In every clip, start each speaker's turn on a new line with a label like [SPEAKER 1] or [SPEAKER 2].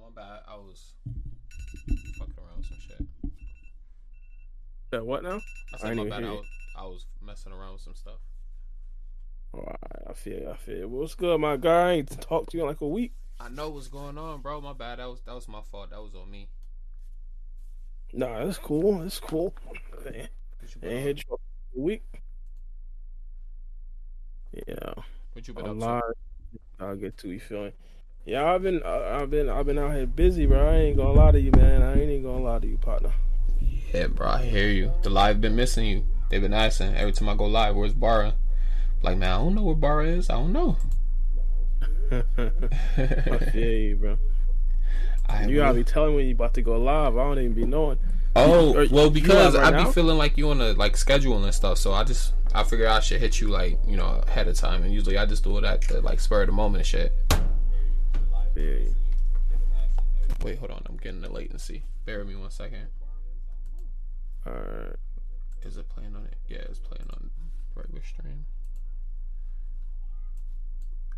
[SPEAKER 1] my bad. I was fucking around with some shit.
[SPEAKER 2] That what now?
[SPEAKER 1] I
[SPEAKER 2] I
[SPEAKER 1] said
[SPEAKER 2] ain't
[SPEAKER 1] my bad. I was, I was messing around with some stuff.
[SPEAKER 2] Oh, All right, I feel you, I feel you. What's good, my guy? I ain't talked to you in like a week.
[SPEAKER 1] I know what's going on, bro. My bad. That was that was my fault. That was on me.
[SPEAKER 2] Nah, that's cool. That's cool. Ain't
[SPEAKER 1] What you been,
[SPEAKER 2] ain't hit you up a week. Yeah,
[SPEAKER 1] What you been
[SPEAKER 2] a
[SPEAKER 1] up
[SPEAKER 2] lot. I'll get to you feeling. Yeah, I've been, I've been, I've been out here busy, bro. I ain't gonna lie to you, man. I ain't even gonna lie to you, partner.
[SPEAKER 1] Yeah, bro. I hear you. The live been missing you. They've been asking every time I go live, "Where's Baara?" Like, man, I don't know where Baara is. I don't know.
[SPEAKER 2] I feel you, bro.
[SPEAKER 1] I
[SPEAKER 2] You gotta be telling when you about to go live. I don't even be knowing.
[SPEAKER 1] Oh
[SPEAKER 2] Are-
[SPEAKER 1] well, because
[SPEAKER 2] right
[SPEAKER 1] I be
[SPEAKER 2] now?
[SPEAKER 1] feeling like you on a like schedule and stuff, so I just I figure I should hit you like you know ahead of time, and usually I just do it at the like spur of the moment and shit.
[SPEAKER 2] Yeah, you.
[SPEAKER 1] Wait, hold on, I'm getting the latency. Bear with me one second.
[SPEAKER 2] all right.
[SPEAKER 1] Is it playing on it? Yeah, it's playing on regular stream.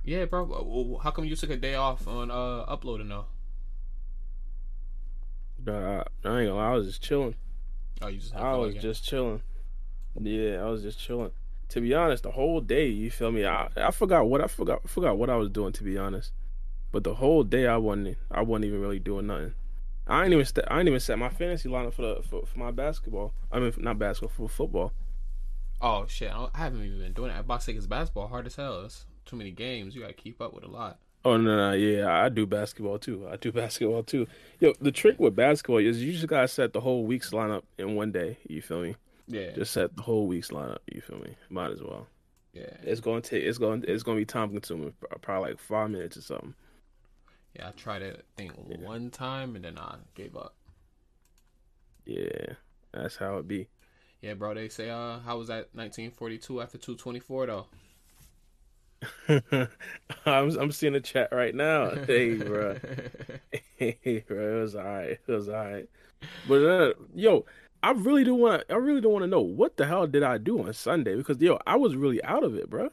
[SPEAKER 1] Yeah, bro. How come you took a day off on uh uploading though?
[SPEAKER 2] Nah, I ain't gonna lie. I was just chilling.
[SPEAKER 1] Oh, you just
[SPEAKER 2] I was
[SPEAKER 1] again?
[SPEAKER 2] just chilling. Yeah, I was just chilling. To be honest, the whole day, you feel me? I, I forgot what I forgot I forgot what I was doing. To be honest, but the whole day I wasn't I wasn't even really doing nothing. I ain't even st- I ain't even set my fantasy lineup for the for, for my basketball. I mean, not basketball for football.
[SPEAKER 1] Oh shit, I, I haven't even been doing it. Box is basketball hard as hell. It's too many games. You gotta keep up with a lot.
[SPEAKER 2] Oh no, no, yeah, I do basketball too. I do basketball too. Yo, the trick with basketball is you just gotta set the whole week's lineup in one day. You feel me?
[SPEAKER 1] Yeah,
[SPEAKER 2] Just set the whole week's lineup. You feel me? Might as well.
[SPEAKER 1] yeah,
[SPEAKER 2] It's gonna take. It's gonna. It's gonna be time consuming. Probably like five minutes or something.
[SPEAKER 1] Yeah. I tried it. I think one time and then I gave up.
[SPEAKER 2] Yeah, that's how it be.
[SPEAKER 1] Yeah, bro. They say, uh, how was that 1942 after 224 though?
[SPEAKER 2] I'm I'm seeing the chat right now. Hey, bro. Hey, bro. It was alright. It was alright. But uh, yo, I really do want. I really don't want to know what the hell did I do on Sunday because yo, I was really out of it, bro.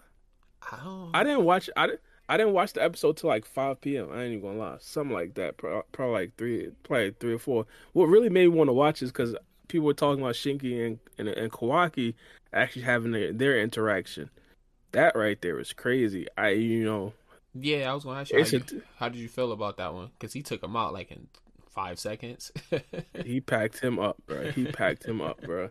[SPEAKER 1] I don't.
[SPEAKER 2] I didn't watch. I didn't. I didn't watch the episode till like 5 p.m. I ain't even gonna lie, something like that. Pro- Probably like three, probably like three or four. What really made me want to watch is because people were talking about Shinki and and, and Kawaki actually having their, their interaction. That right there was crazy. I, you know,
[SPEAKER 1] yeah, I was gonna ask you how,
[SPEAKER 2] a-
[SPEAKER 1] you how did you feel about that one? Because he took him out like in five seconds.
[SPEAKER 2] he packed him up, bro. He packed him up, bro.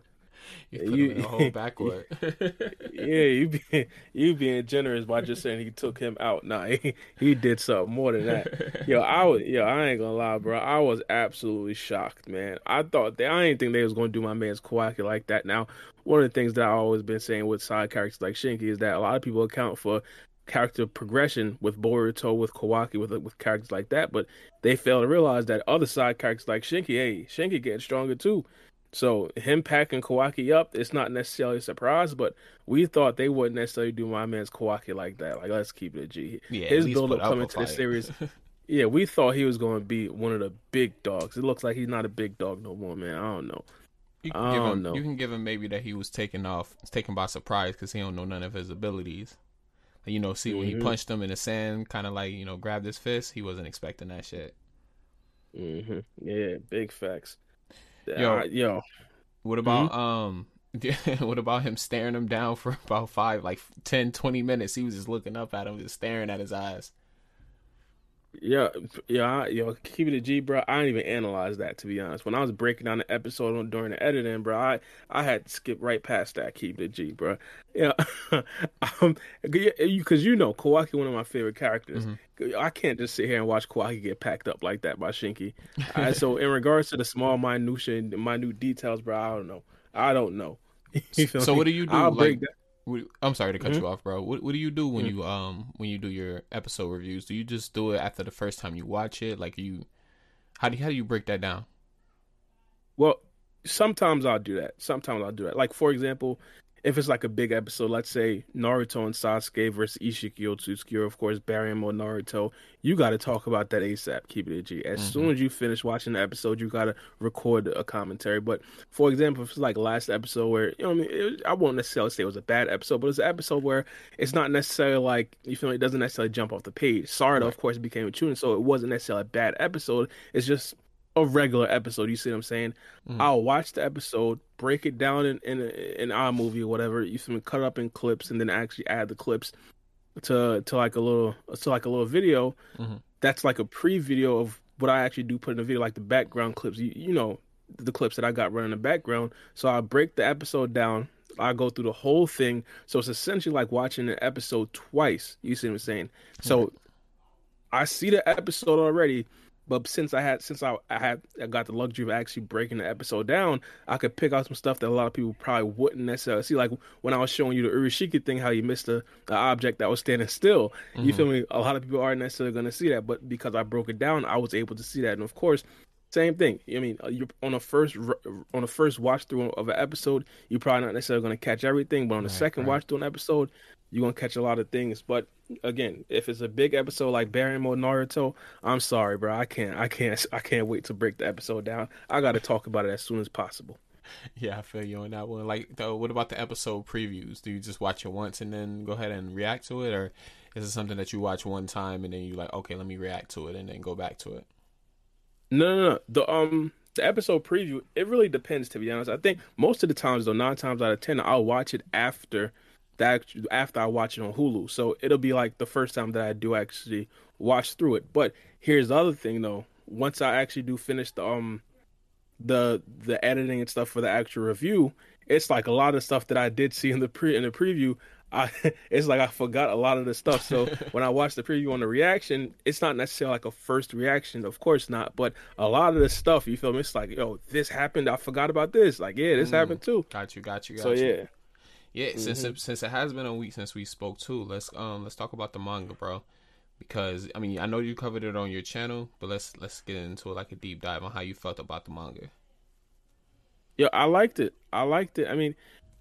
[SPEAKER 1] You put
[SPEAKER 2] you-
[SPEAKER 1] him in a whole backward.
[SPEAKER 2] Yeah, you being you being generous by just saying he took him out. Nah, he, he did something more than that. Yo, I was yo, I ain't gonna lie, bro. I was absolutely shocked, man. I thought they, I didn't think they was gonna do my man's Kawaki like that. Now, one of the things that I always been saying with side characters like Shinki is that a lot of people account for character progression with Boruto, with Kawaki, with with characters like that, but they fail to realize that other side characters like Shinki, hey, Shinki getting stronger too. So him packing Kawaki up, it's not necessarily a surprise, but we thought they wouldn't necessarily do my man's Kawaki like that. Like let's keep it a G.
[SPEAKER 1] yeah,
[SPEAKER 2] His build up coming to the series. Yeah, we thought he was going to be one of the big dogs. It looks like he's not a big dog no more, man. I don't know.
[SPEAKER 1] You
[SPEAKER 2] I
[SPEAKER 1] can give
[SPEAKER 2] don't
[SPEAKER 1] him.
[SPEAKER 2] know.
[SPEAKER 1] You can give him maybe that he was taken off, taken by surprise because he don't know none of his abilities. You know, see when he
[SPEAKER 2] Mhm.
[SPEAKER 1] punched him in the sand, kind of like you know grabbed his fist. He wasn't expecting that shit.
[SPEAKER 2] Mm-hmm. Yeah, big facts.
[SPEAKER 1] Yo.
[SPEAKER 2] Uh, yo,
[SPEAKER 1] What about
[SPEAKER 2] Mm-hmm.
[SPEAKER 1] um? what about him staring him down for about five, like 10, 20 minutes? He was just looking up at him, just staring at his eyes.
[SPEAKER 2] Yeah, yeah, I- yo, keep it a G, bro. I didn't even analyze that to be honest. When I was breaking down the episode on- during the editing, bro, I I had to skip right past that. Keep it a G, bro. Yeah, um, because you know Kawaki, one of my favorite characters. I can't just sit here and watch Kawaki get packed up like that by Shinki. Uh, so in regards to the small minutia and minute details, bro, I don't know. I don't know.
[SPEAKER 1] So
[SPEAKER 2] me?
[SPEAKER 1] what do you do?
[SPEAKER 2] I'll
[SPEAKER 1] like,
[SPEAKER 2] break that.
[SPEAKER 1] I'm sorry to cut
[SPEAKER 2] Mhm.
[SPEAKER 1] you off, bro. What What do you do when you um when you do your episode reviews? Do you just do it after the first time you watch it? Like you, how do you, how do you break that down?
[SPEAKER 2] Well, sometimes I'll do that. Sometimes I'll do that. Like for example, if it's like a big episode, let's say Naruto and Sasuke versus Ishiki Otsutsuki, of course, Baryon Mode Naruto, you got to talk about that ASAP. Keep it a G. As mm-hmm. soon as you finish watching the episode, you got to record a commentary. But for example, if it's like last episode where, you know, I mean, it, I won't necessarily say it was a bad episode, but it's an episode where it's not necessarily like, you feel like it doesn't necessarily jump off the page. Sarada, right. of course, became a tune, so it wasn't necessarily a bad episode. It's just a regular episode. You see what I'm saying? Mm-hmm. I'll watch the episode, break it down in in, in iMovie or whatever. You can cut up in clips, and then actually add the clips to to like a little to like a little video. Mm-hmm. That's like a pre video of what I actually do put in the video, like the background clips. You you know the clips that I got running in the background. So I break the episode down. I go through the whole thing. So it's essentially like watching an episode twice. You see what I'm saying? So I see the episode already but since I had since I, I had I got the luxury of actually breaking the episode down, I could pick out some stuff that a lot of people probably wouldn't necessarily see. Like when I was showing you the Urashiki thing, how you missed the, the object that was standing still. Mm-hmm. You feel me? A lot of people aren't necessarily going to see that, but because I broke it down, I was able to see that. And of course, same thing. I mean, uh, you're on a first on a first watch through of an episode, you're probably not necessarily going to catch everything, but on the right, second right. watch through an episode, you're gonna catch a lot of things. But again, if it's a big episode like Baryon Mode Naruto, I'm sorry, bro. I can't, I can't, I can't wait to break the episode down. I got to talk about it as soon as possible.
[SPEAKER 1] Yeah, I feel you on that one. Like, though, what about the episode previews? Do you just watch it once and then go ahead and react to it, or is it something that you watch one time and then you like, okay, let me react to it and then go back to it?
[SPEAKER 2] No, no, no. The um, the episode preview, it really depends. To be honest, I think most of the times, though, nine times out of ten, I'll watch it after that after I watch it on Hulu. So it'll be like the first time that I do actually watch through it. But here's the other thing though. Once I actually do finish the um the the editing and stuff for the actual review, it's like a lot of stuff that I did see in the pre in the preview. I it's like I forgot a lot of the stuff. So when I watch the preview on the reaction, it's not necessarily like a first reaction, of course not. But a lot of the stuff, you feel me? It's like, yo, this happened. I forgot about this. Like, yeah, this mm, happened too.
[SPEAKER 1] Got you, got you, got
[SPEAKER 2] so,
[SPEAKER 1] you.
[SPEAKER 2] So yeah.
[SPEAKER 1] Yeah, mm-hmm. since it, since it has been a week since we spoke too, let's um let's talk about the manga, bro. Because I mean, I know you covered it on your channel, but let's let's get into like a deep dive on how you felt about the manga.
[SPEAKER 2] Yeah, I liked it. I liked it. I mean,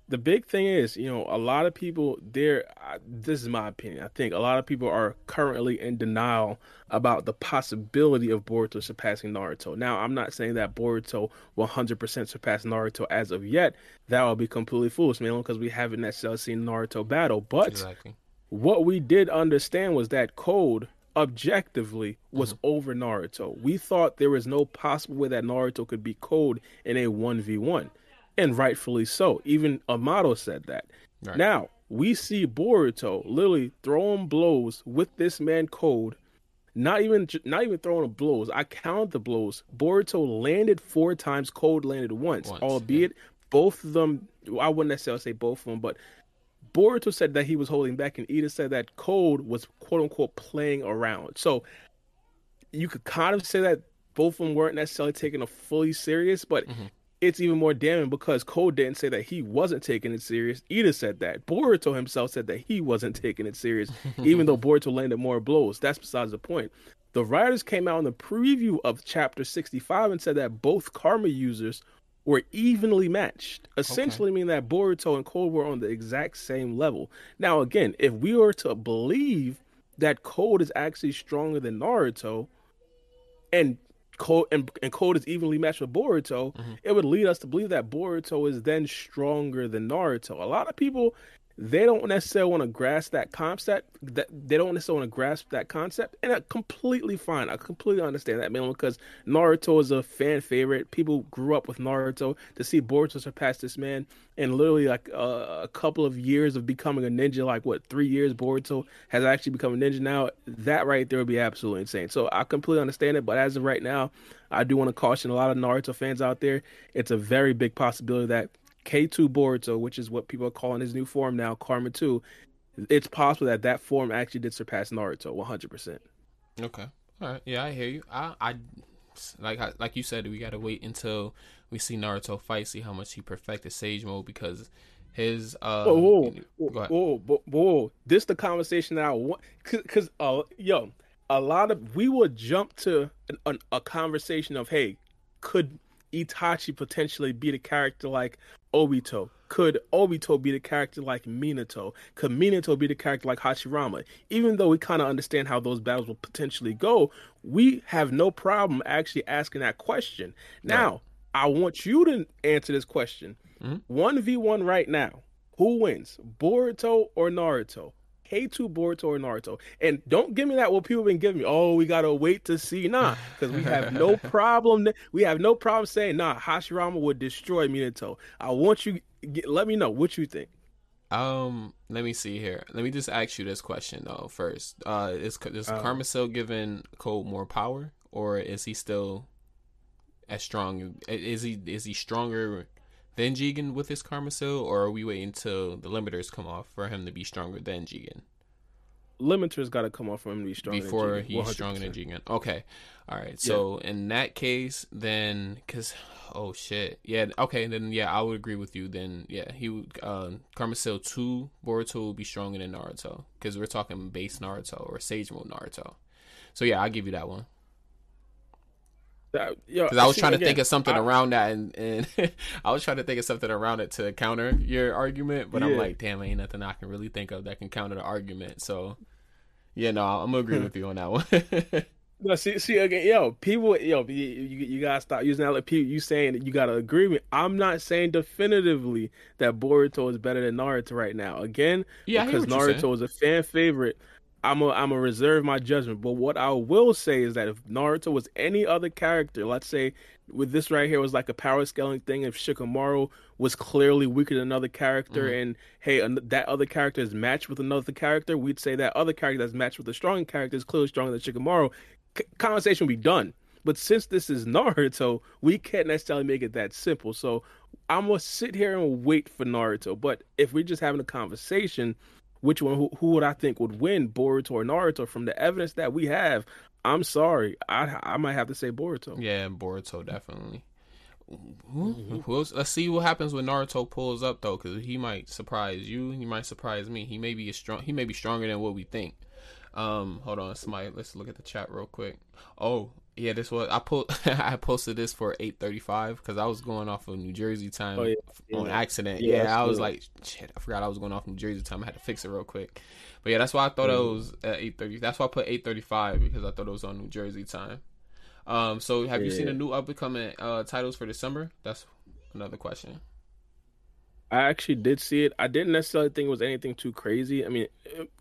[SPEAKER 2] the big thing is, you know, a lot of people there. This is my opinion. I think a lot of people are currently in denial about the possibility of Boruto surpassing Naruto. Now, I'm not saying that Boruto 100% surpass Naruto as of yet. That would be completely foolish, man, because we haven't necessarily seen Naruto battle. But exactly. what we did understand was that Code objectively was mm-hmm. over Naruto. We thought there was no possible way that Naruto could be Code in a 1v1 and rightfully so. Even Amado said that. Right. Now we see Boruto literally throwing blows with this man Code. Not even not even throwing blows. I counted the blows. Boruto landed four times. Code landed once, once albeit yeah. both of them. I wouldn't necessarily say both of them, but Boruto said that he was holding back, and Eida said that Code was quote unquote playing around. So you could kind of say that both of them weren't necessarily taking a fully serious, but mm-hmm it's even more damning because Code didn't say that he wasn't taking it serious. Eida said that. Boruto himself said that he wasn't taking it serious, even though Boruto landed more blows. That's besides the point. The writers came out in the preview of chapter 65 and said that both karma users were evenly matched, essentially okay. meaning that Boruto and Code were on the exact same level. Now, again, if we were to believe that Code is actually stronger than Naruto, and Code and, and Code is evenly matched with Boruto, mm-hmm. it would lead us to believe that Boruto is then stronger than Naruto. A lot of people they don't necessarily want to grasp that concept. That they don't necessarily want to grasp that concept, and that's completely fine. I completely understand that, man, because Naruto is a fan favorite. People grew up with Naruto. To see Boruto surpass this man in literally like a couple of years of becoming a ninja, like what three years Boruto has actually become a ninja now. That right there would be absolutely insane. So I completely understand it, but as of right now, I do want to caution a lot of Naruto fans out there. It's a very big possibility that K2 Boruto, which is what people are calling his new form now, Karma 2, it's possible that that form actually did surpass Naruto 100%.
[SPEAKER 1] Okay. All right. Yeah, I hear you. I, I like like you said, we got to wait until we see Naruto fight, see how much he perfected Sage Mode because his uh whoa,
[SPEAKER 2] whoa, whoa, whoa, whoa, whoa, this the conversation that I want because uh yo a lot of we will jump to an, an, a conversation of hey could Itachi potentially be the character like Obito? Could Obito be the character like Minato? Could Minato be the character like Hashirama? Even though we kind of understand how those battles will potentially go, we have no problem actually asking that question. Now, right. I want you to answer this question. Mm-hmm. One v one right now. Who wins, Boruto or Naruto? K2 Boruto or Naruto. And don't give me that what people have been giving me. Oh, we gotta wait to see. Nah, because we have no problem. We have no problem saying nah. Hashirama would destroy Minato. I want you. Get, let me know what you think.
[SPEAKER 1] Um, let me see here. Let me just ask you this question though first. Uh, is is uh, Karma still giving Code more power, or is he still as strong? Is he is he stronger than Jigen with his Karma Seal, or are we waiting until the limiters come off for him to be stronger than Jigen?
[SPEAKER 2] Limiters got to come off for him to be stronger
[SPEAKER 1] before he's 100%. stronger than Jigen. Okay, all right. So yeah. in that case, then because oh shit, yeah, okay, then yeah, I would agree with you. Then yeah, he would uh, Karma Seal two Boruto will be stronger than Naruto because we're talking base Naruto or Sage Mode Naruto. So yeah, I'll give you that one. Because I was trying to again, think of something I, around that, and, and I was trying to think of something around it to counter your argument, but yeah. I'm like, damn, ain't nothing I can really think of that can counter the argument. So, yeah, no, I'm agree hmm. with you on that one.
[SPEAKER 2] no, see, see again, yo, people, yo, you, you, you gotta stop using that. Like, people, you saying that you gotta agree with. I'm not saying definitively that Boruto is better than Naruto right now. Again, yeah, because Naruto is a fan favorite. I'm a I'm a reserve my judgment. But what I will say is that if Naruto was any other character, let's say with this right here was like a power scaling thing. If Shikamaru was clearly weaker than another character, mm-hmm. and hey, that other character is matched with another character, we'd say that other character that's matched with a strong character is clearly stronger than Shikamaru. C- conversation would be done. But since this is Naruto, we can't necessarily make it that simple. So I'm gonna sit here and wait for Naruto. But if we're just having a conversation, which one who, who would I think would win, Boruto or Naruto? From the evidence that we have, I'm sorry, I I might have to say Boruto.
[SPEAKER 1] Yeah, Boruto definitely. Mm-hmm. let's see what happens when Naruto pulls up though, because he might surprise you. He might surprise me. He may be strong. He may be stronger than what we think. Um, hold on, somebody. Let's look at the chat real quick. Oh, yeah, this was I put I posted this for eight thirty five because I was going off of New Jersey time oh, yeah. on accident. Yeah, yeah I was like, shit, I forgot I was going off New Jersey time. I had to fix it real quick. But yeah, that's why I thought mm. it was at eight thirty. That's why I put eight thirty five because I thought it was on New Jersey time. Um, so have yeah. you seen the new up and coming uh, titles for December? That's another question.
[SPEAKER 2] I actually did see it. I didn't necessarily think it was anything too crazy. I mean,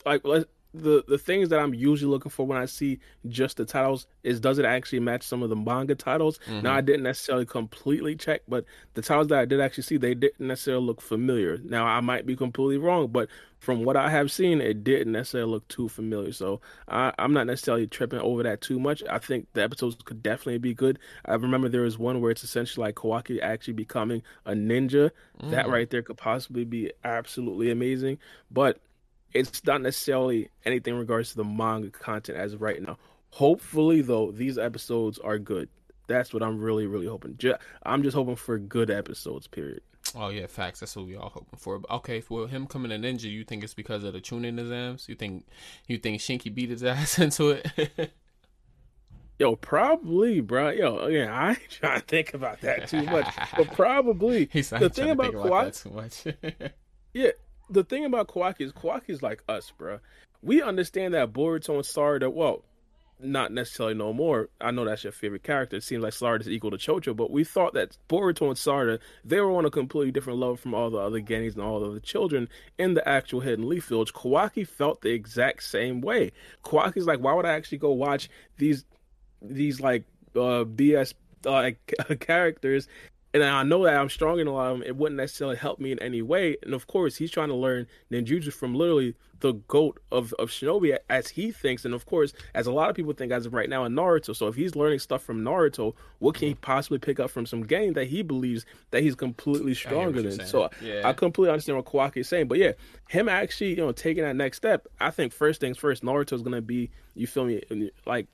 [SPEAKER 2] like let's the the things that I'm usually looking for when I see just the titles is does it actually match some of the manga titles? Mm-hmm. Now I didn't necessarily completely check, but the titles that I did actually see they didn't necessarily look familiar. Now I might be completely wrong, but from what I have seen, it didn't necessarily look too familiar. So I, am not necessarily tripping over that too much. I think the episodes could definitely be good. I remember there was one where it's essentially like Kawaki actually becoming a ninja. Mm. That right there could possibly be absolutely amazing. But it's not necessarily anything in regards to the manga content as of right now. Hopefully, though, these episodes are good. That's what I'm really, really hoping. I'm just hoping for good episodes. Period.
[SPEAKER 1] Oh yeah, facts. That's what we all hoping for. But okay, for him coming to Ninja, you think it's because of the Chunin exams? You think you think Shinki beat his ass into it?
[SPEAKER 2] Yo, probably, bro. Yo, again, I ain't trying to think about that too much, but probably
[SPEAKER 1] He's not the thing about, Kawaki, too much.
[SPEAKER 2] yeah, the thing about Kawaki is Kawaki is like us, bro. We understand that Boruto and Sarda, well, not necessarily no more. I know that's your favorite character. It seems like Sarda is equal to Chocho, but we thought that Boruto and Sarda, they were on a completely different level from all the other Genins and all the other children in the actual Hidden Leaf Village. Kawaki felt the exact same way. Kawaki's like, why would I actually go watch these these like uh BS uh, characters and I know that I'm strong in a lot of them. It wouldn't necessarily help me in any way. And of course, he's trying to learn ninjutsu from literally the goat of, of shinobi as he thinks. And of course, as a lot of people think as of right now in Naruto. So if he's learning stuff from Naruto, what can he possibly pick up from some game that he believes that he's completely stronger than? So yeah. I completely understand what Kawaki is saying. But yeah, him actually, you know, taking that next step, I think first things first, Naruto is going to be, you feel me, like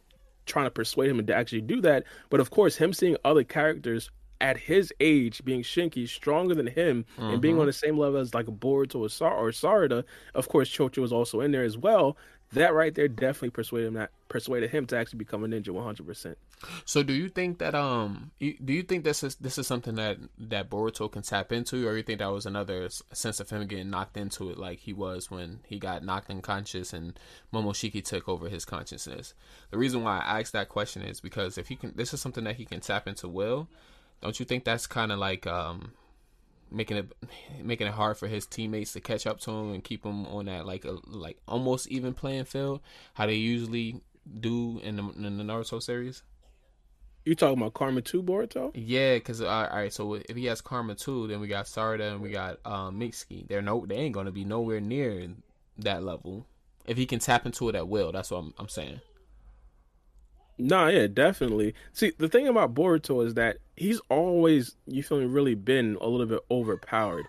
[SPEAKER 2] trying to persuade him to actually do that. But of course, him seeing other characters at his age, being Shinki stronger than him mm-hmm. and being mm-hmm. on the same level as like a Boruto or, Sar- or Sarada, of course, Chocho was also in there as well. that right there definitely persuaded him that persuaded him to actually become a ninja 100%.
[SPEAKER 1] So do you think that um do you think this is this is something that that Boruto can tap into, or you think that was another sense of him getting knocked into it like he was when he got knocked unconscious and Momoshiki took over his consciousness? The reason why I asked that question is because if he can, this is something that he can tap into. Will don't you think that's kind of like um making it making it hard for his teammates to catch up to him and keep him on that like a like almost even playing field how they usually do in the, in the Naruto series?
[SPEAKER 2] You talking about Karma Two Boruto?
[SPEAKER 1] Yeah, because uh, all right, so if he has Karma Two, then we got Sarada and we got um, Mitsuki. They're no, they ain't gonna be nowhere near that level. If he can tap into it at will, that's what I'm, I'm saying.
[SPEAKER 2] Nah, yeah, definitely. See, the thing about Boruto is that he's always, you feel me, really been a little bit overpowered.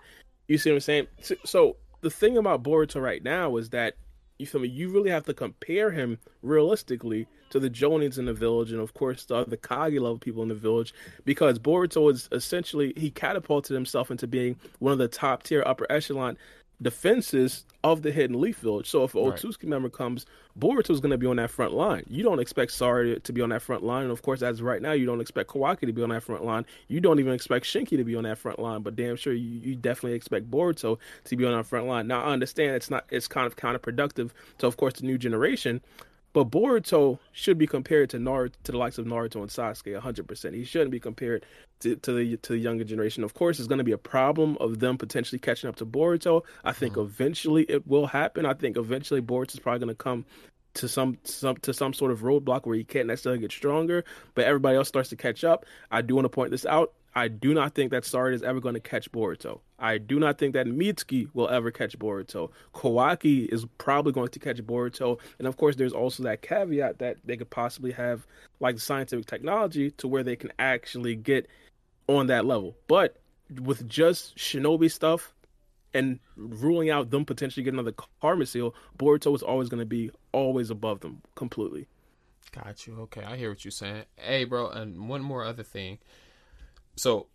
[SPEAKER 2] You see what I'm saying? So the thing about Boruto right now is that you feel me? You really have to compare him realistically to the Jonins in the village, and of course the other level people in the village, because Boruto is essentially he catapulted himself into being one of the top tier upper echelon defenses of the Hidden Leaf Village. So if an Otsutsuki right. member comes, Boruto is going to be on that front line. You don't expect Sari to be on that front line, and of course, as right now, you don't expect Kawaki to be on that front line. You don't even expect Shinki to be on that front line. But damn sure, you, you definitely expect Boruto to be on that front line. Now, I understand it's not it's kind of counterproductive to, of course, the new generation. But Boruto should be compared to Naruto, to the likes of Naruto and Sasuke, 100%. He shouldn't be compared to, to the to the younger generation. Of course, it's going to be a problem of them potentially catching up to Boruto. I think mm. eventually it will happen. I think eventually Boruto is probably going to come to some some to some sort of roadblock where he can't necessarily get stronger, but everybody else starts to catch up. I do want to point this out. I do not think that Sard is ever going to catch Boruto. I do not think that Mitsuki will ever catch Boruto. Kawaki is probably going to catch Boruto. And of course, there's also that caveat that they could possibly have like scientific technology to where they can actually get on that level. But with just shinobi stuff and ruling out them potentially getting another karma seal, Boruto is always going to be always above them completely.
[SPEAKER 1] Got you. Okay, I hear what you're saying. Hey, bro, and one more other thing so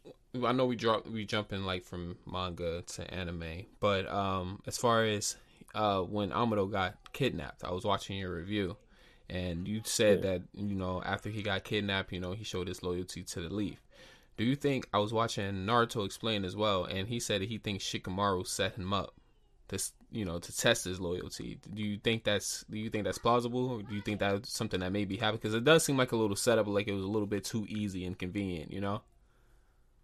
[SPEAKER 1] I know we drop we jump in like from manga to anime, but um as far as uh when Amado got kidnapped, I was watching your review and you said yeah. that you know after he got kidnapped, you know, he showed his loyalty to the leaf. Do you think I was watching Naruto explain as well and he said that he thinks Shikamaru set him up to you know to test his loyalty. Do you think that's do you think that's plausible or do you think that's something that maybe happened because it does seem like a little setup like it was a little bit too easy and convenient, you know?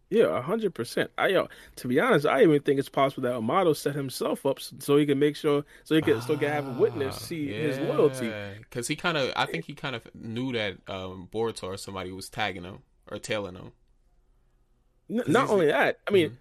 [SPEAKER 2] Yeah, hundred percent. I yo, to be honest, I even think it's possible that Amado set himself up so he can make sure, so he can ah, still can have a witness ah, see yeah. his loyalty.
[SPEAKER 1] Because he kind of, I think he kind of knew that um, Boruto or somebody was tagging him or tailing him.
[SPEAKER 2] N- not only that, I mean, mm-hmm.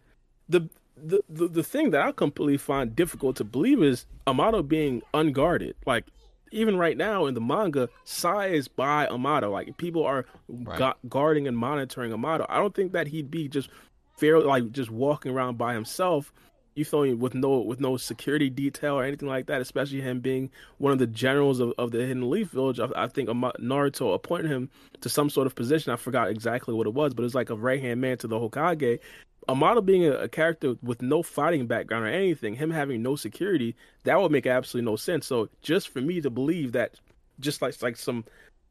[SPEAKER 2] the, the the the thing that I completely find difficult to believe is Amado being unguarded. Like even right now in the manga, Sai is by Amado. Like people are right. gu- guarding and monitoring Amado. I don't think that he'd be just fair, like just walking around by himself. You feel me with no with no security detail or anything like that. Especially him being one of the generals of, of the Hidden Leaf Village. I, I think Naruto appointed him to some sort of position. I forgot exactly what it was, but it's like a right hand man to the Hokage. Amado being a, a, character with no fighting background or anything, him having no security, that would make absolutely no sense. So just for me to believe that, just like like some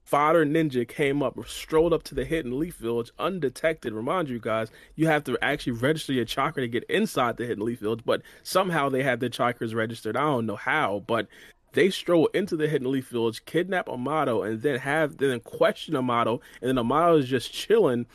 [SPEAKER 2] fodder ninja came up, strolled up to the hidden leaf village undetected. Remind you guys, you have to actually register your chakra to get inside the hidden leaf village, but somehow they had their chakras registered. I don't know how, but they stroll into the hidden leaf village, kidnap Amado, and then have then question Amado, and then Amado is just chilling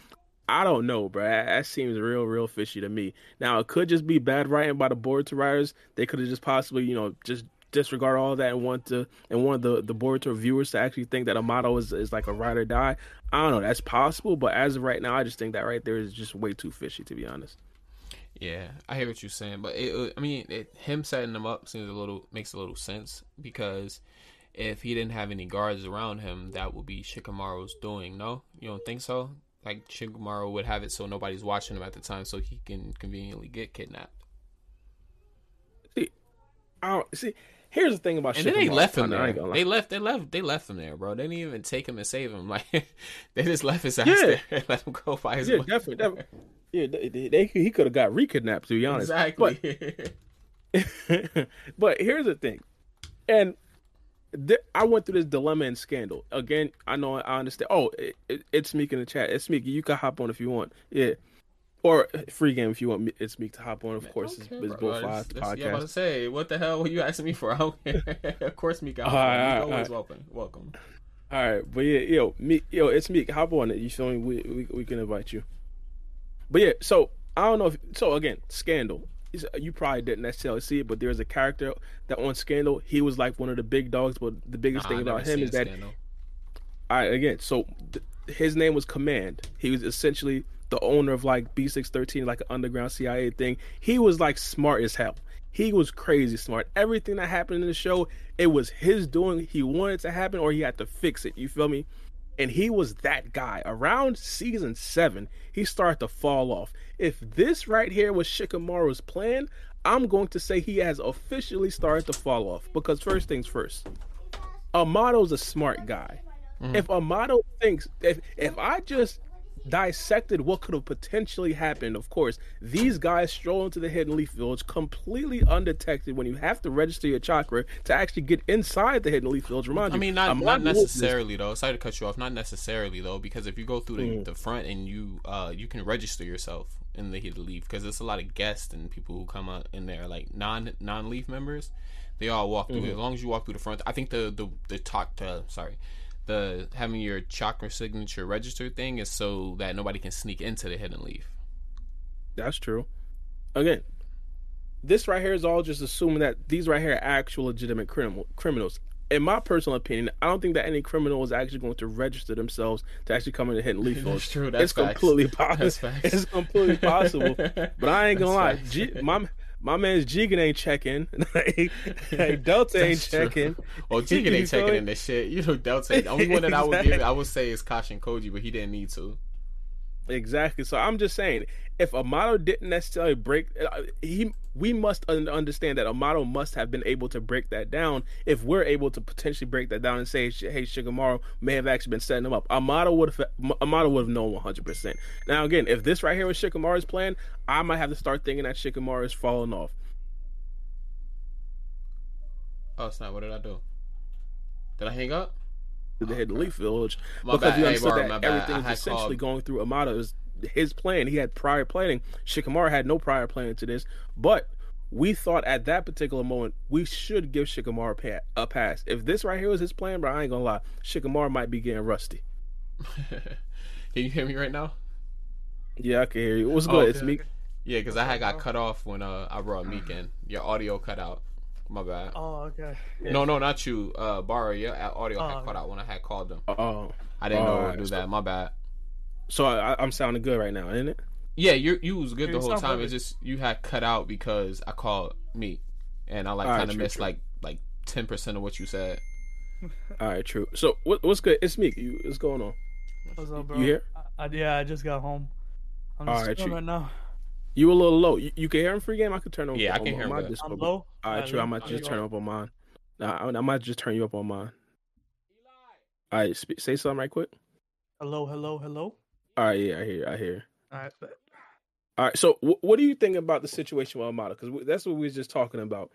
[SPEAKER 2] I don't know, bro. That seems real, real fishy to me. Now it could just be bad writing by the Boruto writers. They could have just possibly, you know, just disregard all that and want to and want the the Boruto viewers to actually think that Amado is is like a ride or die. I don't know. That's possible, but as of right now, I just think that right there is just way too fishy, to be honest.
[SPEAKER 1] Yeah, I hear what you're saying, but it, I mean, it, him setting them up seems a little makes a little sense because if he didn't have any guards around him, that would be Shikamaru's doing. No, you don't think so? Like Shikamaru would have it so nobody's watching him at the time, so he can conveniently get kidnapped.
[SPEAKER 2] See, I don't see. Here's the thing about
[SPEAKER 1] and then they left him there. They left. They left. They left him there, bro. They didn't even take him and save him. Like they just left his ass yeah. there and let him go by his.
[SPEAKER 2] Yeah, definitely, definitely. Yeah, they, they, they, he could have got re-kidnapped. To be honest,
[SPEAKER 1] exactly.
[SPEAKER 2] But, but here's the thing, and th- I went through this dilemma and scandal again. I know I understand. Oh, it, it, it's Meek in the chat. It's Meek. You can hop on if you want. Yeah. Or free game if you want. It's Meek to hop on. Of course, it's, it's both
[SPEAKER 1] five
[SPEAKER 2] podcast.
[SPEAKER 1] Yeah, about to say, what the hell were you asking me for? of course, Meek. All
[SPEAKER 2] right,
[SPEAKER 1] always right. welcome. Welcome.
[SPEAKER 2] All right, but yeah, yo, me, yo, it's Meek. Hop on it. You feel me? We, we we can invite you. But yeah, so I don't know if so. Again, Scandal. You probably didn't necessarily see it, but there's a character that on Scandal, he was like one of the big dogs. But the biggest nah, thing about him is that, Scandal. all right, again, so th- his name was Command. He was essentially the owner of like B613, like an underground CIA thing. He was like smart as hell. He was crazy smart. Everything that happened in the show, it was his doing. He wanted to happen or he had to fix it. You feel me? And he was that guy. Around season seven, he started to fall off. If this right here was Shikamaru's plan, I'm going to say he has officially started to fall off. Because first things first, Amado's a smart guy. Mm-hmm. If Amado thinks if if I just dissected what could have potentially happened. Of course, these guys stroll into the Hidden Leaf Village completely undetected when you have to register your chakra to actually get inside the Hidden Leaf Village. Remind
[SPEAKER 1] I mean, not,
[SPEAKER 2] you,
[SPEAKER 1] not necessarily though. Sorry to cut you off. Not necessarily though, because if you go through the, mm. the front and you uh you can register yourself in the Hidden Leaf because there's a lot of guests and people who come out in there like non non Leaf members. They all walk through. Mm-hmm. As long as you walk through the front, I think the the the talk. The, sorry, the having your chakra signature register thing is so that nobody can sneak into the hidden leaf.
[SPEAKER 2] That's true. Again, this right here is all just assuming that these right here are actual legitimate criminal criminals. In my personal opinion, I don't think that any criminal is actually going to register themselves to actually come in the hidden leaf.
[SPEAKER 1] That's true. That's
[SPEAKER 2] it's
[SPEAKER 1] facts.
[SPEAKER 2] completely possible. It's completely possible. but I ain't gonna lie, G- my my man's Jigen ain't checking. Delta ain't checking.
[SPEAKER 1] Well, Jigen ain't checking in this shit. You know, Delta. The only one that. I would give, I would say, is Kashin Koji, but he didn't need to.
[SPEAKER 2] Exactly. So I'm just saying, if Amado didn't necessarily break, uh, he we must understand that Amado must have been able to break that down. If we're able to potentially break that down and say, hey, Shikamaru may have actually been setting him up, Amado would have Amado would have known 100. percent Now again, if this right here was Shikamaru's plan, I might have to start thinking that Shikamaru is falling off.
[SPEAKER 1] Oh snap! What did I do? Did I hang up?
[SPEAKER 2] To the Hidden Leaf Village my because bad. you understood hey, that everything is essentially called... going through Amado Amado's his plan. He had prior planning. Shikamaru had no prior planning to this, but we thought at that particular moment we should give Shikamaru a pass. If this right here was his plan, bro, I ain't gonna lie, Shikamaru might be getting rusty.
[SPEAKER 1] can you hear me right now?
[SPEAKER 2] Yeah, I can hear you. What's good? Oh, okay, it's me.
[SPEAKER 1] Yeah, because I had got cut off when uh, I brought Meek in. Your audio cut out. My bad.
[SPEAKER 3] Oh, okay.
[SPEAKER 1] Yeah. No, no, not you. Uh, Baara, your audio oh, had cut out when I had called them.
[SPEAKER 2] Oh,
[SPEAKER 1] I didn't know right. to do that. My bad.
[SPEAKER 2] So I, am sounding good right now, isn't it?
[SPEAKER 1] Yeah, you you was good the whole time. It's just you had cut out because I called me, and I like kind of right, missed true. like like ten percent of what you said.
[SPEAKER 2] All right, true. So what, what's good? It's me. You, what's going on?
[SPEAKER 3] What's up, bro?
[SPEAKER 2] You here?
[SPEAKER 3] I, I, yeah, I just got home. I'm just All right, right now.
[SPEAKER 2] You a little low. You, you, can hear him free game. I could turn him.
[SPEAKER 1] Yeah, I can hear him.
[SPEAKER 3] I'm low.
[SPEAKER 2] All right, true. I might just turn up on mine. Nah, I, I, might just turn you up on mine. All right, sp- say something right quick.
[SPEAKER 3] Hello, hello, hello.
[SPEAKER 2] All right, yeah, I hear, I hear.
[SPEAKER 3] All right.
[SPEAKER 2] All right. So, w- what do you think about the situation with Amado? Because w- that's what we were just talking about.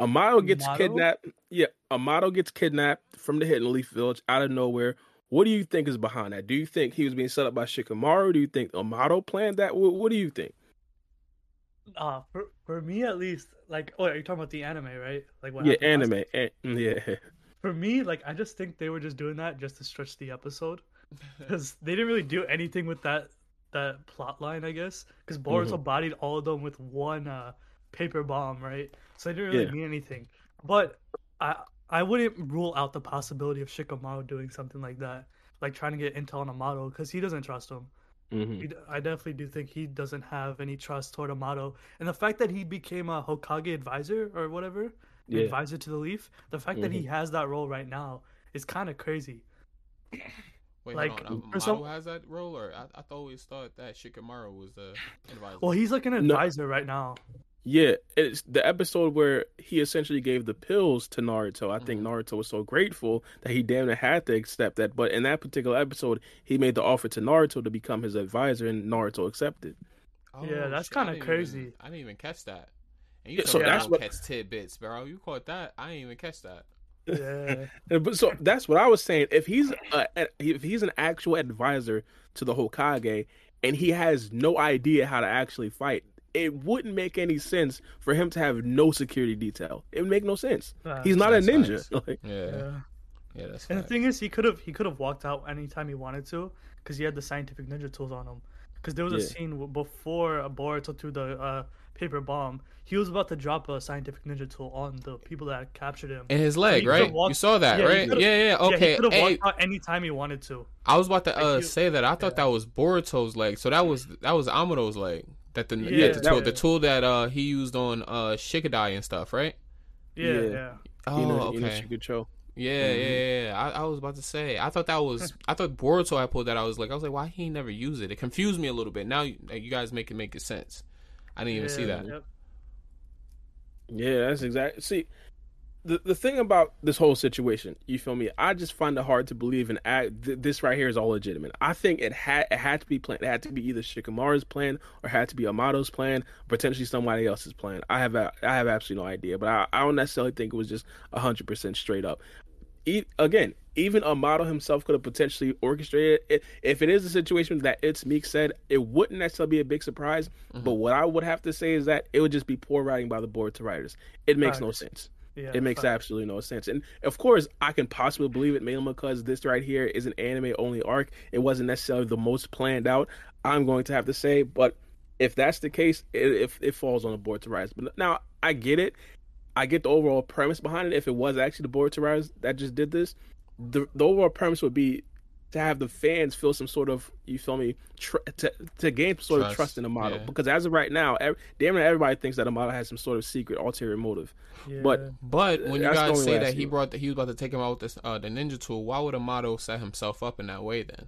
[SPEAKER 2] Amado gets Amado? kidnapped. Yeah, Amado gets kidnapped from the Hidden Leaf Village out of nowhere. What do you think is behind that? Do you think he was being set up by Shikamaru? Do you think Amado planned that? What, what do you think?
[SPEAKER 3] Uh for, for me at least like oh are you talking about the anime right? Like
[SPEAKER 2] what yeah anime yeah.
[SPEAKER 3] For me like i just think they were just doing that just to stretch the episode. Because they didn't really do anything with that that plot line i guess. Because boruto mm-hmm. bodied all of them with one uh paper bomb right? So they didn't really yeah. mean anything. But i i wouldn't rule out the possibility of shikamaru doing something like that like trying to get intel on Amado because he doesn't trust him
[SPEAKER 2] Mm-hmm.
[SPEAKER 3] I definitely do think he doesn't have any trust toward Amado, and the fact that he became a Hokage advisor or whatever, yeah. advisor to the Leaf, the fact mm-hmm. that he mm-hmm. has that role right now is kind of crazy.
[SPEAKER 1] Wait, like, hold on. Amado some... has that role, or I, I always thought that Shikamaru was the advisor.
[SPEAKER 3] Well, he's like an advisor no. right now.
[SPEAKER 2] Yeah, it's the episode where he essentially gave the pills to Naruto. I think mm-hmm. Naruto was so grateful that he damn near had to accept that. But in that particular episode, he made the offer to Naruto to become his advisor, and Naruto accepted.
[SPEAKER 3] Oh, yeah, that's kind of crazy.
[SPEAKER 1] Even, I didn't even catch that. And you yeah, so that's what catch tidbits, bro. You caught that? I didn't even catch that.
[SPEAKER 3] Yeah.
[SPEAKER 2] but so that's what I was saying. If he's a, if he's an actual advisor to the Hokage and he has no idea how to actually fight, it wouldn't make any sense for him to have no security detail. It would make no sense.
[SPEAKER 3] Uh,
[SPEAKER 2] He's not a ninja.
[SPEAKER 1] facts.
[SPEAKER 2] Like,
[SPEAKER 1] Yeah,
[SPEAKER 3] yeah.
[SPEAKER 1] yeah, that's
[SPEAKER 3] And the thing is, he could have he could have walked out anytime he wanted to, because he had the scientific ninja tools on him. Because there was a scene before Boruto threw the uh, paper bomb. He was about to drop a scientific ninja tool on the people that captured him.
[SPEAKER 1] in his leg,
[SPEAKER 3] he could've
[SPEAKER 1] right? you saw that,
[SPEAKER 3] yeah,
[SPEAKER 1] right?
[SPEAKER 3] could've-
[SPEAKER 1] Yeah, yeah.
[SPEAKER 3] Yeah,
[SPEAKER 1] Okay.
[SPEAKER 3] he could have
[SPEAKER 1] hey,
[SPEAKER 3] walked out anytime he wanted to.
[SPEAKER 1] I was about to uh,
[SPEAKER 3] Like, you-
[SPEAKER 1] say that. I thought
[SPEAKER 3] yeah.
[SPEAKER 1] that was Boruto's leg. So that was that was Amado's leg. That the yeah,
[SPEAKER 3] Yeah,
[SPEAKER 1] the tool,
[SPEAKER 3] that-
[SPEAKER 1] the tool that uh he used on uh Shikadai and stuff, right?
[SPEAKER 3] Yeah,
[SPEAKER 2] Yeah.
[SPEAKER 3] yeah.
[SPEAKER 1] Oh,
[SPEAKER 2] you
[SPEAKER 1] okay.
[SPEAKER 2] you know, Shikucho.
[SPEAKER 1] Yeah,
[SPEAKER 2] Mhm.
[SPEAKER 1] yeah, yeah. I, I was about to say. I thought that was. I thought Boruto had pulled that. I was like, I was like, why he never used it? It confused me a little bit. Now you, you guys make it make it sense. I didn't even see that.
[SPEAKER 3] yep.
[SPEAKER 2] Yeah, that's exactly. See, the the thing about this whole situation, you feel me? I just find it hard to believe and act. Th- this right here is all legitimate. I think it had it had to be planned. It had to be either Shikamaru's plan or had to be Amado's plan, potentially somebody else's plan. I have a, I have absolutely no idea, but I, I don't necessarily think it was just hundred percent straight up. E- again, even Amado himself could have potentially orchestrated it. If it is a situation that it's Meek said, it wouldn't necessarily be a big surprise. Mm-hmm. But what I would have to say is that it would just be poor writing by the Boruto writers. It makes no sense.
[SPEAKER 3] Yeah,
[SPEAKER 2] It makes
[SPEAKER 3] facts.
[SPEAKER 2] absolutely no sense. And of course, I can possibly believe it mainly because this right here is an anime only arc. It wasn't necessarily the most planned out. I'm going to have to say, but if that's the case, it, if it falls on the Boruto writers. But now I get it. I get the overall premise behind it. If it was actually the Boruto writers that just did this, the the overall premise would be to have the fans feel some sort of you feel me tr- to to gain some sort of
[SPEAKER 1] Trust,
[SPEAKER 2] trust in the model
[SPEAKER 1] yeah.
[SPEAKER 2] because as of right now, every, damn near everybody thinks that the model has some sort of secret ulterior motive.
[SPEAKER 3] Yeah.
[SPEAKER 2] But
[SPEAKER 1] But when you guys say that he
[SPEAKER 2] it.
[SPEAKER 1] brought the, he was about to take him out with this uh the ninja tool, why would Amado set himself up in that way then?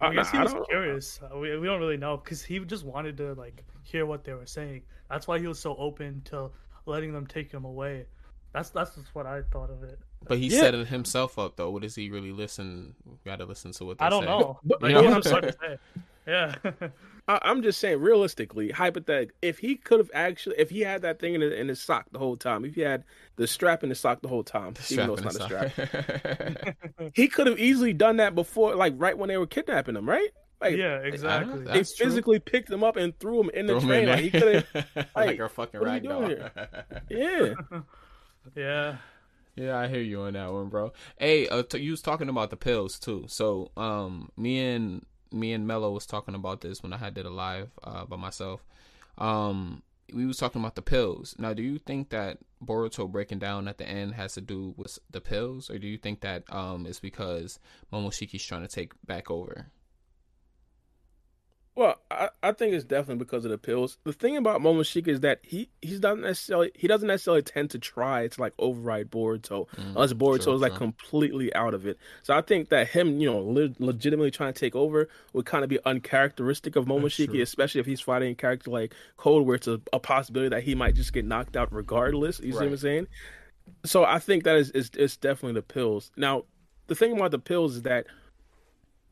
[SPEAKER 3] I guess he
[SPEAKER 2] I
[SPEAKER 3] was curious. Uh, We, we don't really know because he just wanted to like hear what they were saying. That's why he was so open to letting them take him away. That's that's just what I thought of it.
[SPEAKER 1] But he
[SPEAKER 2] Yeah.
[SPEAKER 1] set it himself up though. What does he really listen? Got to listen to what they
[SPEAKER 3] I don't
[SPEAKER 1] say.
[SPEAKER 3] know.
[SPEAKER 2] But-
[SPEAKER 3] Like,
[SPEAKER 1] but
[SPEAKER 3] he
[SPEAKER 1] what I'm
[SPEAKER 3] hard to say. Yeah.
[SPEAKER 2] I, I'm just saying, realistically, hypothetically, if he could have actually, if he had that thing in, his- in his sock the whole time, if he had the strap in his sock the whole time, even though it's not a strap,
[SPEAKER 1] strap.
[SPEAKER 2] he could have easily done that before, like right when they were kidnapping him, right? Like,
[SPEAKER 3] yeah, exactly.
[SPEAKER 1] that-
[SPEAKER 2] they
[SPEAKER 1] That's true.
[SPEAKER 2] physically picked him up and threw him in the
[SPEAKER 1] Throw him in
[SPEAKER 2] train. Like he could
[SPEAKER 1] there.
[SPEAKER 2] have,
[SPEAKER 1] like
[SPEAKER 2] like,
[SPEAKER 1] a fucking
[SPEAKER 2] what are we
[SPEAKER 1] rag doll.
[SPEAKER 2] yeah.
[SPEAKER 3] yeah.
[SPEAKER 1] Yeah, I hear you on that one, bro. Hey, uh, t- you was talking about the pills too. So, um, me and me and Mello was talking about this when I had did a live uh, by myself. Um, we was talking about the pills. Now, do you think that Boruto breaking down at the end has to do with the pills, or do you think that um it's because Momoshiki's trying to take back over?
[SPEAKER 2] Well, I, I think it's definitely because of the pills. The thing about Momoshiki is that he he's not necessarily he doesn't necessarily tend to try to like override Boruto
[SPEAKER 1] Mm,
[SPEAKER 2] unless Boruto
[SPEAKER 1] true,
[SPEAKER 2] is like completely out of it. So I think that him, you know, le- legitimately trying to take over would kind of be uncharacteristic of Momoshiki, especially if he's fighting a character like Code, where it's a, a possibility that he might just get knocked out regardless. You see what I'm saying? So I think that is is it's definitely the pills. Now, the thing about the pills is that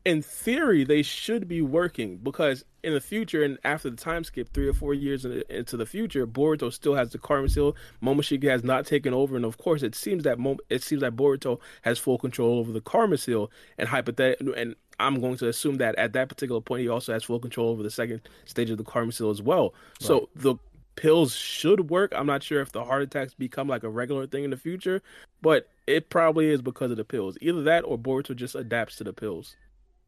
[SPEAKER 2] in theory they should be working because in the future and after the time skip three or four years in, into the future boruto still has the karma seal. Momoshiki has not taken over. And of course it seems that Mom- it seems that boruto has full control over the karma seal. And hypothetically and i'm going to assume that at that particular point he also has full control over the second stage of the karma seal as well. So the pills should work. I'm not sure if the heart attacks become like a regular thing in the future but it probably is because of the pills. Either that or boruto just adapts to the pills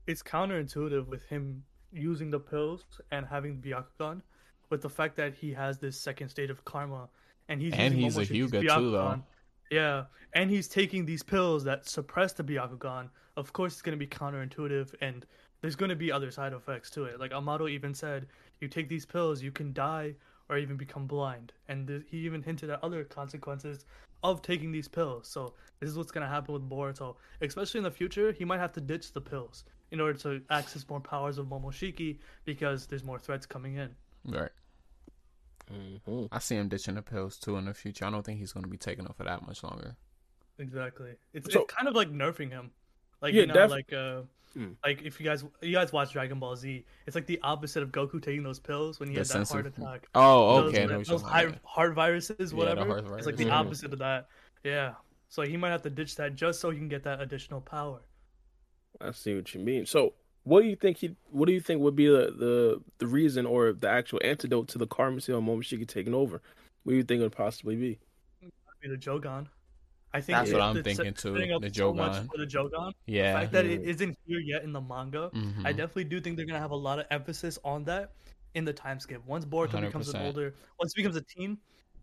[SPEAKER 3] it's counterintuitive with him using the pills and having the Byakugan, with the fact that he has this second state of karma, and he's
[SPEAKER 1] And
[SPEAKER 3] using
[SPEAKER 1] he's a Hyuga too, though.
[SPEAKER 3] Yeah, and he's taking these pills that suppress the Byakugan. Of course, it's going to be counterintuitive, and there's going to be other side effects to it. Like Amado even said, you take these pills, you can die or even become blind, and th- he even hinted at other consequences of taking these pills. So this is what's going to happen with Boruto, especially in the future. He might have to ditch the pills in order to access more powers of Momoshiki because there's more threats coming in.
[SPEAKER 1] Right.
[SPEAKER 2] mm-hmm.
[SPEAKER 1] I see him ditching the pills too in the future. I don't think he's going to be taking them for that much longer.
[SPEAKER 3] Exactly. It's,
[SPEAKER 2] So-
[SPEAKER 3] it's kind of like nerfing him. Like
[SPEAKER 2] Yeah,
[SPEAKER 3] you know,
[SPEAKER 2] def-
[SPEAKER 3] like uh
[SPEAKER 2] Hmm.
[SPEAKER 3] like if you guys you guys watch Dragon Ball Z, it's like the opposite of Goku taking those pills when he
[SPEAKER 1] The
[SPEAKER 3] had that heart
[SPEAKER 1] of-
[SPEAKER 3] attack.
[SPEAKER 1] Oh,
[SPEAKER 3] Those,
[SPEAKER 1] okay. I know what
[SPEAKER 3] those
[SPEAKER 1] you're
[SPEAKER 3] heart, viruses,
[SPEAKER 1] the
[SPEAKER 3] whatever.
[SPEAKER 1] heart
[SPEAKER 3] It's like the opposite of that. Yeah. So he might have to ditch that just so he can get that additional power.
[SPEAKER 2] I see what you mean. So, what do you think he? What do you think would be the the, the reason or the actual antidote to the Karma Seal Momoshiki taking over? What do you think it would possibly be?
[SPEAKER 3] Be the Jougan. I think
[SPEAKER 1] That's what I'm thinking too.
[SPEAKER 3] setting up
[SPEAKER 1] The
[SPEAKER 3] so much
[SPEAKER 1] Jougan.
[SPEAKER 3] for the Jougan. The fact that it isn't here yet in the manga,
[SPEAKER 1] Mhm.
[SPEAKER 3] I definitely do think they're gonna have a lot of emphasis on that in the time skip. Once Boruto becomes an older, once he becomes a teen,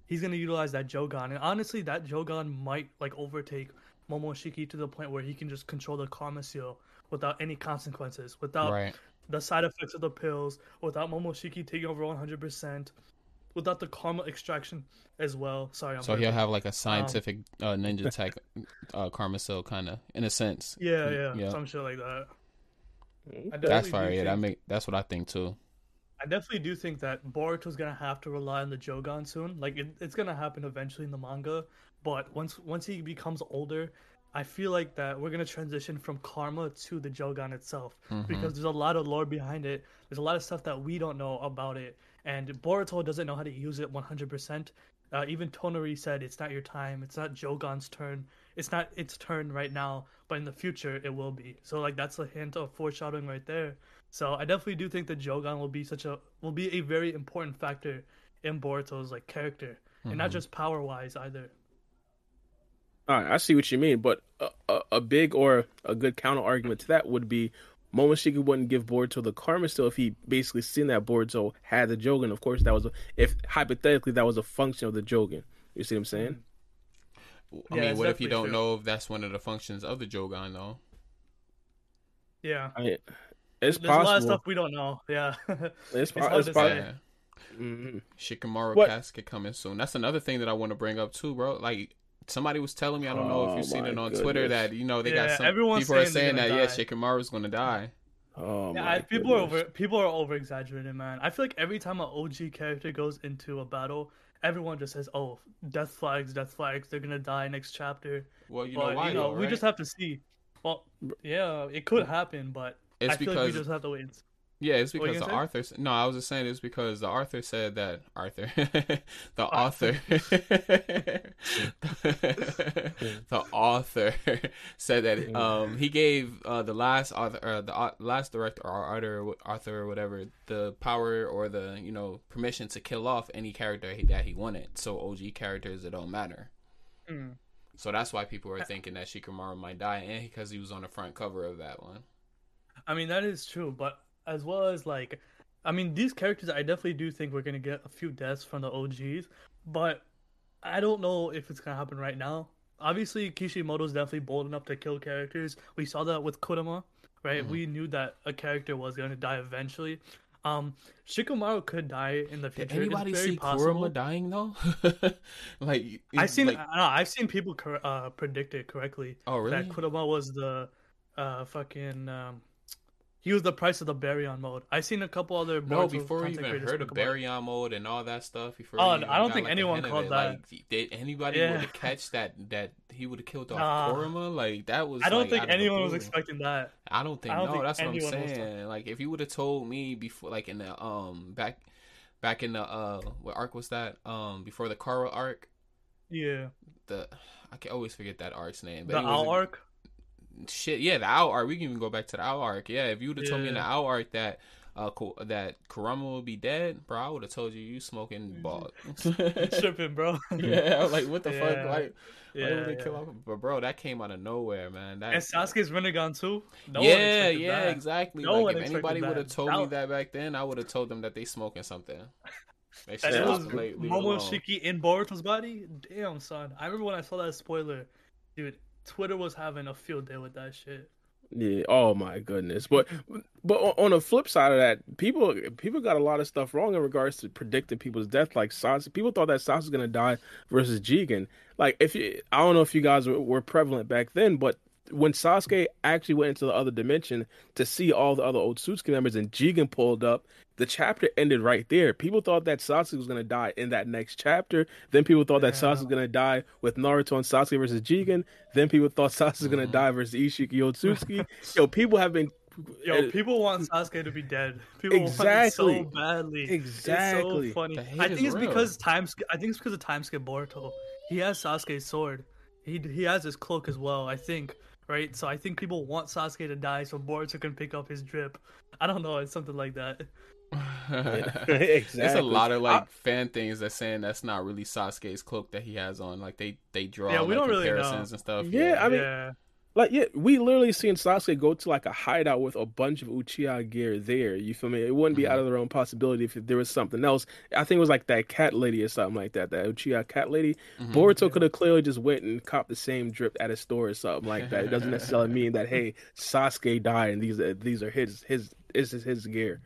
[SPEAKER 3] he's gonna utilize that Jougan, and honestly, that Jougan might like overtake Momoshiki to the point where he can just control the Karma Seal without any consequences, without
[SPEAKER 1] Right.
[SPEAKER 3] the side effects of the pills, without Momoshiki taking over 100%, without the karma extraction as well. Sorry, I'm
[SPEAKER 1] So he'll
[SPEAKER 3] burping.
[SPEAKER 1] have like a scientific uh, ninja tech uh, Karma Seal kind of in a sense.
[SPEAKER 3] yeah, yeah,
[SPEAKER 1] yeah.
[SPEAKER 3] some shit like that. I
[SPEAKER 1] That's
[SPEAKER 3] definitely
[SPEAKER 1] fire. Yeah, that
[SPEAKER 3] think-
[SPEAKER 1] make that's what I think too.
[SPEAKER 3] I definitely do think that Boruto's gonna have to rely on the Jougan soon. Like it, it's gonna happen eventually in the manga, but once once he becomes older, I feel like that we're gonna transition from Karma to the Jougan itself
[SPEAKER 1] Mhm.
[SPEAKER 3] because there's a lot of lore behind it. There's a lot of stuff that we don't know about it, and Boruto doesn't know how to use it 100%. Uh, even Tonari said it's not your time. It's not Jougan's turn. It's not its turn right now, but in the future it will be. So like that's a hint of foreshadowing right there. So I definitely do think that Jougan will be such a will be a very important factor in Boruto's like character, and not
[SPEAKER 1] Mhm.
[SPEAKER 3] just power wise either.
[SPEAKER 2] All right, I see what you mean, but a, a, a big or a good counter argument to that would be Momoshiki wouldn't give Boruto the Karma Seal if he basically seen that Boruto had the Jougan. Of course, that was a, if hypothetically that was a function of the Jougan. You see what I'm saying?
[SPEAKER 1] I
[SPEAKER 3] Yeah,
[SPEAKER 1] mean, what if you don't
[SPEAKER 3] true.
[SPEAKER 1] know if that's one of the functions of the Jougan though?
[SPEAKER 3] Yeah,
[SPEAKER 2] I mean, it's
[SPEAKER 3] there's a lot of
[SPEAKER 2] possible.
[SPEAKER 3] stuff we don't know. Yeah,
[SPEAKER 2] It's,
[SPEAKER 3] it's
[SPEAKER 2] po-
[SPEAKER 3] hard
[SPEAKER 2] it's
[SPEAKER 3] to
[SPEAKER 2] po-
[SPEAKER 3] say.
[SPEAKER 1] Yeah.
[SPEAKER 2] Mhm.
[SPEAKER 1] Shikamaru
[SPEAKER 2] What-
[SPEAKER 1] casket coming soon. That's another thing that I want to bring up too, bro. Like somebody was telling me, I don't know if
[SPEAKER 2] Oh,
[SPEAKER 1] you've seen it on Twitter that you know they
[SPEAKER 3] Yeah,
[SPEAKER 1] got some
[SPEAKER 3] everyone's
[SPEAKER 1] people are
[SPEAKER 3] saying
[SPEAKER 1] saying
[SPEAKER 3] they're
[SPEAKER 1] that
[SPEAKER 3] gonna
[SPEAKER 1] yeah,
[SPEAKER 3] die.
[SPEAKER 1] Shikamaru's gonna die.
[SPEAKER 2] Oh
[SPEAKER 3] yeah.
[SPEAKER 2] my
[SPEAKER 3] I, people are
[SPEAKER 2] goodness.
[SPEAKER 3] over people are over exaggerating, man. I feel like every time an OG character goes into a battle, everyone just says, "Oh, death flags, death flags. They're gonna die next chapter."
[SPEAKER 1] Well, you
[SPEAKER 3] but
[SPEAKER 1] know why?
[SPEAKER 3] you know,
[SPEAKER 1] though,
[SPEAKER 3] we
[SPEAKER 1] right?
[SPEAKER 3] just have to see. Well, yeah, it could happen, but
[SPEAKER 1] It's
[SPEAKER 3] I feel
[SPEAKER 1] because
[SPEAKER 3] like we just have to wait.
[SPEAKER 1] Yeah, it's
[SPEAKER 3] What were you
[SPEAKER 1] because the Arthur. No, I was just saying it's because the Arthur said that Arthur, the author, the author said that um he gave uh the last author, uh, the au- last director or Arthur, Arthur or whatever the power or the you know permission to kill off any character he, that he wanted. So OG characters it don't matter.
[SPEAKER 3] Hmm.
[SPEAKER 1] So that's why people are thinking that Shikamaru might die, and because he was on the front cover of that one.
[SPEAKER 3] I mean, that is true, but as well as like, I mean, these characters, I definitely do think we're gonna get a few deaths from the OGs, but I don't know if it's gonna happen right now. Obviously, Kishimoto's definitely bold enough to kill characters. We saw that with Kurama, right?
[SPEAKER 1] Mhm.
[SPEAKER 3] We knew that a character was gonna die eventually. Um, Shikamaru could die in the future. Did anybody
[SPEAKER 1] see
[SPEAKER 3] possible.
[SPEAKER 1] Kurama dying though? like
[SPEAKER 3] I've seen,
[SPEAKER 1] like,
[SPEAKER 3] I know, I've seen people cor- uh, predict it correctly.
[SPEAKER 1] oh really?
[SPEAKER 3] that Kurama was the uh fucking um he was the price of the Baryon mode. I seen a couple other
[SPEAKER 1] No, before we even heard of. Baryon mode and all that stuff, before
[SPEAKER 3] Oh, I don't think
[SPEAKER 1] like,
[SPEAKER 3] anyone called that.
[SPEAKER 1] Like, did anybody
[SPEAKER 3] Yeah.
[SPEAKER 1] would have catch that that he would have killed off
[SPEAKER 3] Nah.
[SPEAKER 1] Like that was.
[SPEAKER 3] I don't
[SPEAKER 1] like,
[SPEAKER 3] think
[SPEAKER 1] out of the
[SPEAKER 3] anyone was expecting that.
[SPEAKER 1] I don't think
[SPEAKER 3] I don't
[SPEAKER 1] no.
[SPEAKER 3] think
[SPEAKER 1] that's what I'm saying. Like if you would have told me before, like in the um back back in the uh what arc was that um before the Kara arc
[SPEAKER 3] Yeah.
[SPEAKER 1] the I can always forget that arc's name. But
[SPEAKER 3] The
[SPEAKER 1] he
[SPEAKER 3] Owl arc.
[SPEAKER 1] Shit yeah the owl arc we can even go back to the owl arc yeah if you would have told me in the
[SPEAKER 3] Yeah.
[SPEAKER 1] owl arc that uh that Kurama would be dead bro i would have told you you smoking ball
[SPEAKER 3] Tripping, bro.
[SPEAKER 1] yeah I was like what the fuck
[SPEAKER 3] Yeah.
[SPEAKER 1] like why
[SPEAKER 3] yeah,
[SPEAKER 1] would they
[SPEAKER 3] yeah.
[SPEAKER 1] kill off but bro that came out of nowhere man that
[SPEAKER 3] And Sasuke's Rinnegan too. No
[SPEAKER 1] yeah yeah
[SPEAKER 3] that.
[SPEAKER 1] exactly
[SPEAKER 3] No
[SPEAKER 1] like if anybody would have
[SPEAKER 3] that.
[SPEAKER 1] told me
[SPEAKER 3] That-
[SPEAKER 1] that back then i would have told them that they smoking something they
[SPEAKER 3] That
[SPEAKER 1] should
[SPEAKER 3] was
[SPEAKER 1] just leave- leave it alone.
[SPEAKER 3] Momoshiki in Boruto's body. Damn, son. I remember when I saw that spoiler, dude. Twitter was having a field day with that shit.
[SPEAKER 2] Yeah. Oh my goodness. But but on the flip side of that, people people got a lot of stuff wrong in regards to predicting people's death. Like Sasuke, people thought that Sasuke was gonna die versus Jigen. Like if you, I don't know if you guys were, were prevalent back then, but when Sasuke actually went into the other dimension to see all the other old Otsutsuki members and Jigen pulled up, the chapter ended right there. People thought that Sasuke was gonna die in that next chapter. Then people thought that Sasuke was gonna die with Naruto and Sasuke versus Jigen. Then people thought Sasuke was gonna
[SPEAKER 1] Mhm.
[SPEAKER 2] die versus Ishiki Otsutsuki. Yo, people have been
[SPEAKER 3] Yo,
[SPEAKER 2] uh,
[SPEAKER 3] people want Sasuke to be dead. People
[SPEAKER 2] Exactly.
[SPEAKER 3] want it so badly.
[SPEAKER 2] Exactly.
[SPEAKER 3] It's so funny. I think it's
[SPEAKER 1] real.
[SPEAKER 3] because time. sk- I think it's because of time skip Boruto. He has Sasuke's sword, he he has his cloak as well. I think right. So I think people want Sasuke to die so Boruto can pick up his drip. I don't know. It's something like that.
[SPEAKER 2] exactly.
[SPEAKER 1] There's a lot of like I, fan things that saying that's not really Sasuke's cloak that he has on. Like they they draw
[SPEAKER 3] yeah, we
[SPEAKER 1] like,
[SPEAKER 3] don't really
[SPEAKER 1] comparisons
[SPEAKER 3] know.
[SPEAKER 1] and stuff.
[SPEAKER 2] Yeah,
[SPEAKER 1] yeah.
[SPEAKER 2] I mean,
[SPEAKER 3] yeah.
[SPEAKER 2] Like yeah, we literally seen Sasuke go to like a hideout with a bunch of Uchiha gear there. You feel me? It wouldn't be
[SPEAKER 1] Mhm.
[SPEAKER 2] out of their own possibility if there was something else. I think it was like that cat lady or something like that. That Uchiha cat lady.
[SPEAKER 1] Mhm.
[SPEAKER 2] Boruto could have clearly just went and copped the same drip at a store or something like that. It doesn't necessarily mean that hey, Sasuke died and these are these are his his this is his gear.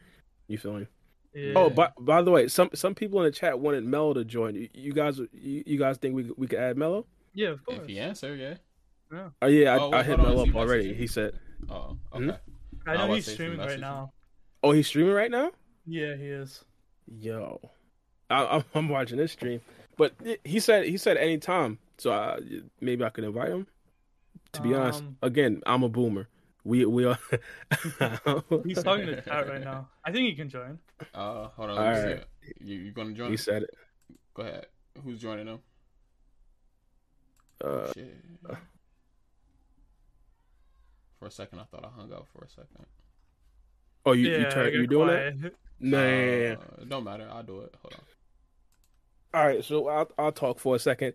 [SPEAKER 2] You feel me?
[SPEAKER 3] yeah.
[SPEAKER 2] Oh, by, by the way, some some people in the chat wanted Mello to join. You, you guys, you, you guys think we we could add Mello?
[SPEAKER 3] yeah, of course.
[SPEAKER 1] If he answer, yeah.
[SPEAKER 2] Oh yeah, I,
[SPEAKER 1] Oh,
[SPEAKER 2] I hit
[SPEAKER 1] hold on,
[SPEAKER 2] Mello
[SPEAKER 1] is he
[SPEAKER 2] up already. He said,
[SPEAKER 1] Oh,
[SPEAKER 2] Hmm?
[SPEAKER 1] okay.
[SPEAKER 3] I
[SPEAKER 1] I
[SPEAKER 3] know
[SPEAKER 1] was
[SPEAKER 3] he's streaming right now.
[SPEAKER 2] "Oh, he's streaming right now."
[SPEAKER 3] Yeah, he is.
[SPEAKER 2] Yo, I, I'm, I'm watching this stream, but he said he said anytime, so I, maybe I could invite him. To be honest,
[SPEAKER 3] Um,
[SPEAKER 2] again, I'm a boomer. We we are.
[SPEAKER 3] He's talking to chat right now. I think he can join.
[SPEAKER 1] Uh, hold on.
[SPEAKER 2] All
[SPEAKER 1] me
[SPEAKER 2] right.
[SPEAKER 1] it. You you gonna join?
[SPEAKER 2] He
[SPEAKER 1] us?
[SPEAKER 2] said it.
[SPEAKER 1] Go ahead. Who's joining him?
[SPEAKER 2] Uh,
[SPEAKER 1] Shit. For a second, I thought I hung up for a second.
[SPEAKER 2] oh, you
[SPEAKER 3] yeah,
[SPEAKER 2] you
[SPEAKER 3] I
[SPEAKER 2] turn you doing that?
[SPEAKER 3] quiet.
[SPEAKER 2] Nah.
[SPEAKER 1] Uh, it don't matter. I'll do it. Hold on.
[SPEAKER 2] All right, so I'll I'll talk for a second.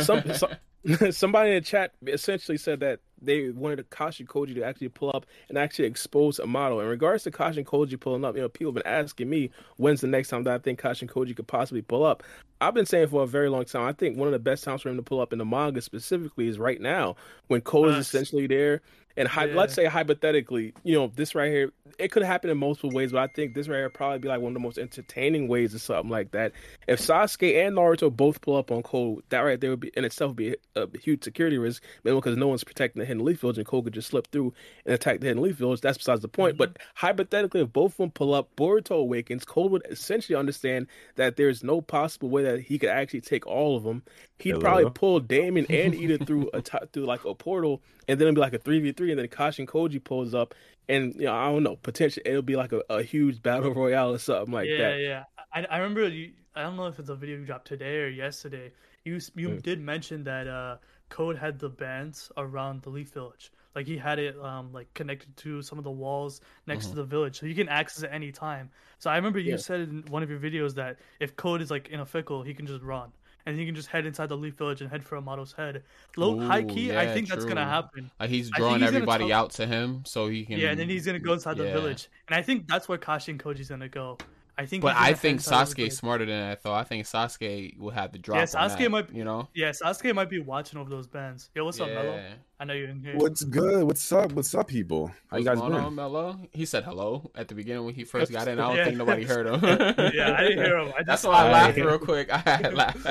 [SPEAKER 2] Some, some somebody in the chat essentially said that they wanted Kashin Koji to actually pull up and actually expose Amado. In regards to Kashin Koji pulling up, you know, people have been asking me when's the next time that I think Kashin Koji could possibly pull up. I've been saying for a very long time. I think one of the best times for him to pull up in the manga specifically is right now when Code is essentially there. And
[SPEAKER 3] Yeah.
[SPEAKER 2] let's say hypothetically, you know, this right here, it could happen in multiple ways, but I think this right here probably be like one of the most entertaining ways or something like that. If Sasuke and Naruto both pull up on Code, that right there would be in itself be a, a huge security risk, because no one's protecting the hidden leaf village, and Koga just slip through and attack the hidden leaf village. That's besides the point. But hypothetically, if both of them pull up, Boruto awakens. Code would essentially understand that there's no possible way that he could actually take all of them. He'd
[SPEAKER 4] Hello?
[SPEAKER 2] probably pull Daemon and Eida through a t- through like a portal, and then it'd be like a three v three, and then Kashin Koji pulls up, and you know I don't know, potentially it'll be like a, a huge battle royale or something like
[SPEAKER 3] yeah,
[SPEAKER 2] that.
[SPEAKER 3] yeah. I, I remember you. I don't know if it's a video you dropped today or yesterday. You you
[SPEAKER 2] Mm.
[SPEAKER 3] did mention that uh, Code had the bands around the Leaf Village. Like he had it um like connected to some of the walls next to the village, so you can access it any time. So I remember you
[SPEAKER 2] Yeah.
[SPEAKER 3] said in one of your videos that if Code is like in a fickle, he can just run. And he can just head inside the Leaf Village and head for Amado's head. Low high
[SPEAKER 1] Ooh,
[SPEAKER 3] key, I
[SPEAKER 1] yeah,
[SPEAKER 3] think that's gonna happen.
[SPEAKER 1] Like he's drawing everybody
[SPEAKER 3] tell-
[SPEAKER 1] out to him so he can.
[SPEAKER 3] Yeah, and then he's gonna go inside the village, and I think that's where Kashin Koji's gonna go. I think.
[SPEAKER 1] But I think
[SPEAKER 3] inside the
[SPEAKER 1] Sasuke's
[SPEAKER 3] village.
[SPEAKER 1] smarter than I thought. I think Sasuke will have the drop.
[SPEAKER 3] Yeah,
[SPEAKER 1] on
[SPEAKER 3] Sasuke
[SPEAKER 1] that,
[SPEAKER 3] might-
[SPEAKER 1] You know.
[SPEAKER 3] Yeah, Sasuke might be watching over those bands. Yo, what's up, Mello? I know you're in here.
[SPEAKER 4] What's good? What's up? What's up, people? How you guys
[SPEAKER 1] going
[SPEAKER 4] been?
[SPEAKER 1] on, Mello? He said hello at the beginning when he first got in. I don't
[SPEAKER 3] Yeah.
[SPEAKER 1] think nobody heard him.
[SPEAKER 3] yeah, I didn't hear him. I
[SPEAKER 1] That's why I
[SPEAKER 2] I-
[SPEAKER 1] laughed real quick. I had laughed.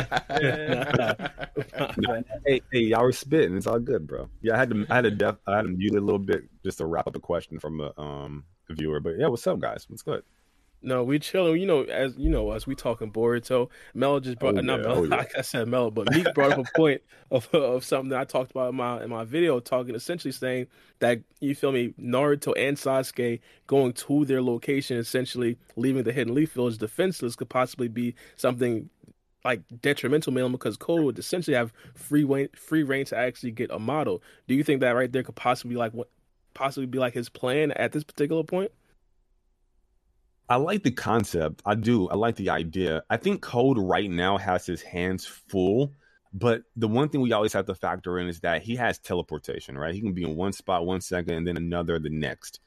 [SPEAKER 4] Hey, hey, y'all were spitting. It's all good, bro. Yeah, I had to, I had to, def, I had to mute it a little bit just to wrap up a question from a um a viewer. But yeah, what's up, guys? What's good?
[SPEAKER 2] No, we chilling. You know, as you know, us we talking Boruto. Mel just brought
[SPEAKER 4] Oh,
[SPEAKER 2] not
[SPEAKER 4] yeah.
[SPEAKER 2] Mel,
[SPEAKER 4] Oh, yeah.
[SPEAKER 2] like I said Mel, but Meek brought up a point of of something that I talked about in my in my video, talking essentially saying that you feel me, Naruto and Sasuke going to their location, essentially leaving the Hidden Leaf Village defenseless, could possibly be something like detrimental mainly because Code would essentially have free reign, free reign to actually get Amado. Do you think that right there could possibly like what possibly be like his plan at this particular point?
[SPEAKER 4] I like the concept. I do. I like the idea. I think Code right now has his hands full, but the one thing we always have to factor in is that he has teleportation, right? He can be in one spot one second and then another the next.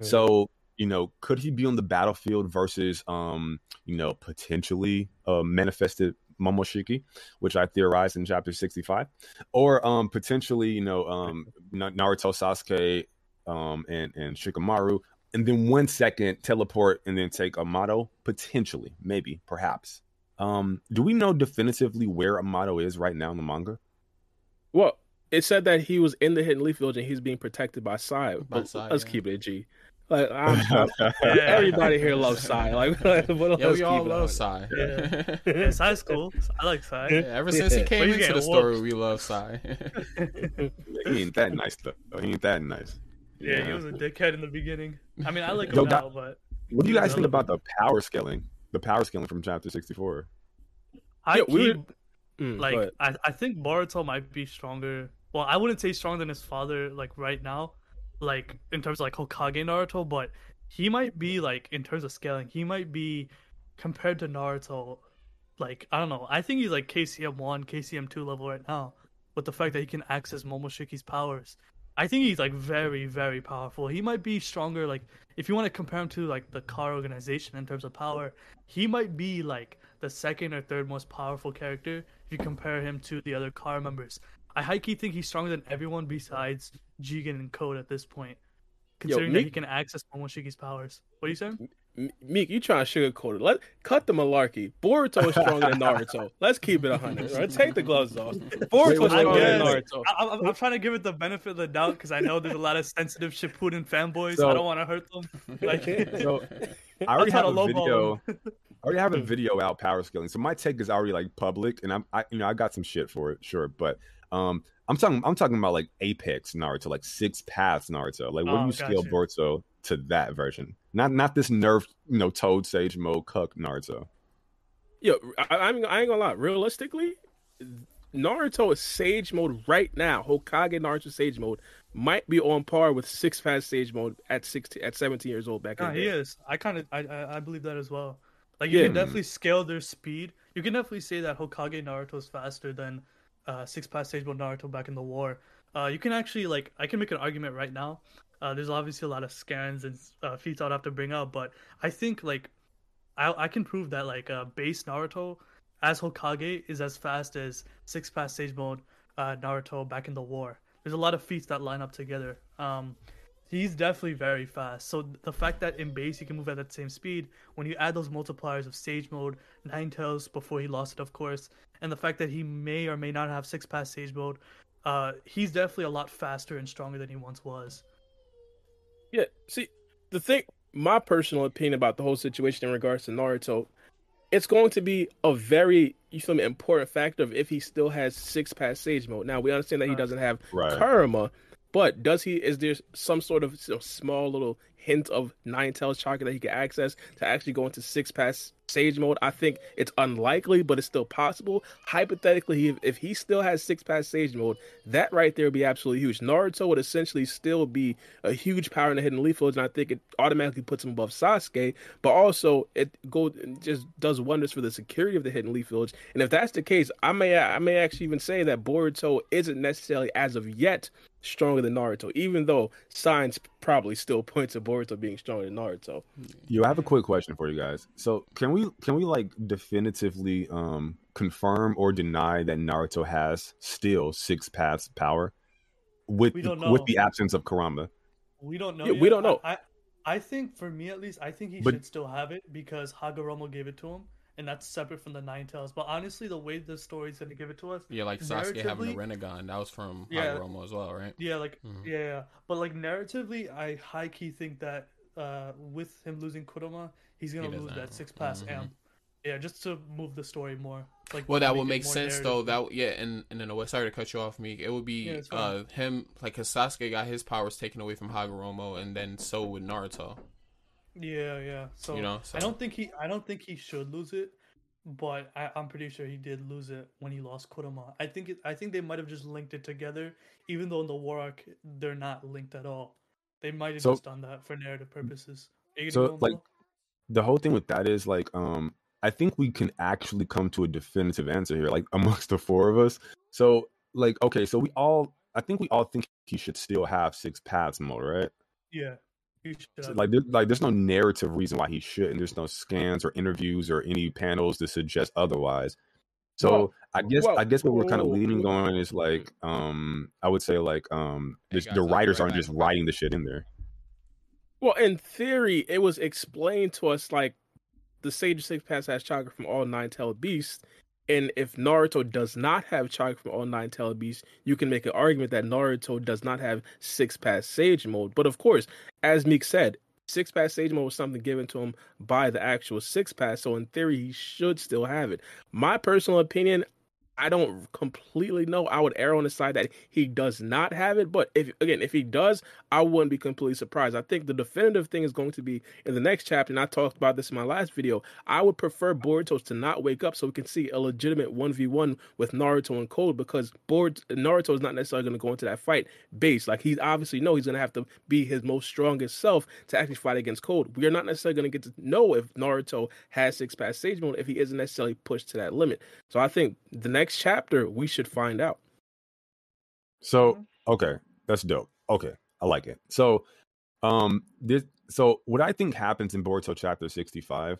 [SPEAKER 4] So, you know, could he be on the battlefield versus um, you know, potentially uh manifested Momoshiki, which I theorized in chapter 65, or um potentially, you know, um Naruto Sasuke um and and Shikamaru and then one second teleport and then take Amado potentially, maybe, perhaps. Um, do we know definitively where Amado is right now in the manga?
[SPEAKER 2] Well, it said that he was in the Hidden Leaf Village and he's being protected by Sai.
[SPEAKER 1] By
[SPEAKER 2] But
[SPEAKER 1] Sai,
[SPEAKER 2] let's
[SPEAKER 1] yeah.
[SPEAKER 2] keep it a G. Like I'm, everybody here loves Sai. Like, but
[SPEAKER 1] yeah,
[SPEAKER 2] let's
[SPEAKER 1] we all love
[SPEAKER 2] on.
[SPEAKER 1] Sai.
[SPEAKER 3] Yeah. Yeah, Sai's cool. I like Sai.
[SPEAKER 1] Yeah, ever since he came
[SPEAKER 3] But he's
[SPEAKER 1] into the
[SPEAKER 3] getting
[SPEAKER 1] story, we love Sai.
[SPEAKER 4] he ain't that nice though. He ain't that nice.
[SPEAKER 3] Yeah, he was a dickhead in the beginning. I mean, I like him
[SPEAKER 4] Yo,
[SPEAKER 3] now,
[SPEAKER 4] that-
[SPEAKER 3] but
[SPEAKER 4] What do you guys think about the power scaling? The power scaling from chapter sixty-four.
[SPEAKER 3] I
[SPEAKER 2] Yeah, we
[SPEAKER 3] keep.
[SPEAKER 2] were- Mm,
[SPEAKER 3] Like. I, I think Boruto might be stronger. Well, I wouldn't say stronger than his father like right now, like in terms of like Hokage Naruto, but he might be like in terms of scaling, he might be compared to Naruto. Like I don't know. I think he's like KCM one, KCM two level right now, with the fact that he can access Momoshiki's powers. I think he's like very very powerful. He might be stronger. Like if you want to compare him to like the Kara organization in terms of power, he might be like the second or third most powerful character if you compare him to the other Kara members. I high key think he's stronger than everyone besides Jigen and Code at this point, considering that he can access Momoshiki's powers. What are you saying?
[SPEAKER 2] M- Meek, you trying to sugarcoat it? Let cut the malarkey. Boruto is stronger than Naruto. Let's keep it a hundred. Right? Take the gloves off. Boruto's
[SPEAKER 4] wait,
[SPEAKER 2] stronger than. Naruto.
[SPEAKER 3] I, I'm, I'm trying to give it the benefit of the doubt because I know there's a lot of sensitive Shippuden fanboys.
[SPEAKER 4] So-
[SPEAKER 3] I don't want to hurt them. Like,
[SPEAKER 4] So I already have a
[SPEAKER 3] lowball
[SPEAKER 4] video. I already have a video out power scaling. So my take is already like public, and I'm, I, you know, I got some shit for it, sure. But um, I'm talking, I'm talking about like Apex Naruto, like six paths Naruto. Like, what
[SPEAKER 3] Oh,
[SPEAKER 4] do you scale
[SPEAKER 3] gotcha.
[SPEAKER 4] Boruto to that version? Not, not this nerfed, you know, Toad Sage mode cuck Naruto.
[SPEAKER 2] Yo, I, I, ain't- I ain't gonna lie. Realistically, Naruto is Sage mode right now. Hokage Naruto Sage mode might be on par with Six Path Sage mode at 16, at 17 years old back
[SPEAKER 3] Nah,
[SPEAKER 2] in the
[SPEAKER 3] he
[SPEAKER 2] day.
[SPEAKER 3] is. I kind of, I, I, I believe that as well. Like you
[SPEAKER 2] Yeah.
[SPEAKER 3] can definitely scale their speed. You can definitely say that Hokage Naruto is faster than uh, Six Path Sage Mode Naruto back in the war. Uh, you can actually like, I can make an argument right now. Uh, there's obviously a lot of scans and uh, feats I'd have to bring up, but I think like, I I can prove that like uh, base Naruto as Hokage is as fast as Six Path Sage Mode uh, Naruto back in the war. There's a lot of feats that line up together. Um, he's definitely very fast. So the fact that in base he can move at that same speed, when you add those multipliers of Sage Mode, Nine Tails before he lost it, of course, and the fact that he may or may not have Six Path Sage Mode, uh, he's definitely a lot faster and stronger than he once was.
[SPEAKER 2] Yeah, see, the thing, my personal opinion about the whole situation in regards to Naruto, it's going to be a very, you feel me, important factor of if he still has six path Sage mode. Now we understand that he doesn't have
[SPEAKER 4] Right.
[SPEAKER 2] Kurama, but does he? Is there some sort of you know, small little hint of Nine Tails chakra that he can access to actually go into six path Sage mode? I think it's unlikely, but it's still possible. Hypothetically, if, he still has six path Sage mode, that right there would be absolutely huge. Naruto would essentially still be a huge power in the Hidden Leaf Village, and I think it automatically puts him above Sasuke. But also, it go just does wonders for the security of the Hidden Leaf Village. And if that's the case, I may I may actually even say that Boruto isn't necessarily as of yet stronger than Naruto, even though science probably still points to Boruto being stronger than Naruto.
[SPEAKER 4] Yo, I have a quick question for you guys. So can we can we like definitively um confirm or deny that Naruto has still six paths power with
[SPEAKER 3] We
[SPEAKER 4] with the absence of Kurama?
[SPEAKER 3] We don't know.
[SPEAKER 2] Yeah, we don't know.
[SPEAKER 3] I, I, I think for me at least, I think he
[SPEAKER 4] But-
[SPEAKER 3] should still have it because Hagoromo gave it to him, and that's separate from the Nine Tails. But honestly, the way the story's gonna give it to us,
[SPEAKER 1] Yeah, like Sasuke having the Rinnegan, that was from
[SPEAKER 3] Yeah.
[SPEAKER 1] Hagoromo as well, right?
[SPEAKER 3] yeah, like
[SPEAKER 1] Mhm.
[SPEAKER 3] yeah, yeah. But like narratively, I high key think that uh, with him losing Kurama, he's gonna
[SPEAKER 1] He
[SPEAKER 3] lose that six path
[SPEAKER 1] mhm.
[SPEAKER 3] amp. Yeah, just to move the story more. Like
[SPEAKER 1] Well, that would make sense though.
[SPEAKER 3] narrative.
[SPEAKER 1] That yeah, and and in a way, sorry to cut you off, Meek. It would be
[SPEAKER 3] Yeah,
[SPEAKER 1] uh him like cause Sasuke got his powers taken away from Hagoromo, and then so would Naruto.
[SPEAKER 3] Yeah, yeah. So
[SPEAKER 1] You know, so-
[SPEAKER 3] I don't think he I don't think he should lose it, but I, I'm pretty sure he did lose it when he lost Kurama. I think it, I think they might have just linked it together, even though in the war arc they're not linked at all. They might have
[SPEAKER 4] So-
[SPEAKER 3] just done that for narrative purposes.
[SPEAKER 4] So, like,
[SPEAKER 3] Mo?
[SPEAKER 4] The whole thing with that is like um I think we can actually come to a definitive answer here, like amongst the four of us. So like okay, so we all I think we all think he should still have six paths mode, right?
[SPEAKER 3] yeah, you should
[SPEAKER 4] like there, like there's no narrative reason why he shouldn't. There's no scans or interviews or any panels to suggest otherwise. So
[SPEAKER 2] Well,
[SPEAKER 4] I guess
[SPEAKER 2] well,
[SPEAKER 4] I guess what we're kind of leaning on is like um I would say like um the, the writers aren't just writing the shit in there.
[SPEAKER 2] Well, in theory, it was explained to us like the Sage Six Paths has chakra from all nine tailed beasts. And if Naruto does not have chakra from all nine beasts, you can make an argument that Naruto does not have six path sage mode. But of course, as Meek said, six path sage mode was something given to him by the actual six path. So in theory, he should still have it. My personal opinion, I don't completely know. I would err on the side that he does not have it. But if again, if he does, I wouldn't be completely surprised. I think the definitive thing is going to be in the next chapter, and I talked about this in my last video. I would prefer Boruto to not wake up so we can see a legitimate one v one with Naruto and Code because Boruto Naruto is not necessarily going to go into that fight base. Like he's obviously know he's going to have to be his most strongest self to actually fight against Code. We are not necessarily going to get to know if Naruto has six path sage mode if he isn't necessarily pushed to that limit. So I think the next next chapter we should find out.
[SPEAKER 4] So mm-hmm. okay, that's dope. Okay, I like it. So um this so what I think happens in Boruto chapter 65,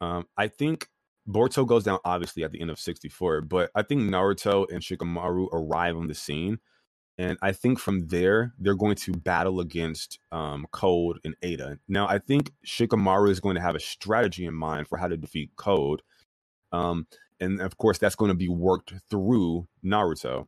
[SPEAKER 4] um, I think Boruto goes down obviously at the end of 64, but I think Naruto and Shikamaru arrive on the scene. And I think from there, they're going to battle against um, Code and Eida. Now, I think Shikamaru is going to have a strategy in mind for how to defeat Code. Um, and of course that's going to be worked through Naruto.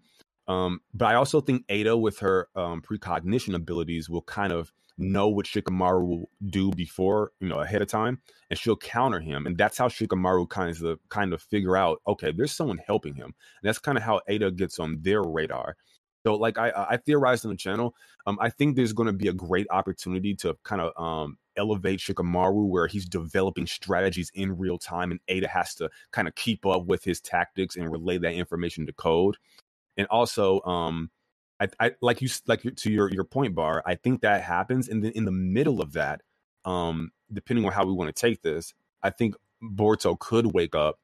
[SPEAKER 4] Um, but I also think Eida, with her um, precognition abilities, will kind of know what Shikamaru will do before, you know, ahead of time, and she'll counter him, and that's how Shikamaru kind of kind of figure out, okay, there's someone helping him, and that's kind of how Eida gets on their radar. So, like I, I theorized on the channel, um, I think there's going to be a great opportunity to kind of um, elevate Shikamaru, where he's developing strategies in real time, and Eida has to kind of keep up with his tactics and relay that information to Code. And also, um, I, I like you like to your your point, Bar. I think that happens, and then in the middle of that, um, depending on how we want to take this, I think Boruto could wake up.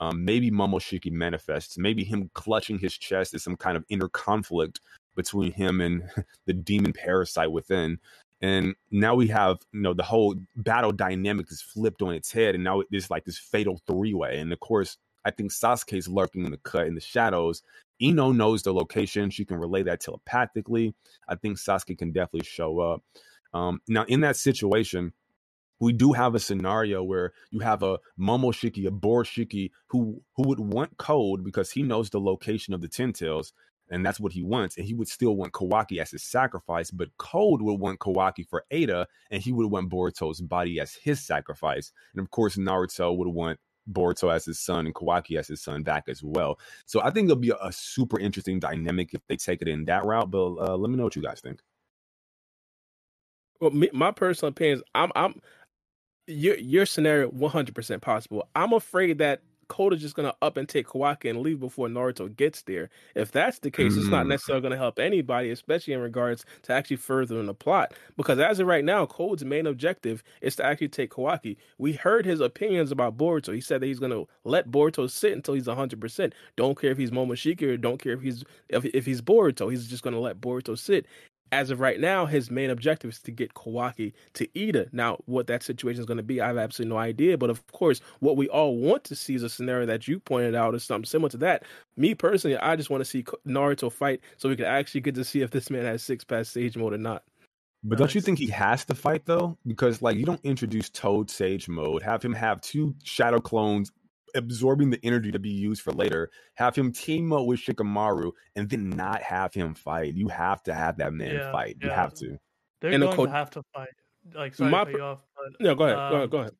[SPEAKER 4] Um, maybe Momoshiki manifests. Maybe him clutching his chest is some kind of inner conflict between him and the demon parasite within and now we have you know the whole battle dynamic is flipped on its head and now it's like this fatal three way and of course i think sasuke's lurking in the cut in the shadows. Ino knows the location. She can relay that telepathically. I think sasuke can definitely show up. Um, now in that situation we do have a scenario where you have a Momoshiki, a Boroshiki, who who would want code because he knows the location of the Ten Tails, and that's what he wants. And he would still want Kawaki as his sacrifice, but Code would want Kawaki for Eida, and he would want Boruto's body as his sacrifice. And of course, Naruto would want Boruto as his son and Kawaki as his son back as well. So I think it'll be a, a super interesting dynamic if they take it in that route. But uh, let me know what you guys think.
[SPEAKER 2] Well, me, my personal opinion is I'm I'm your your scenario 100% possible. I'm afraid that Code's just gonna up and take Kawaki and leave before Naruto gets there. If that's the case, mm. it's not mm. necessarily gonna help anybody, especially in regards to actually furthering the plot. Because as of right now, Code's main objective is to actually take Kawaki. We heard his opinions about Boruto. He said that he's gonna let Boruto sit until he's hundred percent. Don't care if he's Momoshiki or don't care if he's if, if he's Boruto. He's just gonna let Boruto sit as of right now, his main objective is to get Kawaki to Eida. Now, what that situation is going to be, I have absolutely no idea. But of course, what we all want to see is a scenario that you pointed out is something similar to that. Me personally, I just want to see Naruto fight so we can actually get to see if this man has six path sage mode or not.
[SPEAKER 4] But don't you think he has to fight though? Because like you don't introduce Toad Sage mode, have him have two shadow clones absorbing the energy to be used for later. Have him team up with Shikamaru and then not have him fight. You have to have that man yeah, fight. You have to.
[SPEAKER 3] They're and going the to have to fight. Like sorry my, to cut you off,
[SPEAKER 2] but no, go ahead. Um, go ahead. Go ahead.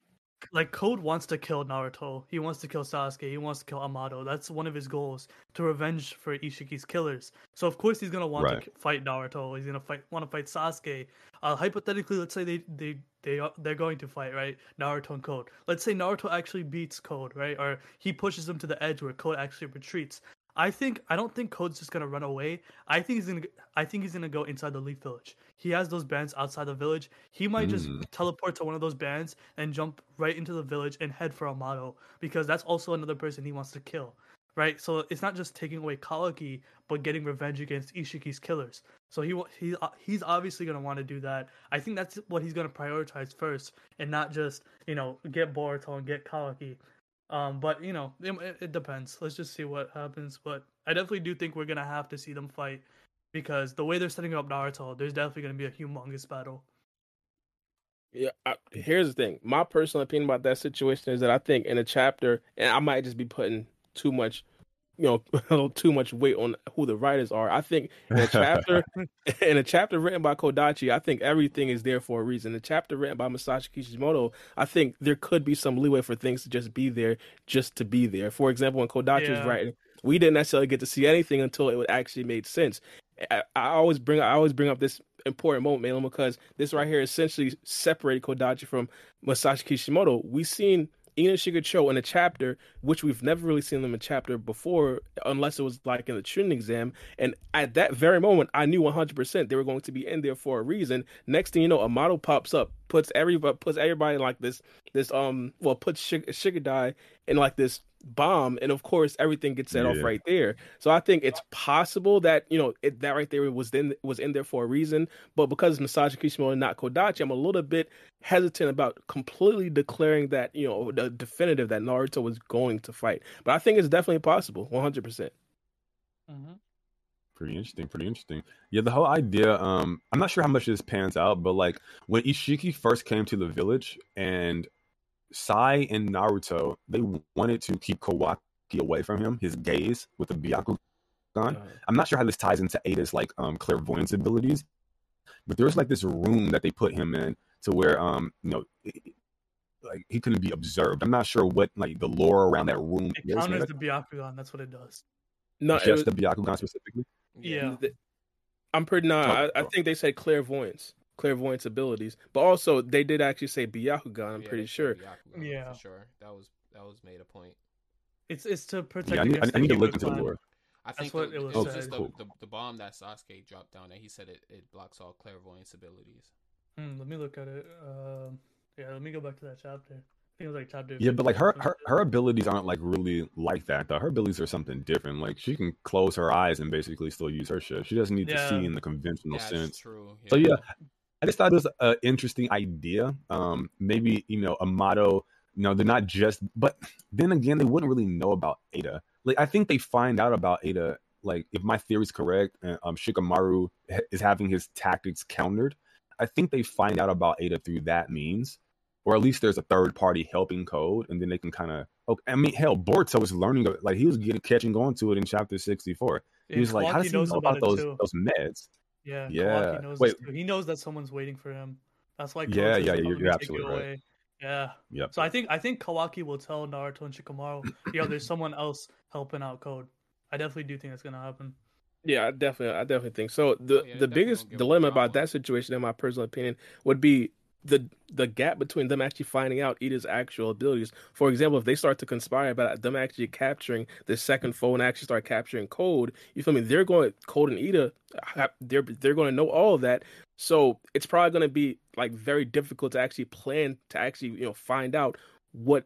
[SPEAKER 3] Like Code wants to kill Naruto. He wants to kill Sasuke. He wants to kill Amado. That's one of his goals to revenge for Ishiki's killers. So of course he's gonna want right. to fight Naruto. He's gonna fight want to fight Sasuke. Uh, hypothetically, let's say they they they are, they're going to fight right Naruto and Code. Let's say Naruto actually beats Code right, or he pushes him to the edge where Code actually retreats. I think I don't think Code's just gonna run away. I think he's gonna I think he's gonna go inside the Leaf Village. He has those bands outside the village. He might mm. just teleport to one of those bands and jump right into the village and head for Amado because that's also another person he wants to kill right? So it's not just taking away Kawaki, but getting revenge against Ishiki's killers. So he he uh, he's obviously gonna want to do that. I think that's what he's gonna prioritize first, and not just you know get Boruto and get Kawaki. Um, but you know it, it depends. Let's just see what happens. But I definitely do think we're gonna have to see them fight because the way they're setting up Naruto, there's definitely gonna be a humongous battle.
[SPEAKER 2] Yeah, I, here's the thing. My personal opinion about that situation is that I think in a chapter, and I might just be putting too much you know a little too much weight on who the writers are. I think in a chapter in a chapter written by Kodachi, I think everything is there for a reason. The chapter written by Masashi Kishimoto, I think there could be some leeway for things to just be there just to be there. For example, when Kodachi yeah. was writing we didn't necessarily get to see anything until it actually made sense. I, I always bring I always bring up this important moment, mainly because this right here essentially separated Kodachi from Masashi Kishimoto. We seen Ino-Shika-Cho in a chapter, which we've never really seen them in a chapter before, unless it was like in the Chunin exam. And at that very moment, I knew 100% they were going to be in there for a reason. Next thing you know, Amado pops up, puts everybody puts everybody in like this this um well puts Shig- Shigadai in like this bomb and of course everything gets set yeah. off right there so i think it's possible that you know it, that right there was then was in there for a reason but because masashi kishimoto and not kodachi i'm a little bit hesitant about completely declaring that you know the definitive that naruto was going to fight but i think it's definitely possible 100%
[SPEAKER 4] mm-hmm. Pretty interesting, pretty interesting. Yeah, the whole idea, um, I'm not sure how much this pans out, but like when Ishiki first came to the village and Sai and Naruto, they wanted to keep Kawaki away from him, his gaze with the Byakugan. Uh, I'm not sure how this ties into Eida's like um clairvoyance abilities, but there's like this room that they put him in to where um you know like he couldn't be observed. I'm not sure what like the lore around that room.
[SPEAKER 3] It counters the Byakugan. That's what it does.
[SPEAKER 4] Not just was, the Byakugan specifically.
[SPEAKER 3] Yeah,
[SPEAKER 2] I'm pretty. Not. I, I think they said clairvoyance clairvoyance abilities. But also, they did actually say Byakugan. I'm yeah, pretty sure.
[SPEAKER 1] Byakugan, yeah, sure. That was that was made a point.
[SPEAKER 3] It's it's to protect.
[SPEAKER 4] Yeah, I need, I need to look into the lore.
[SPEAKER 1] I think That's the, what it was. just the, the, the, bomb that Sasuke dropped down that he said it, it blocks all clairvoyance abilities.
[SPEAKER 3] Hmm, let me look at it. Uh, yeah, let me go back to that chapter. I think it was like chapter.
[SPEAKER 4] Yeah, but like her, her her abilities aren't like really like that though. Her abilities are something different. Like she can close her eyes and basically still use her shit. She doesn't need yeah. to see in the conventional yeah, sense.
[SPEAKER 1] True.
[SPEAKER 4] Yeah. So yeah, I just thought it was an interesting idea. Um, maybe you know Amado. You know, they're not just. But then again, they wouldn't really know about Eida. Like I think they find out about Eida. Like if my theory is correct, um, Shikamaru is having his tactics countered. I think they find out about Ada through that means, or at least there's a third party helping code, and then they can kind of. Okay, I mean, hell, Boruto was learning like he was getting catching on to it in chapter sixty four. He was like, "How does he know about, about those those meds?"
[SPEAKER 3] Yeah, yeah. Knows Wait, he knows that someone's waiting for him. That's why.
[SPEAKER 4] Yeah, yeah, you're, you're absolutely right. Away.
[SPEAKER 3] Yeah.
[SPEAKER 4] Yep.
[SPEAKER 3] So I think I think Kawaki will tell Naruto and Shikamaru, yo, there's someone else helping out Code. I definitely do think that's gonna happen.
[SPEAKER 2] Yeah, I definitely, I definitely think so. The oh, yeah, the biggest dilemma about that situation, in my personal opinion, would be the the gap between them actually finding out Eida's actual abilities. For example, if they start to conspire about them actually capturing the second foe and actually start capturing Code, you feel me? They're going Code and Eida, they're they're going to know all of that. So it's probably going to be like very difficult to actually plan to actually you know find out what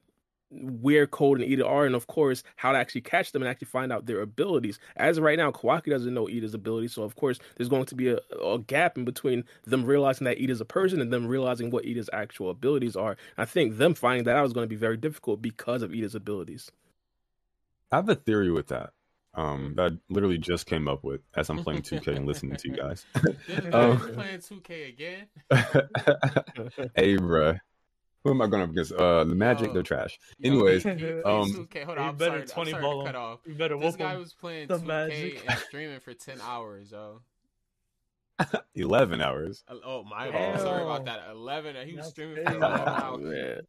[SPEAKER 2] where Code and Eida are, and of course, how to actually catch them and actually find out their abilities. As of right now, Kawaki doesn't know Eida's abilities, so of course, there's going to be a, a gap in between them realizing that Eida's a person and them realizing what Eida's actual abilities are. I think them finding that out is going to be very difficult because of Eida's abilities.
[SPEAKER 4] I have a theory with that. Um, that I literally just came up with as I'm playing 2K and listening to you guys.
[SPEAKER 1] um, playing 2K again?
[SPEAKER 4] hey, bro. Who am I going up against? Uh, the Magic, oh. they're trash. Anyways, um,
[SPEAKER 1] okay, hold on. I'm better sorry, 20 I'm sorry ball cut off. You better this guy was playing the 2K Magic. and streaming for 10 hours, yo.
[SPEAKER 4] 11 hours.
[SPEAKER 1] Oh my bad. Sorry about that. 11. He was streaming for 11 hours.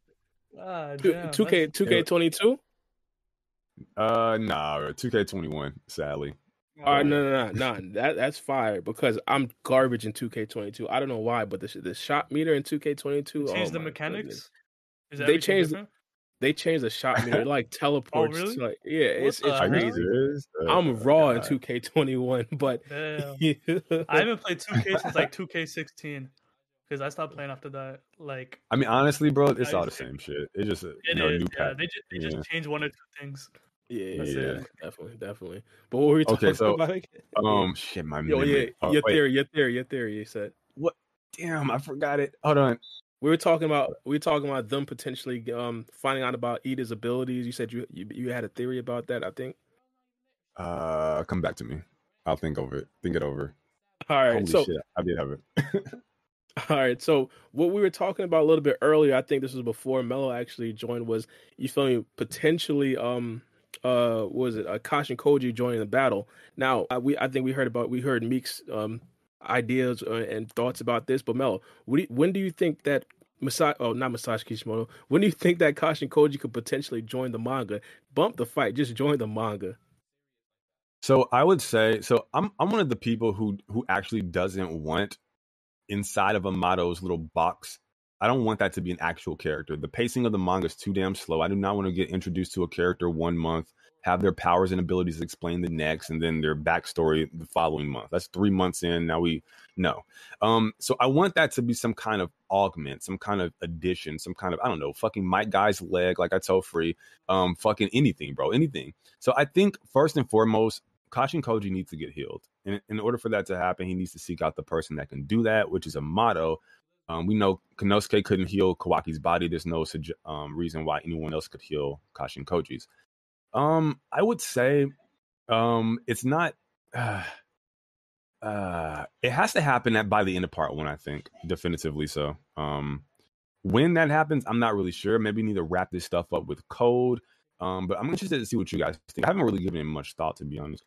[SPEAKER 2] Ah, 2K 2K22?
[SPEAKER 4] Uh, nah, 2K21. Sadly.
[SPEAKER 2] Uh, all right, no, no, no, no. That that's fire because I'm garbage in 2K22. I don't know why, but the the shot meter in 2K22
[SPEAKER 3] change oh the mechanics.
[SPEAKER 2] they changed. The, they changed the shot meter. It like oh, teleports. oh, really? like, yeah, it's it's crazy. I'm raw God. in 2K21, but
[SPEAKER 3] I haven't played 2K since like 2K16 because I stopped playing after that. Like,
[SPEAKER 4] I mean, honestly, bro, it's all the same shit. It's just a it you know,
[SPEAKER 3] is, new yeah, They just they yeah. just changed one or two things.
[SPEAKER 2] Yeah, yeah, definitely, definitely. But what were we talking okay, so, about?
[SPEAKER 4] Um, shit, my
[SPEAKER 2] Yo, yeah, oh, your wait. theory, your theory, your theory. You said
[SPEAKER 4] what? Damn, I forgot it. Hold on.
[SPEAKER 2] We were talking about we were talking about them potentially um finding out about Eida's abilities. You said you you, you had a theory about that. I think.
[SPEAKER 4] Uh, come back to me. I'll think over it. Think it over.
[SPEAKER 2] All right. Holy so shit,
[SPEAKER 4] I did have it.
[SPEAKER 2] All right. So what we were talking about a little bit earlier, I think this was before Mello actually joined, was you feel me potentially um uh was it Akash and Koji joining the battle. Now uh, we I think we heard about we heard Meek's um ideas uh, and thoughts about this, but Mel, do when do you think that Masashi, oh, not Masashi Kishimoto. When do you think that Akash and Koji could potentially join the manga? Bump the fight, just join the manga.
[SPEAKER 4] So I would say so I'm I'm one of the people who who actually doesn't want inside of Amado's little box. I don't want that to be an actual character. The pacing of the manga is too damn slow. I do not want to get introduced to a character one month, have their powers and abilities explained the next, and then their backstory the following month. That's three months in. Now we know. Um, so I want that to be some kind of augment, some kind of addition, some kind of I don't know, fucking Might Guy's leg, like I told Free, um, fucking anything, bro, anything. So I think first and foremost, Kashin Koji needs to get healed. And in order for that to happen, he needs to seek out the person that can do that, which is Amado. Um, we know Konosuke couldn't heal Kawaki's body. There's no um, reason why anyone else could heal Kashin Koji's. Um, I would say um, it's not. Uh, uh, it has to happen at by the end of part one. I think definitively so. Um, when that happens, I'm not really sure. Maybe need to wrap this stuff up with code. Um, but I'm interested to see what you guys think. I haven't really given it much thought, to be honest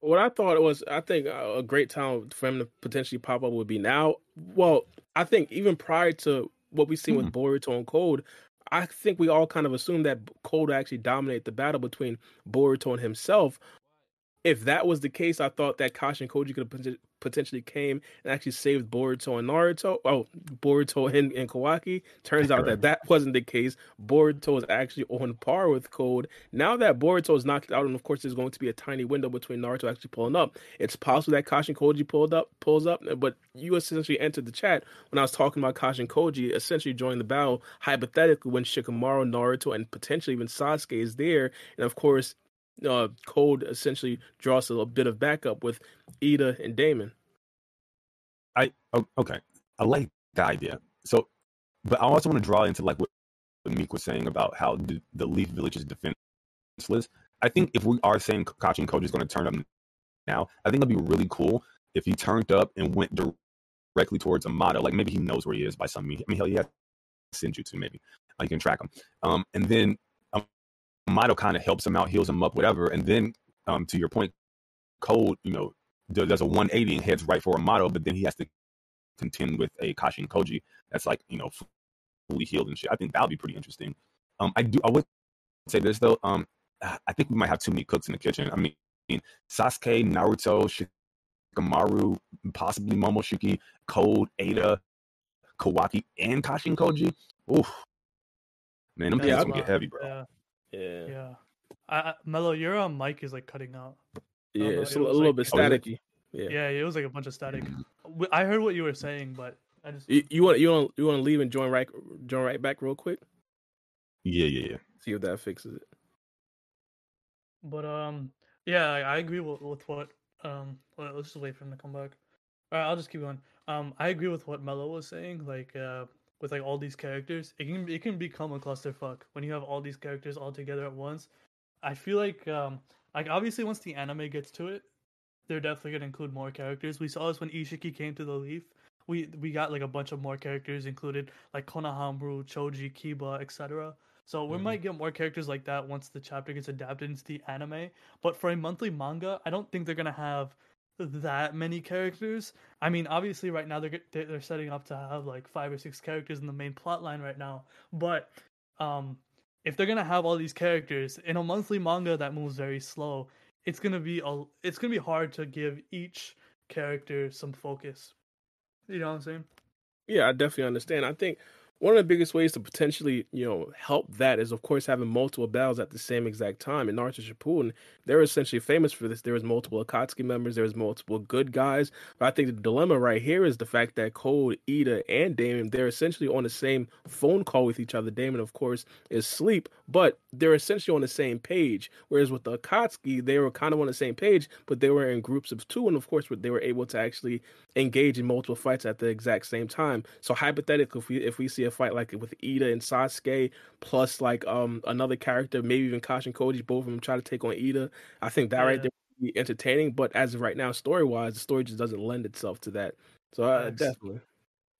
[SPEAKER 2] what I thought was, I think a great time for him to potentially pop up would be now. Well, I think even prior to what we've seen hmm. with Boruto and Code, I think we all kind of assumed that Code actually dominate the battle between Boruto and himself if that was the case, I thought that Kashin Koji could have potentially came and actually saved Boruto and Naruto. Oh, Boruto and, and Kawaki. Turns out that that wasn't the case. Boruto is actually on par with Code. Now that Boruto is knocked out, and of course there's going to be a tiny window between Naruto actually pulling up. It's possible that Kashin Koji pulled up, pulls up, but you essentially entered the chat when I was talking about Kashin Koji essentially joining the battle hypothetically when Shikamaru, Naruto, and potentially even Sasuke is there, and of course uh, Code essentially draws a bit of backup with Eida and Daemon.
[SPEAKER 4] I okay, I like the idea. So, but I also want to draw into like what, Meek was saying about how the, the Leaf Village is defenseless. I think if we are saying Kashin Koji is going to turn up now, I think it'd be really cool if he turned up and went directly towards Amado. Like maybe he knows where he is by some means. I mean, hell, he has Senjutsu maybe. Like, you can track him. Um, and then Mito kind of helps him out, heals him up, whatever. And then, um, to your point, Code, you know, does a 180 and heads right for a Amado, but then he has to contend with a Kashin Koji that's like, you know, fully healed and shit. I think that would be pretty interesting. Um, I do, I would say this though. Um, I think we might have too many cooks in the kitchen. I mean, Sasuke, Naruto, Shikamaru, possibly Momoshiki, Code, Eida, Kawaki, and Kashin Koji. Oof. Man, them yeah, gonna get heavy, bro.
[SPEAKER 3] Yeah. Yeah. Yeah. I, Mello, your um, mic is like cutting out.
[SPEAKER 2] Yeah, it's a, a little like, bit staticky.
[SPEAKER 3] Yeah. yeah, it was like a bunch of static. I heard what you were saying, but I just
[SPEAKER 2] you, you want you want you want to leave and join right join right back real quick.
[SPEAKER 4] Yeah, yeah, yeah.
[SPEAKER 2] See if that fixes it.
[SPEAKER 3] But um, yeah, I, I agree with, with what um. Let's just wait for him to come back. All right, I'll just keep going. Um, I agree with what Mello was saying. Like, uh, with like all these characters, it can it can become a clusterfuck when you have all these characters all together at once. I feel like um like obviously once the anime gets to it, they're definitely gonna include more characters. We saw this when Ishiki came to the Leaf. We we got like a bunch of more characters included, like Konohamaru, Choji, Kiba, etc. So we mm-hmm. might get more characters like that once the chapter gets adapted into the anime. But for a monthly manga, I don't think they're gonna have that many characters. I mean, obviously, right now they're they're setting up to have like five or six characters in the main plot line right now. But um, if they're gonna have all these characters in a monthly manga that moves very slow, it's gonna be a it's gonna be hard to give each character some focus. You know what I'm saying?
[SPEAKER 2] Yeah, I definitely understand. I think one of the biggest ways to potentially, you know, help that is, of course, having multiple battles at the same exact time. In Naruto Shippuden, they're essentially famous for this. There was multiple Akatsuki members, there was multiple good guys. But I think the dilemma right here is the fact that Code, Eida, and Daemon, they're essentially on the same phone call with each other. Daemon, of course, is sleep, but they're essentially on the same page. Whereas with the Akatsuki, they were kind of on the same page, but they were in groups of two, and of course, they were able to actually engage in multiple fights at the exact same time. So hypothetically, if we if we see a fight like with Eida and Sasuke, plus like um another character, maybe even Kashin Koji, both of them try to take on Eida, I think that yeah. right there would be entertaining. But as of right now, story wise, the story just doesn't lend itself to that. So uh, definitely.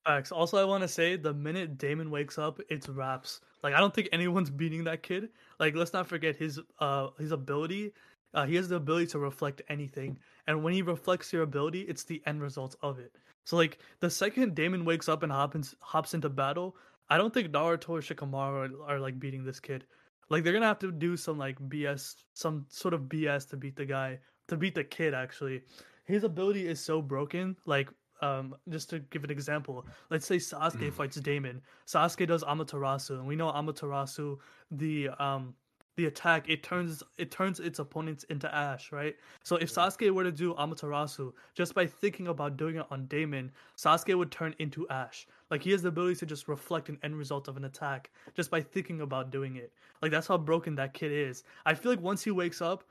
[SPEAKER 3] Facts. Also, I want to say the minute Daemon wakes up, it's raps. Like I don't think anyone's beating that kid. Like let's not forget his uh his ability. Uh, he has the ability to reflect anything, and when he reflects your ability, it's the end result of it. So like the second Daemon wakes up and hops hops into battle, I don't think Naruto or Shikamaru are, are like beating this kid. Like they're gonna have to do some like BS, some sort of BS to beat the guy to beat the kid actually. His ability is so broken. Like um, just to give an example, let's say Sasuke fights Daemon. Sasuke does Amaterasu, and we know Amaterasu, the um, the attack it turns it turns its opponents into ash, right? So if Sasuke were to do Amaterasu, just by thinking about doing it on Daemon, Sasuke would turn into ash. Like he has the ability to just reflect an end result of an attack just by thinking about doing it. Like that's how broken that kid is. I feel like once he wakes up,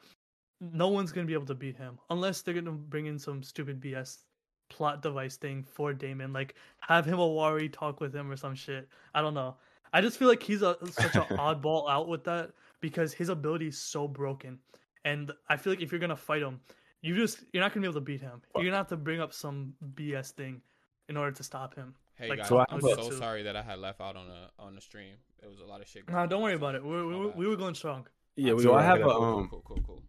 [SPEAKER 3] no one's gonna be able to beat him unless they're gonna bring in some stupid BS plot device thing for Daemon, like have him a Wari talk with him or some shit. I don't know. I just feel like he's a such an oddball out with that because his ability is so broken, and I feel like if you're gonna fight him, you just you're not gonna be able to beat him. You're gonna have to bring up some BS thing in order to stop him.
[SPEAKER 1] Hey
[SPEAKER 3] Like,
[SPEAKER 1] guys,
[SPEAKER 4] I-
[SPEAKER 1] I'm so sorry that I had left out on the on the stream. It was a lot of shit.
[SPEAKER 3] Nah, don't worry about it. We we,
[SPEAKER 1] my
[SPEAKER 3] were- we were going strong.
[SPEAKER 2] Yeah, we
[SPEAKER 4] So
[SPEAKER 2] were
[SPEAKER 4] I have a
[SPEAKER 2] up-
[SPEAKER 4] um,
[SPEAKER 1] cool, cool, cool.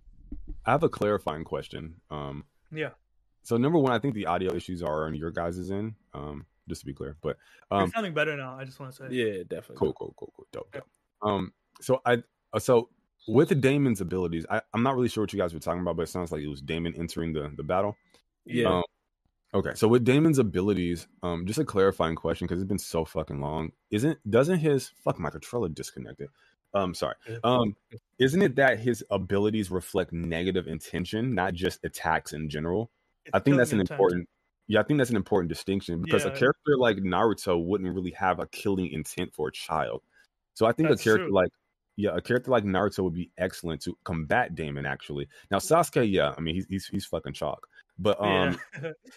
[SPEAKER 4] I have a clarifying question. Um,
[SPEAKER 3] Yeah,
[SPEAKER 4] so number one, I think the audio issues are on your guys' end. Um, just to be clear, but um,
[SPEAKER 3] you're sounding better now. I just want to say.
[SPEAKER 2] yeah, definitely.
[SPEAKER 4] cool, cool, cool, cool, dope, dope. Um, so I, so with Daemon's abilities, I, I'm not really sure what you guys were talking about, but it sounds like it was Daemon entering the the battle.
[SPEAKER 2] Yeah,
[SPEAKER 4] Um, okay, so with Daemon's abilities, um, just a clarifying question because it's been so fucking long. Isn't doesn't his fuck my controller disconnected? Um, sorry. Um, isn't it that his abilities reflect negative intention, not just attacks in general?
[SPEAKER 3] It's
[SPEAKER 4] I think that's an
[SPEAKER 3] intent.
[SPEAKER 4] important. Yeah, I think that's an important distinction because a
[SPEAKER 3] Yeah.
[SPEAKER 4] character like Naruto wouldn't really have a killing intent for a child. So I think
[SPEAKER 3] That's
[SPEAKER 4] a character
[SPEAKER 3] true.
[SPEAKER 4] like yeah, a character like Naruto would be excellent to combat Daemon. Actually, now Sasuke, yeah, I mean he's he's, he's fucking chalk, but um,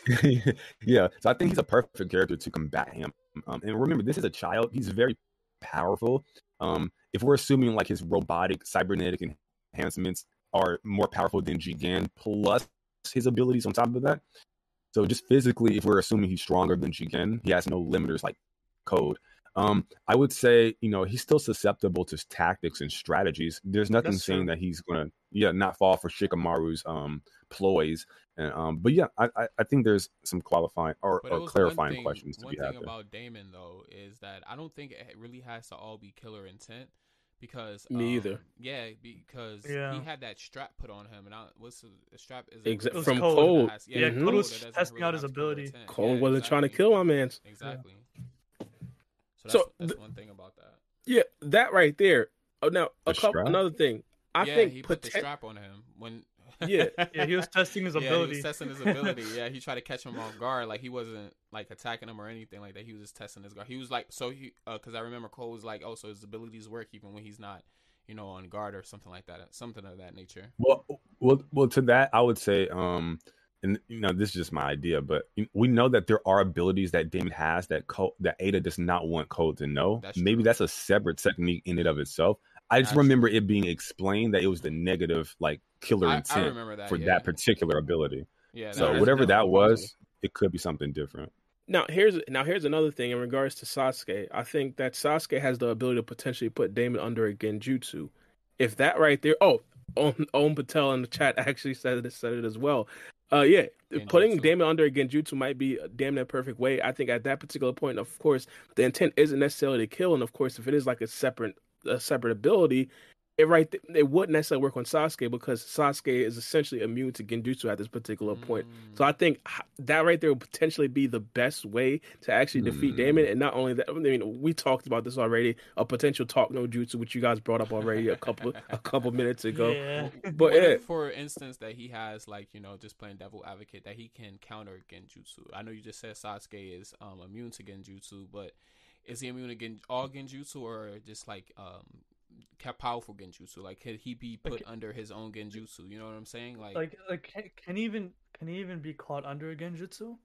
[SPEAKER 3] yeah.
[SPEAKER 4] yeah, so I think he's a perfect character to combat him. Um, and remember, this is a child; he's very powerful. Um, if we're assuming like his robotic cybernetic enhancements are more powerful than Jigen, plus his abilities on top of that, so just physically, if we're assuming he's stronger than Jigen, he has no limiters like Code. Um, I would say, you know, he's still susceptible to tactics and strategies. There's nothing
[SPEAKER 3] That's
[SPEAKER 4] saying
[SPEAKER 3] true.
[SPEAKER 4] that he's gonna, yeah, not fall for Shikamaru's um ploys. And um, but yeah, I I, I think there's some qualifying or, or clarifying
[SPEAKER 1] thing,
[SPEAKER 4] questions to be had One
[SPEAKER 1] thing
[SPEAKER 4] there.
[SPEAKER 1] about Daemon though is that I don't think it really has to all be killer intent because
[SPEAKER 2] Me
[SPEAKER 1] um,
[SPEAKER 2] either.
[SPEAKER 1] Yeah, because
[SPEAKER 3] Yeah.
[SPEAKER 1] he had that strap put on him, and I, what's the, the strap? Is
[SPEAKER 2] Exa-
[SPEAKER 3] It was
[SPEAKER 2] from
[SPEAKER 3] Code.
[SPEAKER 2] Code.
[SPEAKER 1] Has-
[SPEAKER 3] Yeah. Code
[SPEAKER 1] cold,
[SPEAKER 3] was testing
[SPEAKER 1] really
[SPEAKER 3] out his ability.
[SPEAKER 1] intent.
[SPEAKER 2] Code
[SPEAKER 1] Yeah,
[SPEAKER 2] wasn't trying to kill my man.
[SPEAKER 1] Exactly. So that's,
[SPEAKER 2] So,
[SPEAKER 1] that's
[SPEAKER 2] the-
[SPEAKER 1] one thing about that.
[SPEAKER 2] Yeah, that right there. Oh, now a
[SPEAKER 4] The
[SPEAKER 2] couple another thing. I
[SPEAKER 1] yeah,
[SPEAKER 2] think
[SPEAKER 1] he put the strap on him when.
[SPEAKER 2] Yeah.
[SPEAKER 3] yeah, he was testing his
[SPEAKER 1] Yeah,
[SPEAKER 3] ability.
[SPEAKER 1] he was testing his ability. Yeah, he tried to catch him off guard. Like he wasn't like attacking him or anything like that. He was just testing his guard. He was like, so he, because I remember Code was like, oh, so his abilities work even when he's not, you know, on guard or something like that, something of that nature.
[SPEAKER 4] Well, well, well. To that, I would say, um, and you know, this is just my idea, but we know that there are abilities that Daemon has that Code, that Eida does not want Code to know.
[SPEAKER 1] That's
[SPEAKER 4] Maybe
[SPEAKER 1] true.
[SPEAKER 4] that's a separate technique in and of itself. I just
[SPEAKER 1] That's
[SPEAKER 4] remember it being explained that it was the negative, like killer
[SPEAKER 1] I, I
[SPEAKER 4] intent
[SPEAKER 1] remember that
[SPEAKER 4] for
[SPEAKER 1] yeah.
[SPEAKER 4] that particular ability.
[SPEAKER 1] Yeah,
[SPEAKER 4] So
[SPEAKER 1] that's
[SPEAKER 4] whatever that was,
[SPEAKER 1] possible.
[SPEAKER 4] it could be something different.
[SPEAKER 2] Now here's now here's another thing in regards to Sasuke. I think that Sasuke has the ability to potentially put Daemon under a genjutsu. If that right there, oh, Om, Om Patel in the chat actually said it said it as well. Uh, yeah, putting
[SPEAKER 1] Genjutsu.
[SPEAKER 2] Daemon under a genjutsu might be a damn near perfect way. I think at that particular point, of course, the intent isn't necessarily to kill, and of course, if it is like a separate a separate ability, it right th- it wouldn't necessarily work on Sasuke because Sasuke is essentially immune to genjutsu at this particular point.
[SPEAKER 1] Mm.
[SPEAKER 2] So I think that right there would potentially be the best way to actually defeat
[SPEAKER 4] Mm.
[SPEAKER 2] Daemon. And not only that, I mean, we talked about this already. A potential talk no jutsu, which you guys brought up already a couple a couple minutes ago.
[SPEAKER 3] Yeah.
[SPEAKER 2] But
[SPEAKER 1] What
[SPEAKER 2] yeah,
[SPEAKER 1] if, for instance, that he has like you know just playing devil advocate that he can counter genjutsu. I know you just said Sasuke is um, immune to genjutsu, but is he immune to gen- all genjutsu or just like um ca- powerful genjutsu? Like could he be put
[SPEAKER 3] Like-
[SPEAKER 1] under his own genjutsu? You know what I'm saying? Like,
[SPEAKER 3] like like can, can he even can he even be caught under a genjutsu?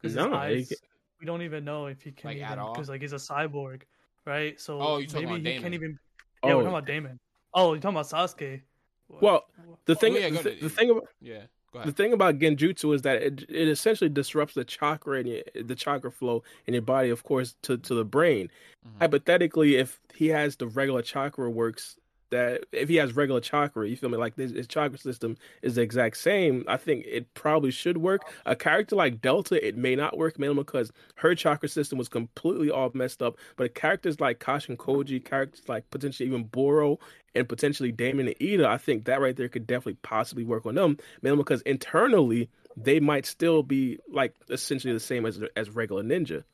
[SPEAKER 3] Because
[SPEAKER 2] No, he
[SPEAKER 3] eyes, we don't even know if he can
[SPEAKER 1] Like, at
[SPEAKER 3] even
[SPEAKER 1] all?
[SPEAKER 3] because like he's a cyborg, right? So
[SPEAKER 1] Oh, you're talking
[SPEAKER 3] maybe
[SPEAKER 1] about
[SPEAKER 3] he can't even. Yeah, we're
[SPEAKER 2] Oh.
[SPEAKER 3] talking about Daemon. Oh, you're talking about Sasuke.
[SPEAKER 2] Well, the oh, thing,
[SPEAKER 1] Oh, yeah,
[SPEAKER 2] the,
[SPEAKER 1] go
[SPEAKER 2] thi- the thing about
[SPEAKER 1] yeah, go
[SPEAKER 2] the thing about genjutsu is that it, it essentially disrupts the chakra and your, the chakra flow in your body, of course, to to the brain.
[SPEAKER 1] Mhm.
[SPEAKER 2] Hypothetically, if he has the regular chakra works that if he has regular chakra, you feel me? Like his, his chakra system is the exact same. I think it probably should work. A character like Delta, it may not work mainly because her chakra system was completely all messed up. But characters like Kashin Koji, characters like potentially even Boro and potentially Daemon and Eida, I think that right there could definitely possibly work on them. Mainly because internally they might still be like essentially the same as as regular ninja.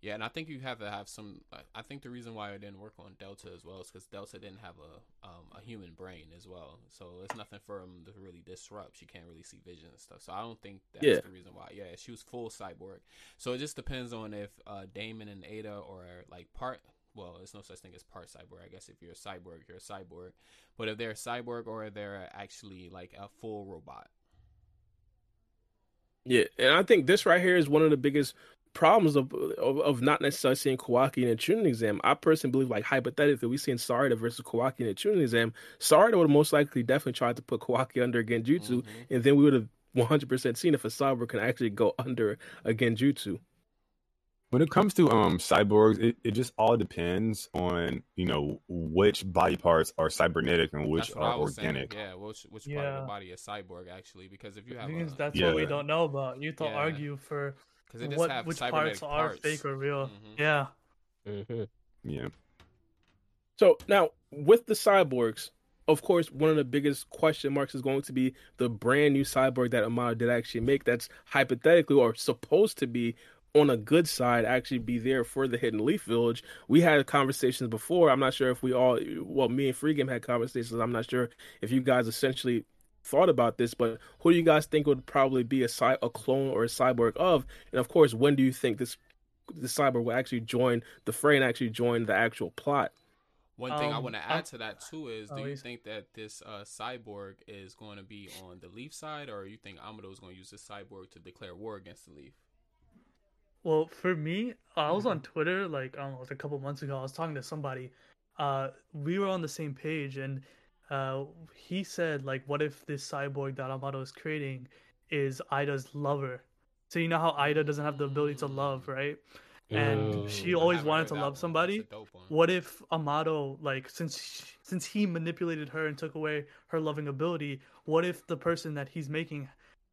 [SPEAKER 1] Yeah, and I think you have to have some. I think the reason why it didn't work on Delta as well is because Delta didn't have a um, a human brain as well, so it's nothing for him to really disrupt. She can't really see vision and stuff, so I don't think that's yeah. the reason why. Yeah, she was full cyborg, so it just depends on if uh, Daemon and Eida or like part. Well, there's no such thing as part cyborg. I guess if you're a cyborg, you're a cyborg. But if they're a cyborg or they're actually like a full robot.
[SPEAKER 2] Yeah, and I think this right here is one of the biggest problems of, of, of not necessarily seeing Kawaki in a Chunin exam. I personally believe, like hypothetically, we seen Sarada versus Kawaki in a Chunin exam. Sarada would most likely definitely tried to put Kawaki under a Genjutsu, mm-hmm. and then we would have 100% seen if a cyborg can actually go under a Genjutsu.
[SPEAKER 4] When it comes to um cyborgs, it, it just all depends on you know which body parts are cybernetic and which are organic.
[SPEAKER 1] Saying. Yeah, which which yeah. part of the body is cyborg actually? Because if you have, a,
[SPEAKER 3] that's yeah. what we don't know about. You to yeah. argue for because it what which parts, parts, are fake or real. Mm-hmm. Yeah.
[SPEAKER 4] Mm-hmm. Yeah.
[SPEAKER 2] So now with the cyborgs, of course, one of the biggest question marks is going to be the brand new cyborg that Amado did actually make. That's hypothetically or supposed to be on a good side actually be there for the hidden leaf village we had conversations before i'm not sure if we all well me and free game had conversations i'm not sure if you guys essentially thought about this, but who do you guys think would probably be a cy- a clone or a cyborg of? And of course, when do you think this the cyborg will actually join the fray and actually join the actual plot?
[SPEAKER 1] One thing um, I want to add to that too is, do you think that this uh, cyborg is going to be on the Leaf side, or you think Amado is going to use this cyborg to declare war against the Leaf?
[SPEAKER 3] Well, for me, I was on Twitter like I don't know, like a couple months ago. I was talking to somebody. Uh, we were on the same page, and uh, he said like, what if this cyborg that Amado is creating is Eida's lover? So you know how Eida doesn't have the ability to love, right? And she always wanted to love somebody. What if Amado, like, since since he manipulated her and took away her loving ability, what if the person that he's making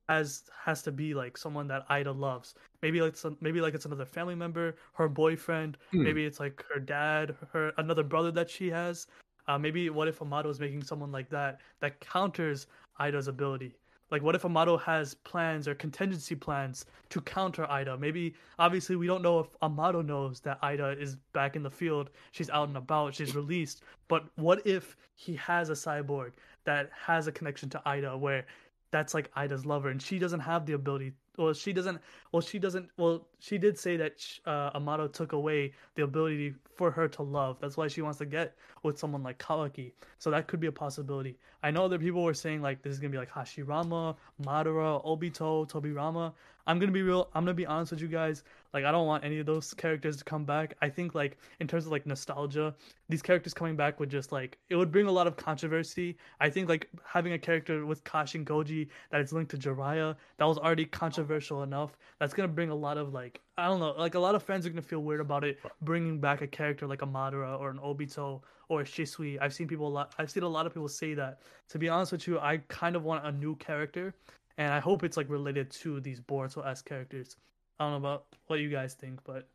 [SPEAKER 3] has has to be like someone that Eida loves? Maybe like some, maybe like it's another family member, her boyfriend. Hmm. Maybe it's like her dad, her another brother that she has. Uh, maybe what if Amado is making someone like that that counters Eida's ability? Like, what if Amado has plans or contingency plans to counter Eida? Maybe, obviously, we don't know if Amado knows that Eida is back in the field. She's out and about. She's released. But what if he has a cyborg that has a connection to Eida where that's like Eida's lover and she doesn't have the ability well she doesn't well she doesn't well she did say that uh, Amado took away the ability for her to love. That's why she wants to get with someone like Kawaki. So that could be a possibility. I know that people were saying like this is gonna be like Hashirama Madara Obito Tobirama I'm gonna be real I'm gonna be honest with you guys like I don't want any of those characters to come back. I think like in terms of like nostalgia, these characters coming back would just like it would bring a lot of controversy. I think like having a character with Kashin Koji that is linked to Jiraiya that was already controversial enough. That's gonna bring a lot of like I don't know, like a lot of fans are gonna feel weird about it bringing back a character like a Madara or an Obito or a Shisui. I've seen people a lot. I've seen a lot of people say that. To be honest with you, I kind of want a new character, and I hope it's like related to these Boruto s characters. I don't know about what you guys think, but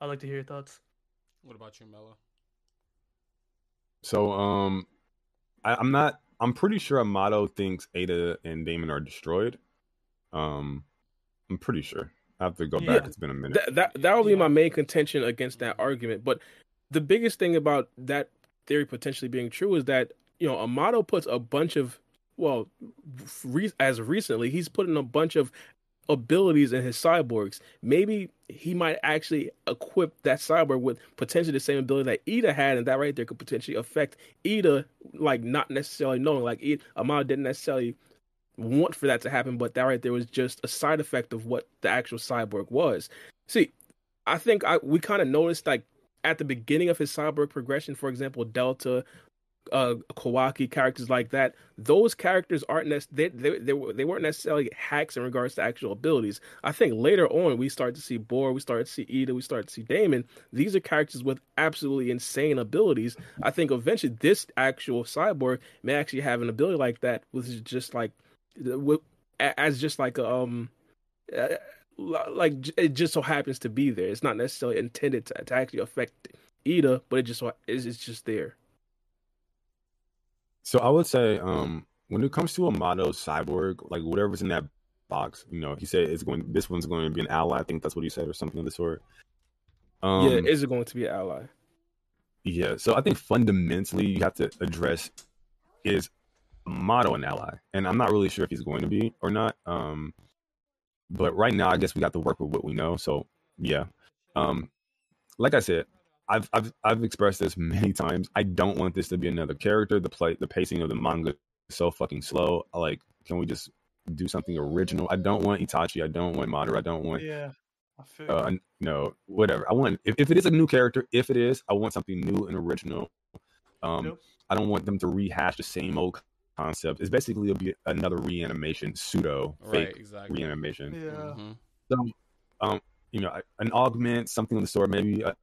[SPEAKER 3] I'd like to hear your thoughts.
[SPEAKER 1] What about you, Mello?
[SPEAKER 4] So, um, I, am not. I'm pretty sure Amado thinks Eida and Daemon are destroyed. Um, I'm pretty sure. I have to go yeah. back. It's been a minute.
[SPEAKER 2] That that, that will be my main contention against that argument. But the biggest thing about that theory potentially being true is that you know Amado puts a bunch of well, re- as recently he's putting a bunch of abilities in his cyborgs. Maybe he might actually equip that cyborg with potentially the same ability that Eida had, and that right there could potentially affect Eida, like not necessarily knowing. Like Eida, Amado didn't necessarily want for that to happen, but that right there was just a side effect of what the actual cyborg was. See, I think I we kind of noticed like at the beginning of his cyborg progression, for example, Delta uh, Kawaki characters like that. Those characters aren't nec- they, they they they weren't necessarily hacks in regards to actual abilities. I think later on we start to see Bor, we start to see Eida, we start to see Daemon. These are characters with absolutely insane abilities. I think eventually this actual cyborg may actually have an ability like that, which is just like with as just like a, um. Like it just so happens to be there. It's not necessarily intended to, to actually affect Eida, but it just it's just there.
[SPEAKER 4] So I would say, um, when it comes to a Amado cyborg, like whatever's in that box, you know, he said it's going. This one's going to be an ally. I think that's what he said, or something of the sort.
[SPEAKER 2] Um, yeah, is it going to be an ally?
[SPEAKER 4] Yeah. So I think fundamentally you have to address is Amado an ally, and I'm not really sure if he's going to be or not. Um, but right now, I guess we got to work with what we know. So yeah. Um, like I said, I've I've I've expressed this many times. I don't want this to be another character. The play, the pacing of the manga is so fucking slow. Like, can we just do something original? I don't want Itachi. I don't want Madara. I don't want
[SPEAKER 3] yeah.
[SPEAKER 4] I feel uh, no, whatever. I want if, if it is a new character, if it is, I want something new and original. Um, nope. I don't want them to rehash the same old concept. It's basically be another reanimation, pseudo fake right, exactly. reanimation.
[SPEAKER 3] Yeah. Mm-hmm.
[SPEAKER 4] So, um, you know, an augment, something of the sort, maybe a,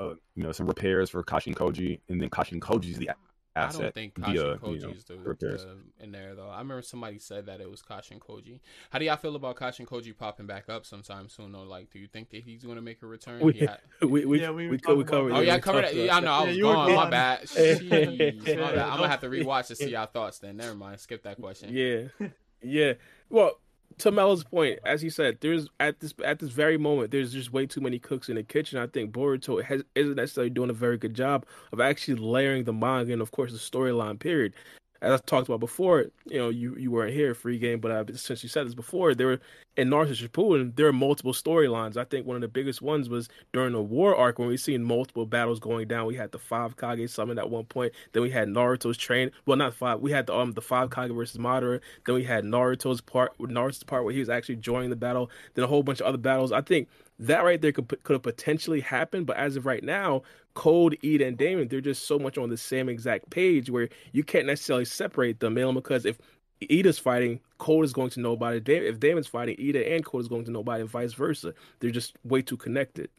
[SPEAKER 4] uh, you know some repairs for Kashin Koji, and then Kashin Koji's the asset. I don't think Kashin via, Koji's you know,
[SPEAKER 1] the, repairs. The, in there though. I remember somebody said that it was Kashin Koji. How do y'all feel about Kashin Koji popping back up sometime soon? Though, like, do you think that he's going to make a return?
[SPEAKER 2] We yeah. we, we, yeah, we, we, we covered.
[SPEAKER 1] Oh yeah, I covered it. Yeah, I know. I was yeah, gone. My bad. Jeez, my bad. I'm gonna have to rewatch to see y'all thoughts. Then never mind. Skip that question.
[SPEAKER 2] Yeah, yeah. Well, to Mello's point, as he said, there's at this at this very moment, there's just way too many cooks in the kitchen. I think Boruto has, isn't necessarily doing a very good job of actually layering the manga and, of course, the storyline. Period as I talked about before, you know, you, you weren't here, free game, but I, since you said this before, there were in Naruto Shippuden, there are multiple storylines. I think one of the biggest ones was during the war arc when we seen multiple battles going down. We had the five Kage summon at one point, then we had Naruto's train. Well, not five. We had the um the five Kage versus Madara. Then we had Naruto's part, Naruto's part where he was actually joining the battle. Then a whole bunch of other battles. I think that right there could could have potentially happened, but as of right now, Code, Eida, and Daemon, they're just so much on the same exact page where you can't necessarily separate them, because if Eida's fighting, Code is going to know about it. If Daemon's fighting, Eida and Code is going to know about it, and vice versa. They're just way too connected.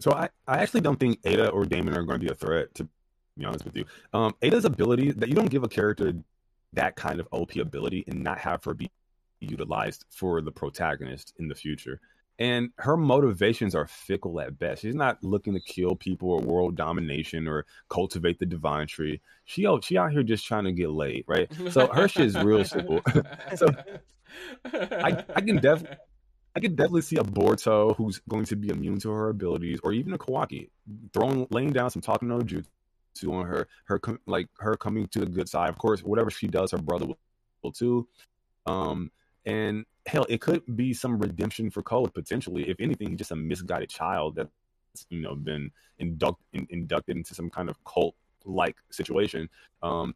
[SPEAKER 4] So I, I actually don't think Eida or Daemon are going to be a threat, to be honest with you. Um, Eida's ability that you don't give a character that kind of OP ability and not have her be utilized for the protagonist in the future. And her motivations are fickle at best. She's not looking to kill people or world domination or cultivate the divine tree. She out she out here just trying to get laid, right? So her shit is real simple. so I I can definitely I could definitely see a Boruto who's going to be immune to her abilities, or even a Kawaki throwing laying down some talking no jutsu on her, her like her coming to the good side. Of course, whatever she does, her brother will, will too. Um, and hell, it could be some redemption for Code potentially. If anything, just a misguided child that's you know been induct, in, inducted into some kind of cult like situation. Um,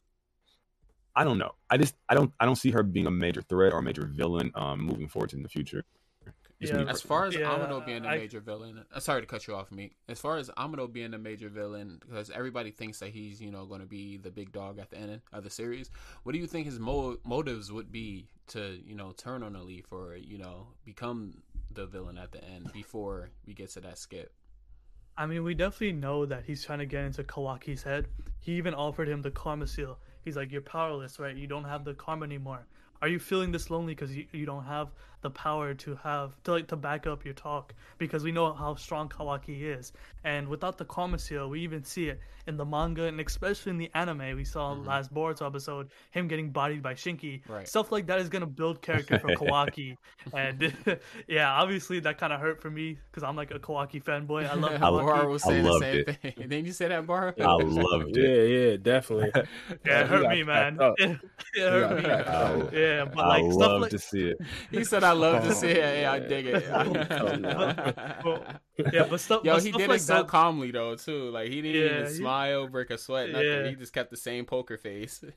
[SPEAKER 4] I don't know. I just I don't I don't see her being a major threat or a major villain um, moving forward in the future.
[SPEAKER 1] Yeah, as far as yeah, Amado being a major I, villain, uh, sorry to cut you off, me. As far as Amado being a major villain, because everybody thinks that he's you know going to be the big dog at the end of the series. What do you think his mo- motives would be to you know turn on a leaf or you know become the villain at the end before we get to that skip?
[SPEAKER 3] I mean, we definitely know that he's trying to get into Kawaki's head. He even offered him the karma seal. He's like, "You're powerless, right? You don't have the karma anymore." Are you feeling this lonely because you, you don't have the power to have to like to back up your talk? Because we know how strong Kawaki is, and without the karma seal, we even see it in the manga and especially in the anime. We saw mm-hmm. last Boruto episode him getting bodied by Shinki. Right. Stuff like that is gonna build character for Kawaki, and yeah, obviously that kind of hurt for me because I'm like a Kawaki fanboy. I love Kawaki.
[SPEAKER 1] Bar was saying the same it. thing. Didn't you say that, Bar?
[SPEAKER 4] I loved it.
[SPEAKER 2] Yeah, yeah, definitely.
[SPEAKER 3] yeah, it hurt me, man. it hurt me. Yeah, but like
[SPEAKER 4] I
[SPEAKER 3] love
[SPEAKER 4] like... to see it.
[SPEAKER 1] He said, "I love to see it." Yeah, I dig it.
[SPEAKER 3] yeah, but stuff.
[SPEAKER 1] Yo,
[SPEAKER 3] but
[SPEAKER 1] he
[SPEAKER 3] stuff
[SPEAKER 1] did
[SPEAKER 3] like
[SPEAKER 1] it so
[SPEAKER 3] that...
[SPEAKER 1] calmly though, too. Like he didn't yeah, even smile, break a sweat, nothing. Yeah. He just kept the same poker face.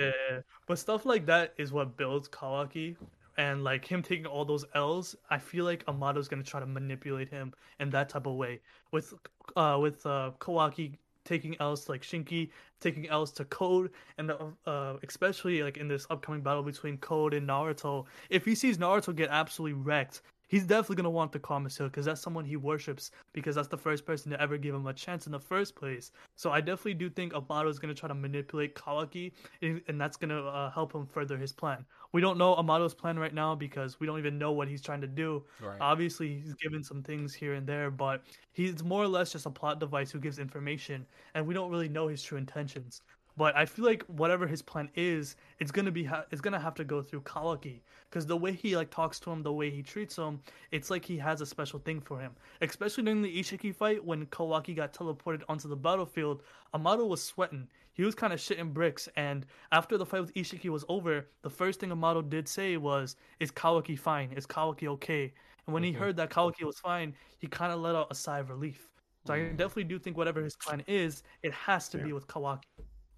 [SPEAKER 3] Yeah, but stuff like that is what builds Kawaki, and like him taking all those L's, I feel like Amado's gonna try to manipulate him in that type of way. With uh with uh Kawaki taking L's to, like Shinki, taking L's to Code, and uh, uh, especially like in this upcoming battle between Code and Naruto, if he sees Naruto get absolutely wrecked, he's definitely gonna want the Karma Seal because that's someone he worships because that's the first person to ever give him a chance in the first place. So I definitely do think Amado is gonna try to manipulate Kawaki, and, that's gonna uh, help him further his plan. We don't know Amado's plan right now because we don't even know what he's trying to do.
[SPEAKER 1] Right.
[SPEAKER 3] Obviously, he's given some things here and there, but he's more or less just a plot device who gives information, and we don't really know his true intentions. But I feel like whatever his plan is, it's gonna be ha- it's gonna have to go through Kawaki because the way he like talks to him, the way he treats him, it's like he has a special thing for him. Especially during the Ishiki fight when Kawaki got teleported onto the battlefield, Amado was sweating. He was kind of shitting bricks, and after the fight with Ishiki was over, the first thing Amado did say was, "Is Kawaki fine? Is Kawaki okay?" And when he heard that Kawaki was fine, he kind of let out a sigh of relief. So I mm. definitely do think whatever his plan is, it has to be with Kawaki.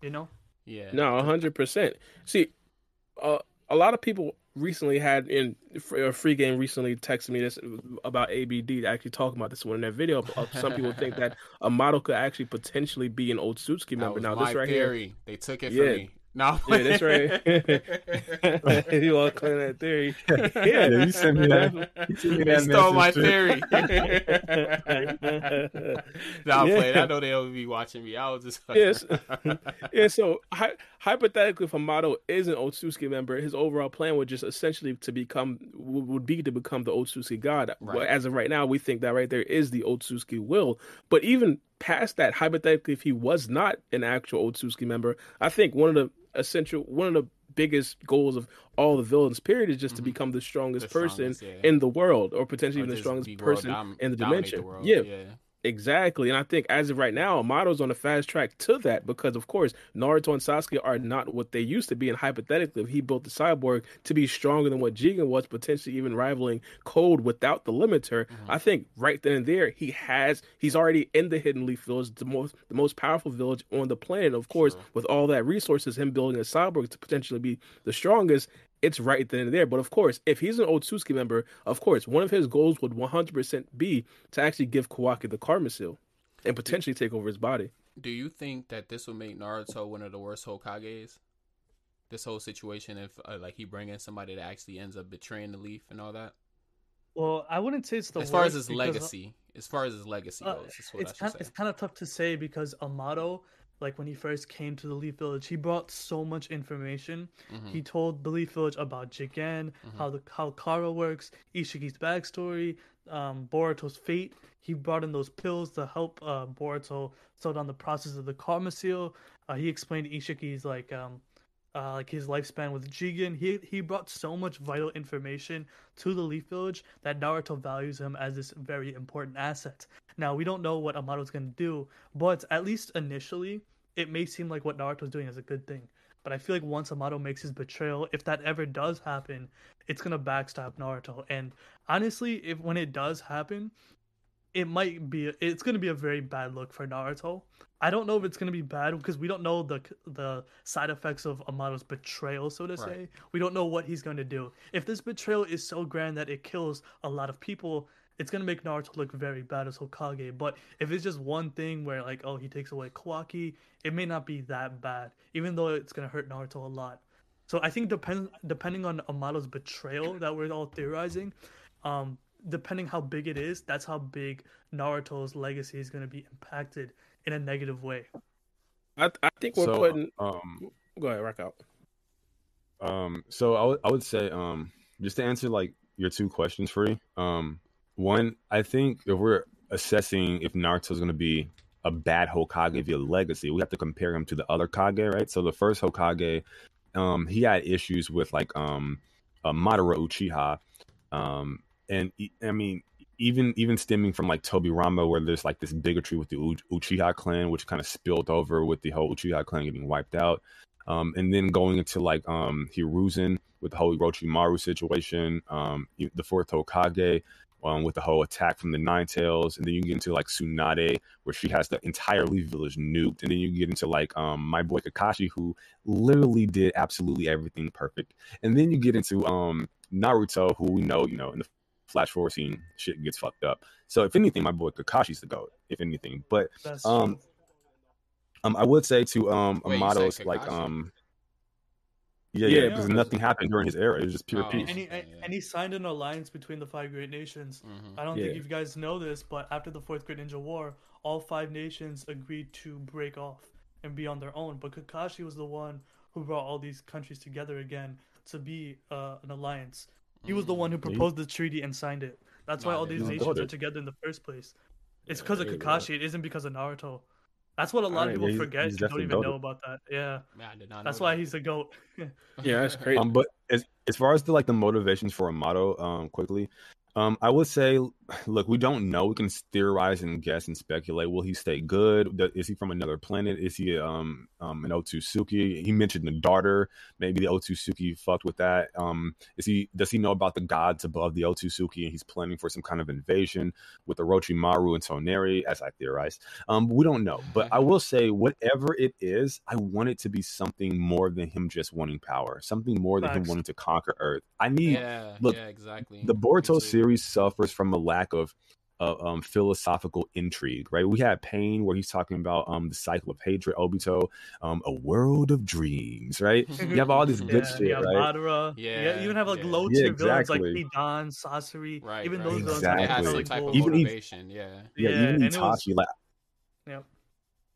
[SPEAKER 3] You know?
[SPEAKER 1] Yeah.
[SPEAKER 2] No, hundred percent. See, uh, a lot of people recently had in a free game recently texted me this about ABD to actually talking about this one in their video. Uh, Some people think that Amado could actually potentially be an old
[SPEAKER 1] That
[SPEAKER 2] member. Now this right
[SPEAKER 1] theory.
[SPEAKER 2] here,
[SPEAKER 1] They took it
[SPEAKER 2] Yeah.
[SPEAKER 1] From me. No.
[SPEAKER 2] yeah, that's right. you all claim that theory.
[SPEAKER 4] Yeah, you sent me that. You sent me
[SPEAKER 1] They
[SPEAKER 4] that
[SPEAKER 1] stole my
[SPEAKER 4] message,
[SPEAKER 1] theory. Nah,
[SPEAKER 2] Yeah.
[SPEAKER 1] played. I know they'll be watching me. I was just
[SPEAKER 2] Yes. yeah, so hy- hypothetically, if Amado is an Otsutsuki member, his overall plan would just essentially to become would would be to become the Otsutsuki god.
[SPEAKER 1] Right.
[SPEAKER 2] As of right now, we think that right there is the Otsutsuki will. But even past that, hypothetically, if he was not an actual Otsutsuki member, I think one of the essential, one of the biggest goals of all the villains period is just to
[SPEAKER 1] Mhm.
[SPEAKER 2] become the strongest
[SPEAKER 1] The
[SPEAKER 2] person
[SPEAKER 1] yeah.
[SPEAKER 2] in the world or potentially
[SPEAKER 1] Or
[SPEAKER 2] even the strongest person
[SPEAKER 1] dom-
[SPEAKER 2] in the dimension
[SPEAKER 1] world.
[SPEAKER 2] yeah
[SPEAKER 1] yeah.
[SPEAKER 2] Exactly, and I think as of right now, Amado's on a fast track to that because, of course, Naruto and Sasuke are not what they used to be. And hypothetically, if he built the cyborg to be stronger than what Jigen was, potentially even rivaling Code without the limiter,
[SPEAKER 1] Mm-hmm.
[SPEAKER 2] I think right then and there he has he's already in the Hidden Leaf Village, the most the most powerful village on the planet. Of course,
[SPEAKER 1] Sure.
[SPEAKER 2] with all that resources, him building a cyborg to potentially be the strongest. It's right then and there. But of course, if he's an old Otsutsuki member, of course, one of his goals would 100% be to actually give Kawaki the Karma Seal and potentially take over his body.
[SPEAKER 1] Do you think that this will make Naruto one of the worst Hokages? This whole situation, if uh, like he bring in somebody that actually ends up betraying the leaf and all that.
[SPEAKER 3] Well, I wouldn't say it's the
[SPEAKER 1] as far as his
[SPEAKER 3] because,
[SPEAKER 1] legacy, as far as his legacy
[SPEAKER 3] uh,
[SPEAKER 1] goes, is what
[SPEAKER 3] it's
[SPEAKER 1] I
[SPEAKER 3] kind
[SPEAKER 1] say.
[SPEAKER 3] it's kind of tough to say because Amado, like when he first came to the Leaf Village, he brought so much information.
[SPEAKER 1] Mhm.
[SPEAKER 3] He told the Leaf Village about Jigen,
[SPEAKER 1] Mhm.
[SPEAKER 3] how the how Kara works, Ishiki's backstory, um, Boruto's fate. He brought in those pills to help uh, Boruto slow down the process of the Karma Seal. Uh, he explained Ishiki's like um, uh, like his lifespan with Jigen. He he brought so much vital information to the Leaf Village that Naruto values him as this very important asset. Now we don't know what Amado's gonna do, but at least initially, it may seem like what Naruto's doing is a good thing. But I feel like once Amado makes his betrayal, if that ever does happen, it's gonna backstab Naruto. And honestly, if when it does happen, it might be it's gonna be a very bad look for Naruto. I don't know if it's gonna be bad because we don't know the the side effects of Amado's betrayal, so to
[SPEAKER 1] Right.
[SPEAKER 3] say. We don't know what he's going to do. If this betrayal is so grand that it kills a lot of people, it's gonna make Naruto look very bad as Hokage. But if it's just one thing where like, oh, he takes away Kawaki, it may not be that bad, even though it's gonna hurt Naruto a lot. So I think depend depending on Amado's betrayal that we're all theorizing, um, depending how big it is, that's how big Naruto's legacy is gonna be impacted in a negative way.
[SPEAKER 2] I, I think we're
[SPEAKER 4] So,
[SPEAKER 2] putting.
[SPEAKER 4] um,
[SPEAKER 2] Go ahead, rock out.
[SPEAKER 4] Um, so I would I would say um just to answer like your two questions free. Um, one, I think if we're assessing if Naruto's going to be a bad Hokage via legacy, we have to compare him to the other Kage, right? So the first Hokage, um, he had issues with like um, uh, Madara Uchiha, um, and I mean even even stemming from like Tobirama, where there's like this bigotry with the U- Uchiha clan, which kind of spilled over with the whole Uchiha clan getting wiped out. Um, and then going into like um Hiruzen with the whole Orochimaru situation, um, the fourth Hokage, um, with the whole attack from the Nine Tails, and then you get into like Tsunade, where she has the entire Leaf Village nuked, and then you get into like um my boy Kakashi, who literally did absolutely everything perfect, and then you get into um Naruto, who we know, you know, in the flash forward scene, shit gets fucked up. So if anything, my boy Kakashi's the goat, if anything. But Um, Um, I would say to um
[SPEAKER 1] Wait,
[SPEAKER 4] Amato's
[SPEAKER 1] said
[SPEAKER 4] like
[SPEAKER 1] Kakashi?
[SPEAKER 4] um. Yeah,
[SPEAKER 2] Yeah,
[SPEAKER 4] yeah, because
[SPEAKER 2] because-
[SPEAKER 4] nothing happened during his era. It was just pure
[SPEAKER 1] Oh.
[SPEAKER 4] peace.
[SPEAKER 3] And he,
[SPEAKER 1] Yeah, yeah.
[SPEAKER 3] and he signed an alliance between the five great nations.
[SPEAKER 1] Mhm.
[SPEAKER 3] I don't
[SPEAKER 2] Yeah.
[SPEAKER 3] think you guys know this, but after the Fourth Great Ninja War, all five nations agreed to break off and be on their own. But Kakashi was the one who brought all these countries together again to be uh, an alliance. He was the one who proposed the treaty and signed it. That's why all these nations are together in the first place. It's
[SPEAKER 1] Yeah,
[SPEAKER 3] because of
[SPEAKER 4] there you.
[SPEAKER 3] Kakashi. It isn't because of Naruto. That's what a lot
[SPEAKER 4] Alright,
[SPEAKER 3] of people
[SPEAKER 4] he's-
[SPEAKER 3] forget.
[SPEAKER 4] he's
[SPEAKER 3] don't
[SPEAKER 4] definitely
[SPEAKER 3] even know about that. Yeah,
[SPEAKER 1] Man, I did not
[SPEAKER 3] that's
[SPEAKER 1] know
[SPEAKER 3] why
[SPEAKER 1] that.
[SPEAKER 3] he's a goat.
[SPEAKER 2] Yeah, that's crazy.
[SPEAKER 4] Um, but as as far as the like the motivations for Amado, um, quickly, um, I would say, look, we don't know. We can theorize and guess and speculate. Will he stay good? Is he from another planet? Is he um um an Otsutsuki? He mentioned the daughter. Maybe the Otsutsuki fucked with that. Um, is he? Does he know about the gods above the Otsutsuki and he's planning for some kind of invasion with the Orochimaru and Toneri, as I theorize? Um, we don't know. But I will say, whatever it is, I want it to be something more than him just wanting power, something more than him wanting to conquer Earth. I need
[SPEAKER 1] Yeah,
[SPEAKER 4] look,
[SPEAKER 1] yeah, exactly.
[SPEAKER 4] the Boruto series suffers from a lack of uh, um, philosophical intrigue, right? We had Pain, where he's talking about um, the cycle of hatred, Obito, um, a world of dreams, right? You have all this
[SPEAKER 3] Yeah,
[SPEAKER 4] good
[SPEAKER 3] you
[SPEAKER 4] shit,
[SPEAKER 3] have
[SPEAKER 4] right?
[SPEAKER 3] Madara.
[SPEAKER 1] Yeah,
[SPEAKER 3] Yeah, you even have like
[SPEAKER 1] yeah.
[SPEAKER 3] low
[SPEAKER 4] Yeah,
[SPEAKER 3] tier villains like
[SPEAKER 4] exactly.
[SPEAKER 3] Hidan, Sasori.
[SPEAKER 1] Right,
[SPEAKER 3] even
[SPEAKER 1] right.
[SPEAKER 3] those villains
[SPEAKER 4] Exactly.
[SPEAKER 1] It has some
[SPEAKER 3] really
[SPEAKER 1] type of
[SPEAKER 3] cool.
[SPEAKER 4] Even if-
[SPEAKER 1] motivation. Yeah.
[SPEAKER 4] Yeah,
[SPEAKER 3] Yeah,
[SPEAKER 4] even
[SPEAKER 3] and it was-
[SPEAKER 4] Itachi, like,
[SPEAKER 3] Yep.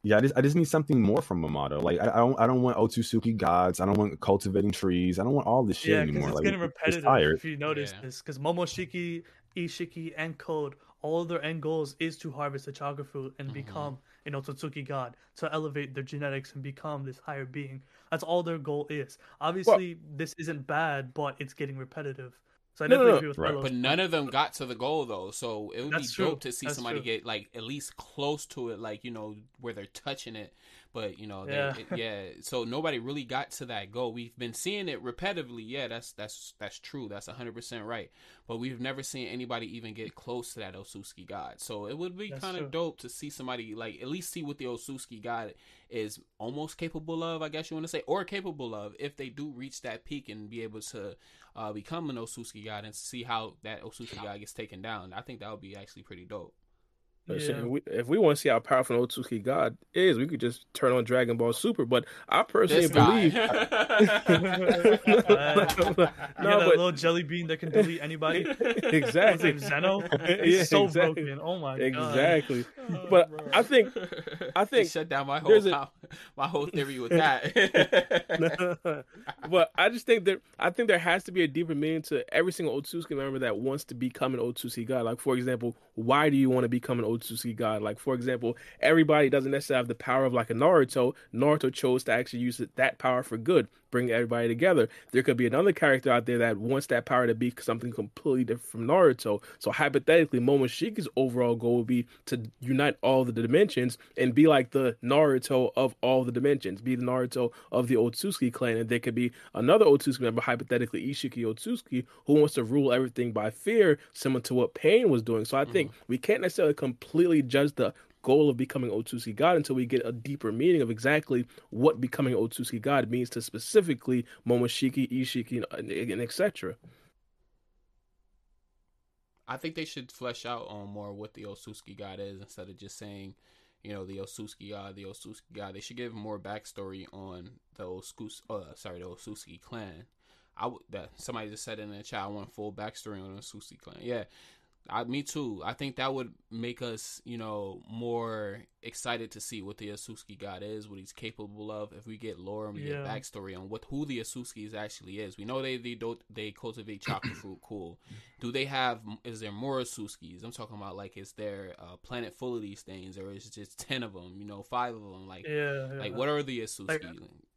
[SPEAKER 4] yeah, I just, I just need something more from Amado. Like, I, I don't, I don't want Otsutsuki gods. I don't want cultivating trees. I don't want all this shit
[SPEAKER 3] Yeah, because
[SPEAKER 4] anymore.
[SPEAKER 3] it's
[SPEAKER 4] Like,
[SPEAKER 3] getting
[SPEAKER 4] it's
[SPEAKER 3] repetitive.
[SPEAKER 4] tired.
[SPEAKER 3] If you notice
[SPEAKER 1] Yeah.
[SPEAKER 3] this, because Momoshiki, Ishiki, and Code, all their end goals is to harvest the chakra fruit and
[SPEAKER 1] Mhm.
[SPEAKER 3] become an Otsutsuki god to elevate their genetics and become this higher being. That's all their goal is. Obviously, this isn't bad, but it's getting repetitive. So I
[SPEAKER 2] No, no,
[SPEAKER 3] definitely
[SPEAKER 2] no.
[SPEAKER 3] agree with
[SPEAKER 4] Right.
[SPEAKER 3] Melos.
[SPEAKER 1] But none of them got to the goal though, so it would
[SPEAKER 3] That's
[SPEAKER 1] be
[SPEAKER 3] true.
[SPEAKER 1] dope to see
[SPEAKER 3] That's
[SPEAKER 1] somebody
[SPEAKER 3] true.
[SPEAKER 1] get like at least close to it, like you know where they're touching it. But you know, they,
[SPEAKER 3] Yeah.
[SPEAKER 1] it- yeah. So nobody really got to that goal. We've been seeing it repetitively. Yeah, that's that's that's true. That's hundred percent right. But we've never seen anybody even get close to that Osuski god. So it would be kind of dope to see somebody like at least see what the Osuski god is almost capable of. I guess you want to say, or capable of if they do reach that peak and be able to uh, become an Osuski god and see how that Osuski god gets taken down. I think that would be actually pretty dope.
[SPEAKER 2] Listen,
[SPEAKER 3] Yeah.
[SPEAKER 2] if we, if we want to see how powerful an Otsutsuki God is, we could just turn on Dragon Ball Super. But I personally
[SPEAKER 1] This
[SPEAKER 2] believe.
[SPEAKER 3] You
[SPEAKER 2] no,
[SPEAKER 3] get that
[SPEAKER 2] but
[SPEAKER 3] little jelly bean that can delete anybody.
[SPEAKER 2] Exactly.
[SPEAKER 3] his name, Zeno?
[SPEAKER 2] Yeah,
[SPEAKER 3] so
[SPEAKER 2] exactly.
[SPEAKER 3] broken. Oh my god.
[SPEAKER 2] Exactly.
[SPEAKER 1] Oh,
[SPEAKER 2] But
[SPEAKER 1] bro.
[SPEAKER 2] I think- I
[SPEAKER 1] He
[SPEAKER 2] think
[SPEAKER 1] shut down my whole
[SPEAKER 2] a-
[SPEAKER 1] my whole theory with that.
[SPEAKER 2] but I just think that I think there has to be a deeper meaning to every single Otsutsuki member that wants to become an Otsutsuki god. Like for example, why do you want to become an Otsutsuki god? Like for example, everybody doesn't necessarily have the power of like a Naruto. Naruto chose to actually use that power for good, bring everybody together. There could be another character out there that wants that power to be something completely different from Naruto. So hypothetically, Momoshiki's overall goal would be to unite all the dimensions and be like the Naruto of all the dimensions, be the Naruto of the Otsutsuki clan. And there could be another Otsutsuki member, hypothetically Ishiki Otsutsuki, who wants to rule everything by fear, similar to what Pain was doing. So I think mm-hmm. we can't necessarily completely judge the goal of becoming Otsutsuki God until we get a deeper meaning of exactly what becoming Otsutsuki God means to specifically Momoshiki, Ishiki, and, and etc.
[SPEAKER 1] I think they should flesh out on more what the Osuski god is instead of just saying, you know, the Osuski god, the Osuski god. They should give more backstory on the Oskus, uh, sorry, the Osuski clan. I would that somebody just said in the chat. I want full backstory on the Osuski clan. Yeah, I, me too. I think that would make us, you know, more excited to see what the Asuski god is, what he's capable of. If we get lore and we
[SPEAKER 3] Yeah.
[SPEAKER 1] get backstory on what who the Asuskis actually is, we know they they don't they cultivate chocolate fruit. Cool. Do they have? Is there more Asuskis? I'm talking about like is there a planet full of these things, or is it just ten of them? You know, five of them. Like,
[SPEAKER 3] Yeah. yeah.
[SPEAKER 1] like what are the Asuski?
[SPEAKER 3] Like-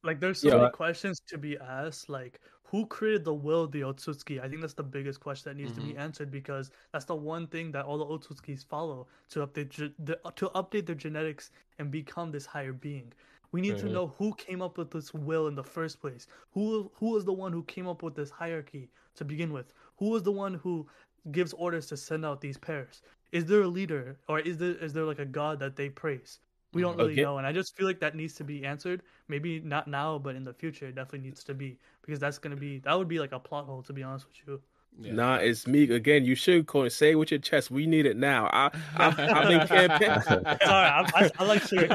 [SPEAKER 3] Like there's so
[SPEAKER 2] Yeah.
[SPEAKER 3] many questions to be asked. Like who created the will of the Otsutsuki? I think that's the biggest question that needs to be answered because that's the one thing that all the Otsutsukis follow to update ge- the, to update their genetics and become this higher being. We need to
[SPEAKER 2] Mhm.
[SPEAKER 3] know who came up with this will in the first place. Who who was the one who came up with this hierarchy to begin with? Who was the one who gives orders to send out these pairs? Is there a leader or is there is there like a god that they praise? We don't really
[SPEAKER 2] Okay.
[SPEAKER 3] know, and I just feel like that needs to be answered. Maybe not now, but in the future, it definitely needs to be because that's gonna be that would be like a plot hole to be honest with you.
[SPEAKER 2] Yeah. Nah, it's me again. You should go and say it with your chest. We need it now. I, I've, I've been campaigning. Sorry, I, I, I like saying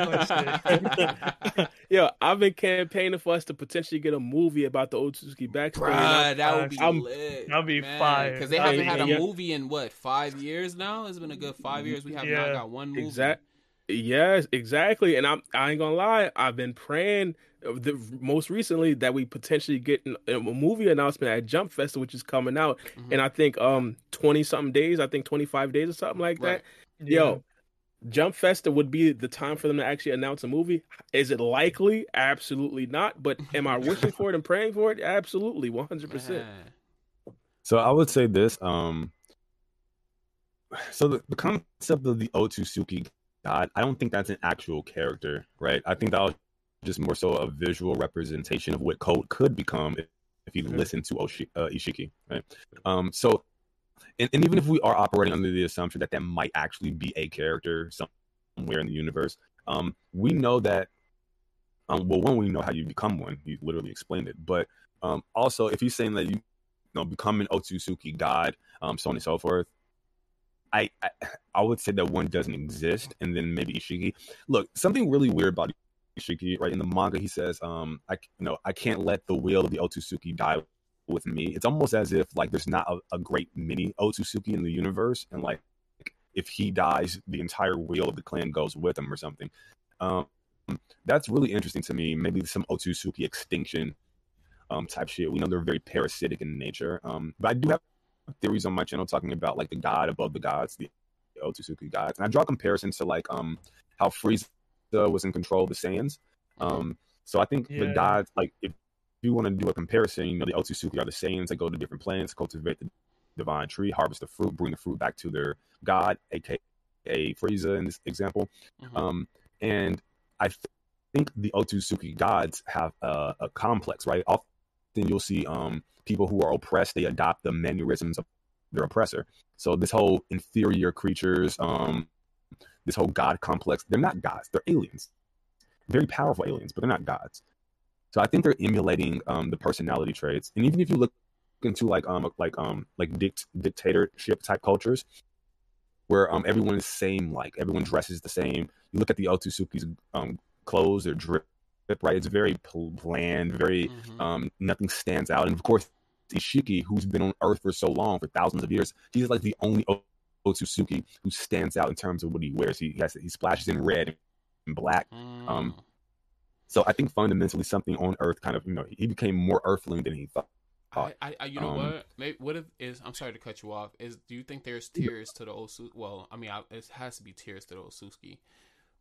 [SPEAKER 2] Yo, I've been campaigning for us to potentially get a movie about the Otsutsuki backstory.
[SPEAKER 1] Bruh, that would be I'm, lit.
[SPEAKER 3] That'd be fire.
[SPEAKER 1] Because they haven't had a yeah. movie in what five years now. It's been a good five years. We have yeah. not got one movie.
[SPEAKER 2] Exactly. Yes, exactly. And I'm I ain't gonna lie. I've been praying the, most recently that we potentially get a movie announcement at Jump Fest, which is coming out, mm-hmm. and I think um twenty something days, I think twenty five days or something like right. that. Yeah. Yo, Jump Festa would be the time for them to actually announce a movie. Is it likely? Absolutely not. But am I wishing for it and praying for it? Absolutely, one hundred percent.
[SPEAKER 4] So I would say this. Um, so the, the concept of the Otsutsuki God, I don't think that's an actual character, right? I think that was just more so a visual representation of what Code could become if, if you mm-hmm. listen to Oshi, uh, Ishiki, right? Um, so, and, and even if we are operating under the assumption that that might actually be a character somewhere in the universe, um, we know that. Um, well, one, we know how you become one. You literally explained it, but um, also if you're saying that you, you know, become an Otsutsuki god, um, so on and so forth, I, I, I would say that one doesn't exist, and then maybe Ishiki. Look, something really weird about Ishiki, right? In the manga, he says, um, I you know I can't let the will of the Otsutsuki die with me. It's almost as if like there's not a, a great mini Otsutsuki in the universe, and like if he dies, the entire wheel of the clan goes with him or something. Um, that's really interesting to me. Maybe some Otsutsuki extinction um, type shit. We know they're very parasitic in nature. Um, but I do have theories on my channel talking about like the god above the gods, the Otsutsuki gods, and I draw comparisons to like um how Frieza was in control of the Saiyans. Um, so I think yeah. the gods, like if you want to do a comparison, you know, the Otsutsuki are the Saiyans that go to different planets, cultivate the divine tree, harvest the fruit, bring the fruit back to their god, aka Frieza in this example. Mm-hmm. Um, and I th- think the Otsutsuki gods have a, a complex, right? Often you'll see um people who are oppressed, they adopt the mannerisms of their oppressor. So this whole inferior creatures, um, this whole god complex, they're not gods, they're aliens. Very powerful aliens, but they're not gods. So I think they're emulating um, the personality traits. And even if you look into like um like um like dict- dictatorship type cultures where um everyone is same like everyone dresses the same. You look at the Otsutsuki's um clothes, they're drip right? It's very bland, very mm-hmm. um nothing stands out. And of course Ishiki, who's been on Earth for so long, for thousands of years, he's like the only Otsutsuki who stands out in terms of what he wears. He has he splashes in red and black. Mm. Um, so I think fundamentally something on Earth kind of you know he became more Earthling than he thought.
[SPEAKER 1] I, I, you know um, what? Maybe, what if is? I'm sorry to cut you off. Is do you think there's tears to the Osu? Well, I mean, I, it has to be tears to the Osuski.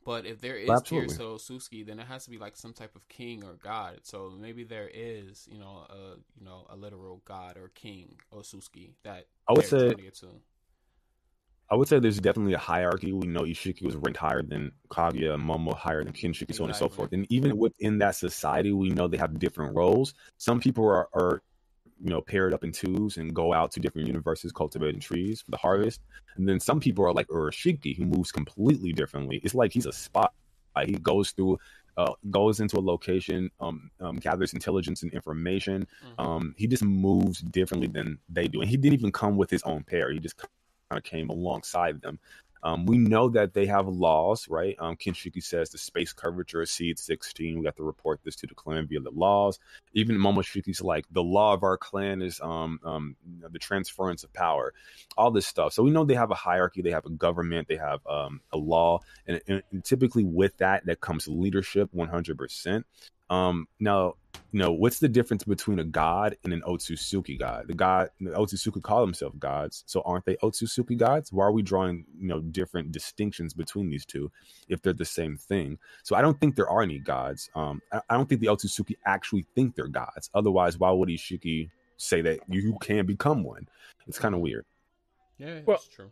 [SPEAKER 1] But if there is Absolutely. tiers to Osuski, then it has to be like some type of king or god. So maybe there is, you know, a you know a literal god or king Osuski that
[SPEAKER 4] I would say. I would say there's definitely a hierarchy. We know Ishiki was ranked higher than Kaguya, Momo higher than Kinshiki, exactly. so on and so forth. And even within that society, we know they have different roles. Some people are, are you know, paired up in twos and go out to different universes cultivating trees for the harvest. And then some people are like Urashiki, who moves completely differently. It's like he's a spot. Like he goes through, uh, goes into a location, um, um, gathers intelligence and information. Mm-hmm. Um, he just moves differently than they do, and he didn't even come with his own pair. He just kind of came alongside them. Um, we know that they have laws, right? Um, Kinshiki says the space curvature exceeds 16. We have to report this to the clan via the laws. Even Momoshiki's like, the law of our clan is um, um, the transference of power, all this stuff. So we know they have a hierarchy, they have a government, they have um, a law. And, and, and typically with that, that comes leadership 100%. Um, now, you know, what's the difference between a god and an Otsutsuki god? The god, the Otsutsuki call themselves gods, so aren't they Otsutsuki gods? Why are we drawing, you know, different distinctions between these two if they're the same thing? So I don't think there are any gods. Um, I, I don't think the Otsutsuki actually think they're gods. Otherwise, why would Ishiki say that you can become one? It's kind of weird.
[SPEAKER 1] Yeah, well, that's true.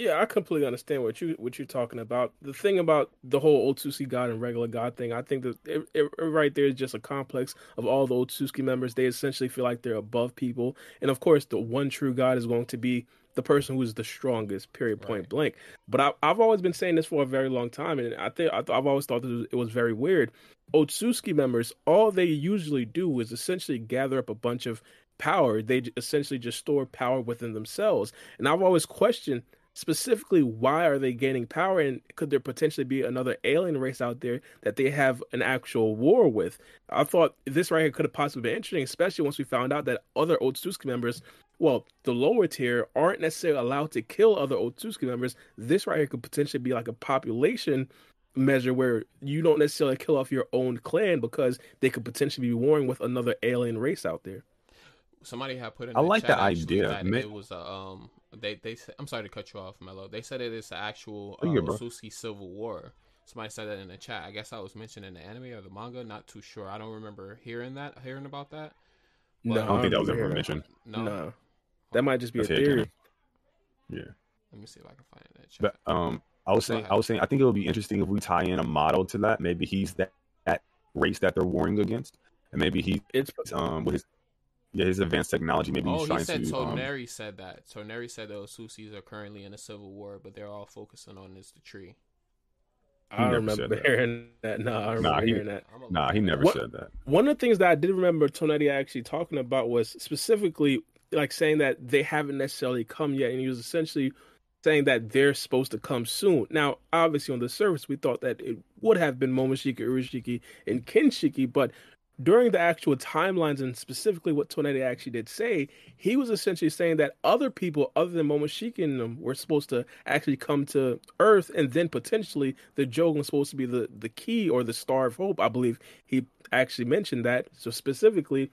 [SPEAKER 2] Yeah, I completely understand what you what you're talking about. The thing about the whole Otsutsuki God and regular God thing, I think that it, it, right there is just a complex of all the Otsutsuki members. They essentially feel like they're above people, and of course, the one true God is going to be the person who is the strongest. Period. Point right. blank. But I, have always been saying this for a very long time, and I think I, have always thought that it was very weird. Otsutsuki members, all they usually do is essentially gather up a bunch of power. They essentially just store power within themselves. And I've always questioned specifically why are they gaining power and could there potentially be another alien race out there that they have an actual war with? I thought this right here could have possibly been interesting especially once we found out that other Otsutsuki members well the lower tier aren't necessarily allowed to kill other Otsutsuki members. This right here could potentially be like a population measure where you don't necessarily kill off your own clan because they could potentially be warring with another alien race out there
[SPEAKER 1] somebody had put in
[SPEAKER 4] I like
[SPEAKER 1] chat
[SPEAKER 4] the idea. Ma-
[SPEAKER 1] it was a um they they said- I'm sorry to cut you off Mello they said it is an actual uh,
[SPEAKER 4] yeah, bro.
[SPEAKER 1] Civil war somebody said that in the chat I guess I was mentioning the anime or the manga not too sure I don't remember hearing that hearing about that
[SPEAKER 2] no
[SPEAKER 4] I don't think that was ever mentioned.
[SPEAKER 1] no
[SPEAKER 2] No. that might just be a
[SPEAKER 4] That's it,
[SPEAKER 2] theory
[SPEAKER 4] Yeah.
[SPEAKER 1] let me see if I can find that. chat
[SPEAKER 4] But um, I was saying. I was saying, I think it would be interesting if we tie in Amado to that. Maybe he's that, that race that they're warring against, and maybe he's
[SPEAKER 2] it's
[SPEAKER 4] um with his yeah his advanced technology. Maybe
[SPEAKER 1] Oh,
[SPEAKER 4] he's
[SPEAKER 1] he
[SPEAKER 4] trying
[SPEAKER 1] said
[SPEAKER 4] to um,
[SPEAKER 1] Toneri said that. Toneri said the Osusis are currently in a civil war, but they're all focusing on this the tree.
[SPEAKER 2] I remember
[SPEAKER 4] said that.
[SPEAKER 2] hearing that. No, I remember
[SPEAKER 4] Nah, he-
[SPEAKER 2] hearing that.
[SPEAKER 1] I'm
[SPEAKER 4] Nah, he never
[SPEAKER 2] What-
[SPEAKER 4] said that.
[SPEAKER 2] One of the things that I did remember Toneri actually talking about was specifically like saying that they haven't necessarily come yet, and he was essentially saying that they're supposed to come soon. Now, obviously, on the surface, we thought that it would have been Momoshiki, Urashiki, and Kinshiki, but during the actual timelines and specifically what Toneri actually did say, he was essentially saying that other people other than Momoshiki and them were supposed to actually come to Earth, and then potentially the Jougan was supposed to be the, the key or the star of hope. I believe he actually mentioned that. So specifically,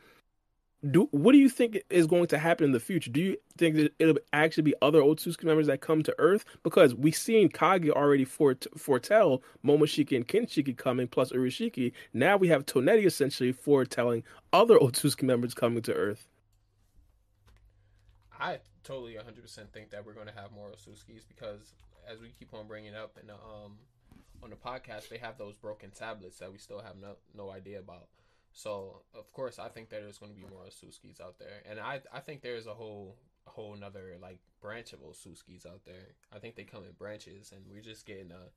[SPEAKER 2] do what do you think is going to happen in the future? Do you think that it'll actually be other Otsutsuki members that come to Earth? Because we've seen Kage already fort- foretell Momoshiki and Kinshiki coming, plus Urashiki. Now we have Toneri essentially foretelling other Otsutsuki members coming to Earth.
[SPEAKER 1] I totally 100% think that we're going to have more Osuskis because as we keep on bringing up in the, um on the podcast, they have those broken tablets that we still have no no idea about. So of course, I think that there's going to be more Osuskis out there, and I I think there's a whole a whole another like branch of Osuskis out there. I think they come in branches, and we're just getting uh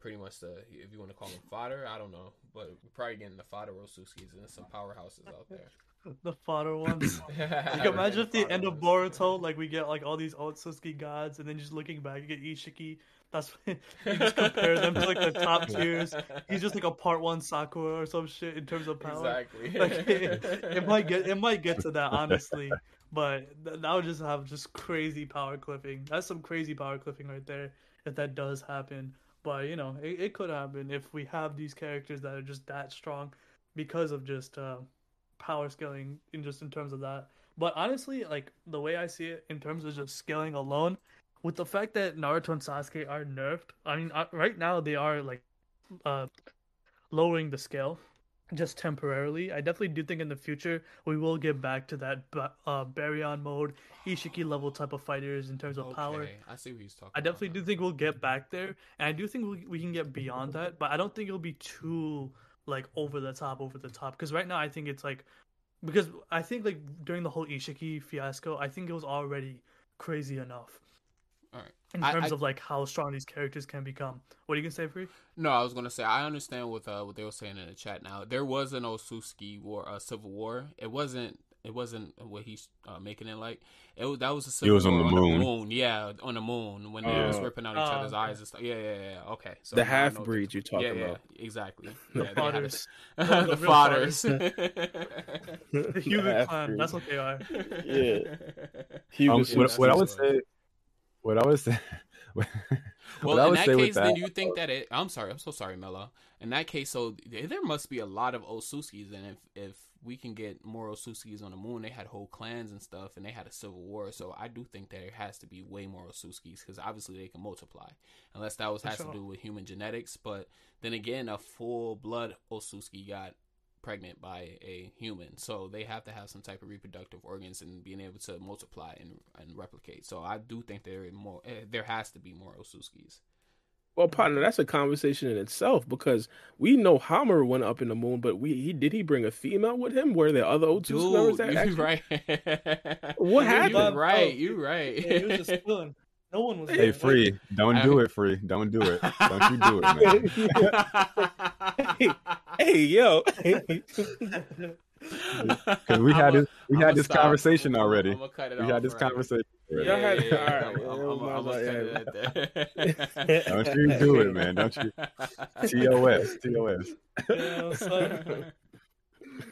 [SPEAKER 1] pretty much the if you want to call them fodder, I don't know, but we're probably getting the fodder Osuskis and some powerhouses out there.
[SPEAKER 3] The fodder ones. Like, imagine if the end of. Boruto, like we get like all these old Otsutsuki gods, and then just looking back, you get Ishiki. That's you just compare them to like the top tiers. He's just like a part one Sakura or some shit in terms of power.
[SPEAKER 1] Exactly.
[SPEAKER 3] Like it, it might get it might get to that honestly, but th- that would just have just crazy power clipping. That's some crazy power clipping right there if that does happen. But you know, it, it could happen if we have these characters that are just that strong because of just uh, power scaling in just in terms of that. But honestly, like the way I see it in terms of just scaling alone, with the fact that Naruto and Sasuke are nerfed, I mean, uh, right now they are like uh, lowering the scale just temporarily. I definitely do think in the future we will get back to that uh, Baryon mode, Ishiki level type of fighters in terms of power.
[SPEAKER 1] I see what he's talking.
[SPEAKER 3] I definitely do think we'll get back there, and I do think we, we can get beyond that. But I don't think it'll be too like over the top, over the top. Because right now I think it's like because I think like during the whole Ishiki fiasco, I think it was already crazy enough. In terms
[SPEAKER 1] I-
[SPEAKER 3] of like how strong these characters can become. What are you gonna say, Free?
[SPEAKER 1] No, I was gonna say I understand what uh, what they were saying in the chat. Now there was an Osuski war, uh, civil war. It wasn't. It wasn't what he's uh, making it like. It was, that was a civil
[SPEAKER 4] was on
[SPEAKER 1] war
[SPEAKER 4] the moon.
[SPEAKER 1] Yeah, on the moon when they was
[SPEAKER 2] Oh.
[SPEAKER 1] ripping out each
[SPEAKER 3] Oh,
[SPEAKER 1] other's
[SPEAKER 3] okay.
[SPEAKER 1] eyes and stuff. Yeah, yeah, yeah. Okay, so
[SPEAKER 2] the
[SPEAKER 1] now I know
[SPEAKER 2] half
[SPEAKER 1] what
[SPEAKER 2] you're talking
[SPEAKER 1] yeah,
[SPEAKER 2] about.
[SPEAKER 1] Yeah, exactly.
[SPEAKER 3] The
[SPEAKER 1] Yeah, they had the,
[SPEAKER 3] the real
[SPEAKER 1] fodders.
[SPEAKER 3] The human clan. That's what they are.
[SPEAKER 2] He
[SPEAKER 4] Um, what, what I would say, what I was saying.
[SPEAKER 1] Well,
[SPEAKER 4] I
[SPEAKER 1] in that
[SPEAKER 4] say with
[SPEAKER 1] case, then you think that it. I'm sorry. I'm so sorry, Mello. In that case, so there must be a lot of Osuskis, and if if we can get more Osuskis on the moon, they had whole clans and stuff, and they had a civil war. So I do think that there has to be way more Osuskis because obviously they can multiply, unless that was has
[SPEAKER 3] sure.
[SPEAKER 1] to do with human genetics. But then again, a full blood Osuski got pregnant by a human, so they have to have some type of reproductive organs and being able to multiply and, and replicate. So I do think there is more. eh, There has to be more Osuskis.
[SPEAKER 2] Well, partner, that's a conversation in itself because we know Hamura went up in the moon, but we he did he bring a female with him? Were there other Otsutsuki members
[SPEAKER 1] Dude,
[SPEAKER 2] that
[SPEAKER 1] you
[SPEAKER 2] actually-
[SPEAKER 1] right.
[SPEAKER 2] What happened?
[SPEAKER 1] You
[SPEAKER 2] happened?
[SPEAKER 1] right. You right.
[SPEAKER 3] Yeah, he was just chilling. No one was.
[SPEAKER 4] hey,
[SPEAKER 3] there.
[SPEAKER 4] free, don't do it, free, don't do it, don't you do it, man.
[SPEAKER 2] hey, hey, yo.
[SPEAKER 4] Because we had this, we had this conversation already.
[SPEAKER 1] I'm gonna cut it
[SPEAKER 4] We
[SPEAKER 1] off
[SPEAKER 4] had this
[SPEAKER 1] forever.
[SPEAKER 4] conversation. Already.
[SPEAKER 2] Y'all had-
[SPEAKER 1] Yeah,
[SPEAKER 2] all right,
[SPEAKER 1] I'm- I'm-
[SPEAKER 2] it was
[SPEAKER 1] I'm- I'm
[SPEAKER 2] like-
[SPEAKER 1] gonna cut it at that.
[SPEAKER 4] Don't you do it, man. Don't you- TOS, TOS.
[SPEAKER 3] Yeah, son.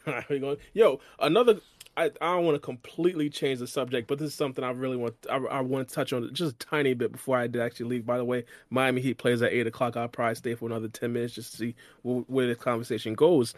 [SPEAKER 2] All right, we going. Yo, another. I, I don't want to completely change the subject, but this is something I really want. I, I want to touch on just a tiny bit before I actually leave. By the way, Miami Heat plays at eight o'clock. I'll probably stay for another ten minutes just to see wh- where this conversation goes.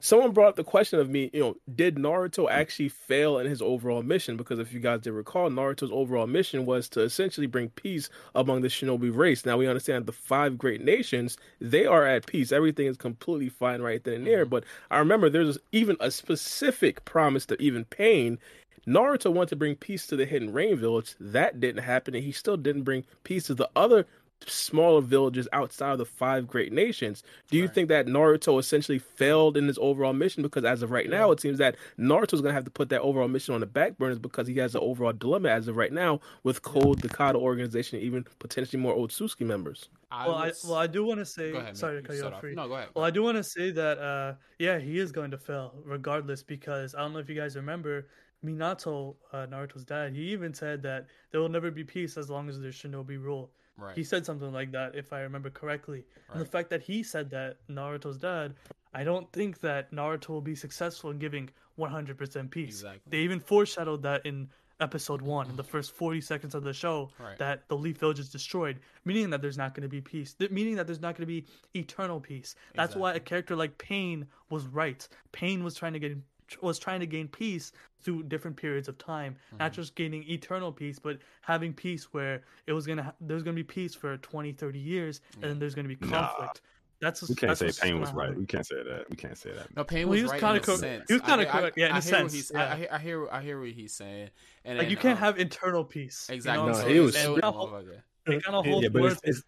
[SPEAKER 2] Someone brought up the question of me. You know, did Naruto actually fail in his overall mission? Because if you guys did recall, Naruto's overall mission was to essentially bring peace among the Shinobi race. Now we understand the five great nations; they are at peace. Everything is completely fine right then and there. Mm-hmm. But I remember there's even a specific promise to even Pain. Naruto wanted to bring peace to the Hidden Rain village. That didn't happen, and he still didn't bring peace to the other smaller villages outside of the five great nations. Do you
[SPEAKER 1] Right.
[SPEAKER 2] think that Naruto essentially failed in his overall mission? Because as of right now, it seems that Naruto's gonna have to put that overall mission on the back burners because he has an overall dilemma as of right now with Code, the Kara organization, even potentially more old Otsutsuki members.
[SPEAKER 3] Well, I well I do want to say.
[SPEAKER 1] Ahead.
[SPEAKER 3] sorry
[SPEAKER 1] man.
[SPEAKER 3] to cut you
[SPEAKER 1] start
[SPEAKER 3] off.
[SPEAKER 1] off.
[SPEAKER 3] Free.
[SPEAKER 1] No, go ahead.
[SPEAKER 3] Well, I do want to say that, uh, yeah, he is going to fail regardless because I don't know if you guys remember Minato, uh, Naruto's dad. He even said that there will never be peace as long as there's Shinobi rule.
[SPEAKER 1] Right.
[SPEAKER 3] He said something like that, if I remember correctly. And the fact that he said that Naruto's dad, I don't think that Naruto will be successful in giving 100% peace.
[SPEAKER 1] Exactly.
[SPEAKER 3] They even foreshadowed that in episode one, in the first 40 seconds of the show,
[SPEAKER 1] Right.
[SPEAKER 3] that the Leaf Village is destroyed, meaning that there's not going to be peace, meaning that there's not going to be eternal peace. That's why a character like Pain was right. Pain was trying to get was trying to gain peace through different periods of time, not
[SPEAKER 1] Mm-hmm.
[SPEAKER 3] just gaining eternal peace, but having peace where it was gonna ha- there's gonna be peace for 20, 30 years, and then there's gonna be
[SPEAKER 4] Nah.
[SPEAKER 3] conflict. That's
[SPEAKER 4] We can't
[SPEAKER 3] that's
[SPEAKER 4] say
[SPEAKER 3] what's
[SPEAKER 4] Pain was right. We can't say that. We can't say that.
[SPEAKER 1] No, Pain
[SPEAKER 3] Well,
[SPEAKER 1] was
[SPEAKER 3] he was
[SPEAKER 1] right
[SPEAKER 3] kinda
[SPEAKER 1] in a
[SPEAKER 3] cor-
[SPEAKER 1] sense.
[SPEAKER 3] he was kinda correct, yeah, in
[SPEAKER 1] I
[SPEAKER 3] a sense,
[SPEAKER 1] he's-
[SPEAKER 3] yeah.
[SPEAKER 1] I, I hear, I hear, what he's saying. And
[SPEAKER 3] Like
[SPEAKER 1] then,
[SPEAKER 3] you can't
[SPEAKER 1] um,
[SPEAKER 3] have internal peace.
[SPEAKER 1] exactly.
[SPEAKER 3] You know?
[SPEAKER 2] No,
[SPEAKER 1] so
[SPEAKER 2] he was-
[SPEAKER 1] it's-
[SPEAKER 3] And
[SPEAKER 1] oh,
[SPEAKER 3] kinda hold- It kind of holds
[SPEAKER 4] Yeah, but it's, it's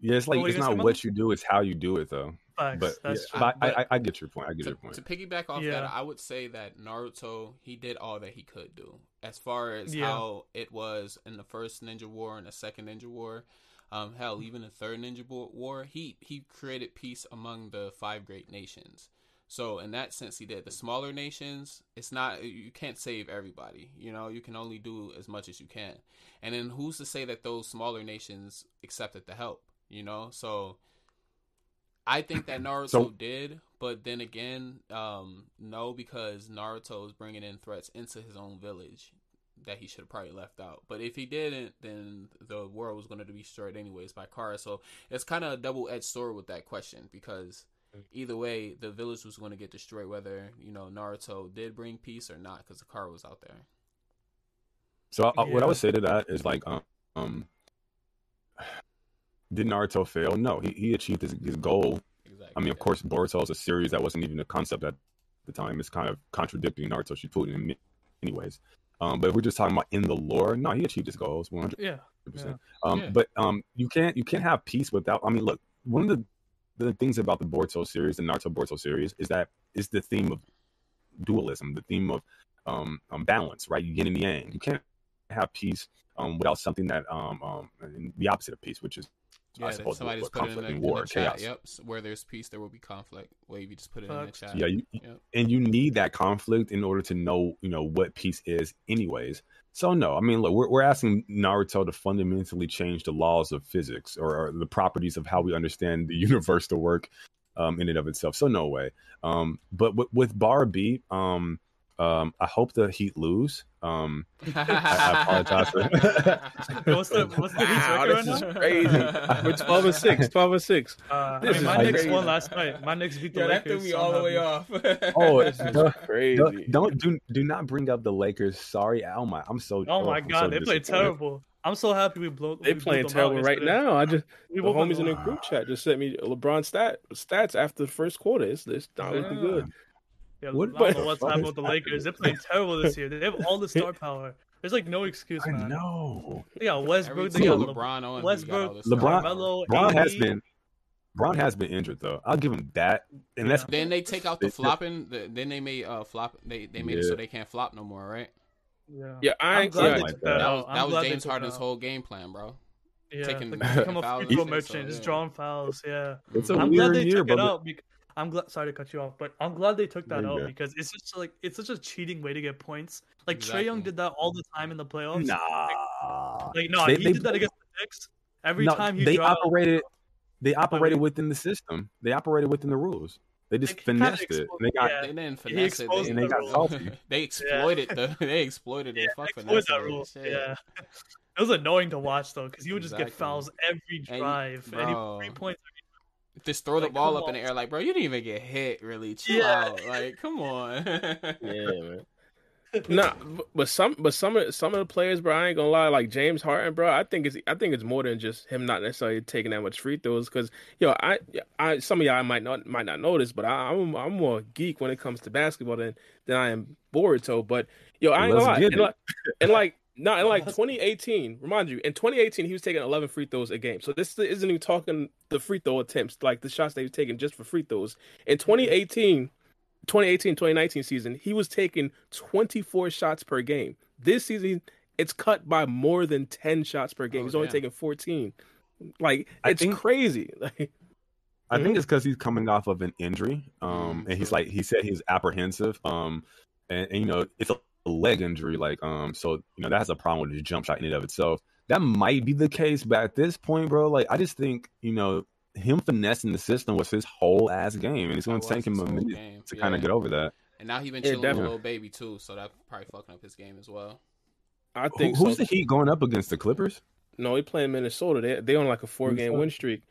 [SPEAKER 4] yeah, it's like
[SPEAKER 3] What
[SPEAKER 4] it's not what you do; it's how you do it, though.
[SPEAKER 3] Facts.
[SPEAKER 4] But
[SPEAKER 3] That's true.
[SPEAKER 4] but I, I, I get your point. I get
[SPEAKER 1] to,
[SPEAKER 4] your point.
[SPEAKER 1] to piggyback off
[SPEAKER 3] Yeah.
[SPEAKER 1] that, I would say that Naruto he did all that he could do as far as
[SPEAKER 3] Yeah.
[SPEAKER 1] how it was in the first Ninja War and the second Ninja War. Um, hell, even the third Ninja War, he he created peace among the five great nations. So in that sense, he did. The smaller nations, it's not you can't save everybody. You know, you can only do as much as you can. And then who's to say that those smaller nations accepted the help? You know, so I think that Naruto
[SPEAKER 4] So-
[SPEAKER 1] did, but then again, um, no, because Naruto is bringing in threats into his own village that he should have probably left out. But if he didn't, then the world was going to be destroyed anyways by Kara. So it's kind of a double edged sword with that question because either way, the village was going to get destroyed, whether you know Naruto did bring peace or not, because the Kara was out there.
[SPEAKER 4] So I, what I would say to that is like, um, um, did Naruto fail? No, he, he achieved his, his goal.
[SPEAKER 1] Exactly.
[SPEAKER 4] I mean, of course, Boruto is a series that wasn't even a concept at the time. It's kind of contradicting Naruto Shippuden in many- ways. Um, but if we're just talking about in the lore, no, he achieved his goals 100.
[SPEAKER 3] yeah,
[SPEAKER 4] percent. Um,
[SPEAKER 1] Yeah.
[SPEAKER 4] But um, you can't you can't have peace without. I mean, look, one of the the things about the Boruto series, the Naruto Boruto series, is that is the theme of dualism, the theme of um, um balance, right? You get in the yang. You can't have peace um without something that um um the opposite of peace, which is
[SPEAKER 1] yeah,
[SPEAKER 4] I suppose
[SPEAKER 1] somebody just put it in
[SPEAKER 4] conflict
[SPEAKER 1] the,
[SPEAKER 4] and
[SPEAKER 1] in
[SPEAKER 4] war,
[SPEAKER 1] the chat.
[SPEAKER 4] chaos.
[SPEAKER 1] Yep, s- where there's peace, there will be conflict. Wave, you just put it
[SPEAKER 3] Facts.
[SPEAKER 1] in the chat.
[SPEAKER 4] yeah, you,
[SPEAKER 1] Yep.
[SPEAKER 4] and you need that conflict in order to know you know what peace is, anyways. So no, I mean, look, we're we're asking Naruto to fundamentally change the laws of physics or, or the properties of how we understand the universe to work um, in and of itself. So no way. Um, but with, with Bar B, um, um, I hope the Heat lose. Um, I apologize for-
[SPEAKER 3] what's the what's the
[SPEAKER 2] Wow,
[SPEAKER 3] record
[SPEAKER 2] this
[SPEAKER 3] right
[SPEAKER 2] is
[SPEAKER 3] now?
[SPEAKER 2] crazy. We're 12 and 6. 12 and 6.
[SPEAKER 3] Uh, I mean,
[SPEAKER 2] is
[SPEAKER 3] my Knicks
[SPEAKER 2] crazy.
[SPEAKER 3] won last night. My Knicks beat the
[SPEAKER 1] yeah, that threw me all the way off.
[SPEAKER 4] oh,
[SPEAKER 2] This is
[SPEAKER 4] don't,
[SPEAKER 2] crazy.
[SPEAKER 4] don't don't do do not bring up the Lakers. Sorry, oh my, I'm so.
[SPEAKER 3] Oh my
[SPEAKER 4] I'm
[SPEAKER 3] god,
[SPEAKER 4] so
[SPEAKER 3] they played
[SPEAKER 4] disappointed.
[SPEAKER 3] terrible. I'm so happy we blew.
[SPEAKER 2] They
[SPEAKER 3] we blew
[SPEAKER 2] playing
[SPEAKER 3] them
[SPEAKER 2] terrible right now. I just
[SPEAKER 3] We
[SPEAKER 2] the
[SPEAKER 3] blew them
[SPEAKER 2] homies in the group chat just sent me LeBron stat stats after the first quarter. It's, it's not looking good.
[SPEAKER 3] Yeah,
[SPEAKER 4] What-
[SPEAKER 3] I don't know what's
[SPEAKER 4] the
[SPEAKER 3] happening with the Lakers. They're playing terrible this year. They have all the star power. There's like no excuse,
[SPEAKER 4] I
[SPEAKER 3] man.
[SPEAKER 4] know.
[SPEAKER 3] They got
[SPEAKER 1] Every
[SPEAKER 3] Westbrook. They got
[SPEAKER 1] with
[SPEAKER 3] Le-
[SPEAKER 1] LeBron on,
[SPEAKER 3] Westbrook,
[SPEAKER 1] LeBron.
[SPEAKER 4] LeBron-
[SPEAKER 3] Carmelo,
[SPEAKER 4] Braun has been Braun has been injured though. I'll give him that, and that's
[SPEAKER 1] Then they take out the flopping. The, then they made uh flop. They they made it so they can't flop no more, right?
[SPEAKER 3] Yeah.
[SPEAKER 2] Yeah, I
[SPEAKER 3] I'm
[SPEAKER 2] ain't
[SPEAKER 3] glad they
[SPEAKER 4] like
[SPEAKER 3] took
[SPEAKER 4] that.
[SPEAKER 3] that
[SPEAKER 1] That
[SPEAKER 3] out.
[SPEAKER 1] was that was James Harden's
[SPEAKER 3] out.
[SPEAKER 1] whole game plan, bro.
[SPEAKER 3] Yeah,
[SPEAKER 1] taking
[SPEAKER 3] like,
[SPEAKER 1] the
[SPEAKER 3] become a
[SPEAKER 1] fouls
[SPEAKER 3] free throw
[SPEAKER 1] and
[SPEAKER 3] merchant,
[SPEAKER 1] so,
[SPEAKER 3] just drawing fouls. Yeah,
[SPEAKER 4] it's a
[SPEAKER 3] I'm
[SPEAKER 4] weird
[SPEAKER 3] glad they
[SPEAKER 4] year,
[SPEAKER 3] took it out. Because, I'm glad. Sorry to cut you off, but I'm glad they took that
[SPEAKER 4] There
[SPEAKER 3] out
[SPEAKER 4] go.
[SPEAKER 3] because it's just like it's such a cheating way to get points. Like Trae Young did that all the time in the playoffs.
[SPEAKER 4] Nah.
[SPEAKER 3] Like no,
[SPEAKER 4] They-
[SPEAKER 3] he
[SPEAKER 4] they-
[SPEAKER 3] did that against the Knicks. Every
[SPEAKER 4] No,
[SPEAKER 3] time he
[SPEAKER 4] they
[SPEAKER 3] dropped,
[SPEAKER 4] operated they operated
[SPEAKER 3] wait.
[SPEAKER 4] within the system. They operated within the rules. They just
[SPEAKER 3] They kinda
[SPEAKER 4] finessed it. they got
[SPEAKER 3] yeah.
[SPEAKER 1] They didn't
[SPEAKER 3] He
[SPEAKER 1] finesse it. They,
[SPEAKER 4] And they got
[SPEAKER 3] the
[SPEAKER 4] salty.
[SPEAKER 1] they exploited the. They exploited it.
[SPEAKER 3] yeah,
[SPEAKER 1] Fuck
[SPEAKER 3] exploit
[SPEAKER 1] finesse
[SPEAKER 3] that rule.
[SPEAKER 1] Shit.
[SPEAKER 3] Yeah, it was annoying to watch though because he would just get fouls every drive, and,
[SPEAKER 1] bro.
[SPEAKER 3] he three points.
[SPEAKER 1] Just throw the ball
[SPEAKER 3] come
[SPEAKER 1] up in the air, like, bro, you didn't even get hit. Really, chill
[SPEAKER 3] Yeah.
[SPEAKER 1] out. Like, come on.
[SPEAKER 2] Yeah, man. Nah, but- but some, but some of some of the players, bro, I ain't gonna lie, like James Harden, bro. I think it's I think it's more than just him not necessarily taking that much free throws. Because yo, I, I, some of y'all might not might not notice, but I, I'm I'm more geek when it comes to basketball than than I am Boruto. But yo, I ain't
[SPEAKER 4] Let's
[SPEAKER 2] gonna lie, and like, and like no, in like 2018, remind you, in 2018 he was taking 11 free throws a game. So this isn't even talking the free throw attempts, like the shots that he was taking just for free throws. In 2018. 2018 2019 season, he was taking 24 shots per game. This season, it's cut by more than 10 shots per game.
[SPEAKER 1] Oh,
[SPEAKER 2] He's only
[SPEAKER 1] damn.
[SPEAKER 2] taking 14. Like,
[SPEAKER 4] I
[SPEAKER 2] it's
[SPEAKER 4] think-
[SPEAKER 2] crazy. Like,
[SPEAKER 4] I think it's because he's coming off of an injury, um,
[SPEAKER 1] Mm,
[SPEAKER 4] and he's like he said he's apprehensive, um, and, and you know it's a leg injury, like um, so you know that has a problem with his jump shot in and of itself. That might be the case, but at this point, bro, like I just think you know him finessing the system was his whole ass game, and it's going to take him a minute
[SPEAKER 1] game,
[SPEAKER 4] to kind of get over that.
[SPEAKER 1] and now he been
[SPEAKER 2] Yeah,
[SPEAKER 1] chilling with
[SPEAKER 2] definitely.
[SPEAKER 1] little baby too, so that probably fucking up his game as well.
[SPEAKER 2] I
[SPEAKER 4] Who,
[SPEAKER 2] think
[SPEAKER 4] who's
[SPEAKER 2] so.
[SPEAKER 4] the Heat going up against the Clippers?
[SPEAKER 2] No, he playing Minnesota. They they on like a four game win streak.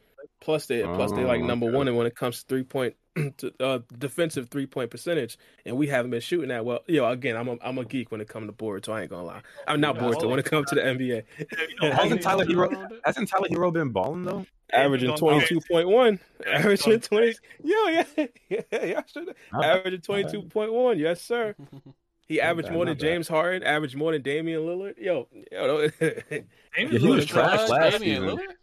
[SPEAKER 2] Plus they plus they like
[SPEAKER 4] Oh,
[SPEAKER 2] number
[SPEAKER 4] okay.
[SPEAKER 2] one and when it comes to three point to, uh, defensive three point percentage, and we haven't been shooting that well. Yo, again, I'm a I'm a geek when it comes to board, so I ain't gonna lie. I'm not
[SPEAKER 1] Yeah,
[SPEAKER 2] bored.
[SPEAKER 1] all
[SPEAKER 2] when it comes to the NBA,
[SPEAKER 3] know,
[SPEAKER 4] Hasn't Tyler
[SPEAKER 1] All
[SPEAKER 4] Hero hasn't Tyler Herro been balling though?
[SPEAKER 2] averaging twenty two point one, averaging twenty. Yo, yeah, yeah, yeah, sure.
[SPEAKER 4] Not
[SPEAKER 2] averaging twenty two point one. Yes, sir. He averaged
[SPEAKER 4] bad,
[SPEAKER 2] more than
[SPEAKER 4] not bad.
[SPEAKER 2] James Harden. Averaged more than Damian Lillard. Yo, yo,
[SPEAKER 3] Damian
[SPEAKER 4] Yeah, he
[SPEAKER 3] Lillard
[SPEAKER 4] was trash last
[SPEAKER 1] Damian
[SPEAKER 4] season.
[SPEAKER 1] Lillard?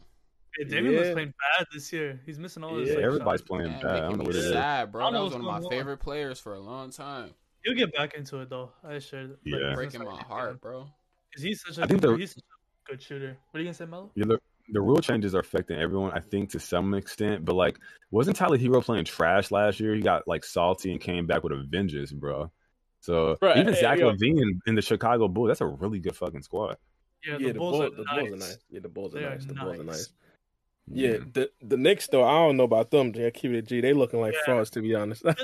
[SPEAKER 3] Yeah, Damian was playing bad this year. He's missing all his.
[SPEAKER 2] Yeah,
[SPEAKER 3] like,
[SPEAKER 4] Everybody's
[SPEAKER 3] shots.
[SPEAKER 4] playing
[SPEAKER 1] Man,
[SPEAKER 4] bad. I don't know what
[SPEAKER 1] me
[SPEAKER 4] it is.
[SPEAKER 1] sad,
[SPEAKER 3] I
[SPEAKER 1] bro.
[SPEAKER 3] don't
[SPEAKER 1] That was one of my
[SPEAKER 3] on.
[SPEAKER 1] favorite players for a long time.
[SPEAKER 3] He'll get back into it though. I should. Like,
[SPEAKER 4] Yeah.
[SPEAKER 1] Breaking my heart,
[SPEAKER 3] bro.
[SPEAKER 1] bro.
[SPEAKER 3] 'Cause he's such
[SPEAKER 4] I
[SPEAKER 3] a
[SPEAKER 4] think the-
[SPEAKER 3] he's such a good shooter. What are you gonna say, Mello?
[SPEAKER 4] Yeah, the, the rule changes are affecting everyone, I think, to some extent. But like, wasn't Tyler Herro playing trash last year? He got like salty and came back with a vengeance, bro. So
[SPEAKER 2] Bruh,
[SPEAKER 4] even
[SPEAKER 2] hey,
[SPEAKER 4] Zach
[SPEAKER 2] yo.
[SPEAKER 4] Levine in, in the Chicago Bulls, that's a really good fucking squad.
[SPEAKER 3] Yeah,
[SPEAKER 2] yeah,
[SPEAKER 3] the, Bulls, are,
[SPEAKER 2] the
[SPEAKER 3] nice.
[SPEAKER 2] Bulls are nice. Yeah, the Bulls are
[SPEAKER 3] They are
[SPEAKER 2] nice. The Bulls are
[SPEAKER 3] nice.
[SPEAKER 2] Nice. Yeah, the the Knicks though, I don't know about them. Yeah, keep it G. They looking like
[SPEAKER 3] Yeah.
[SPEAKER 2] frauds to be honest.
[SPEAKER 1] Bro,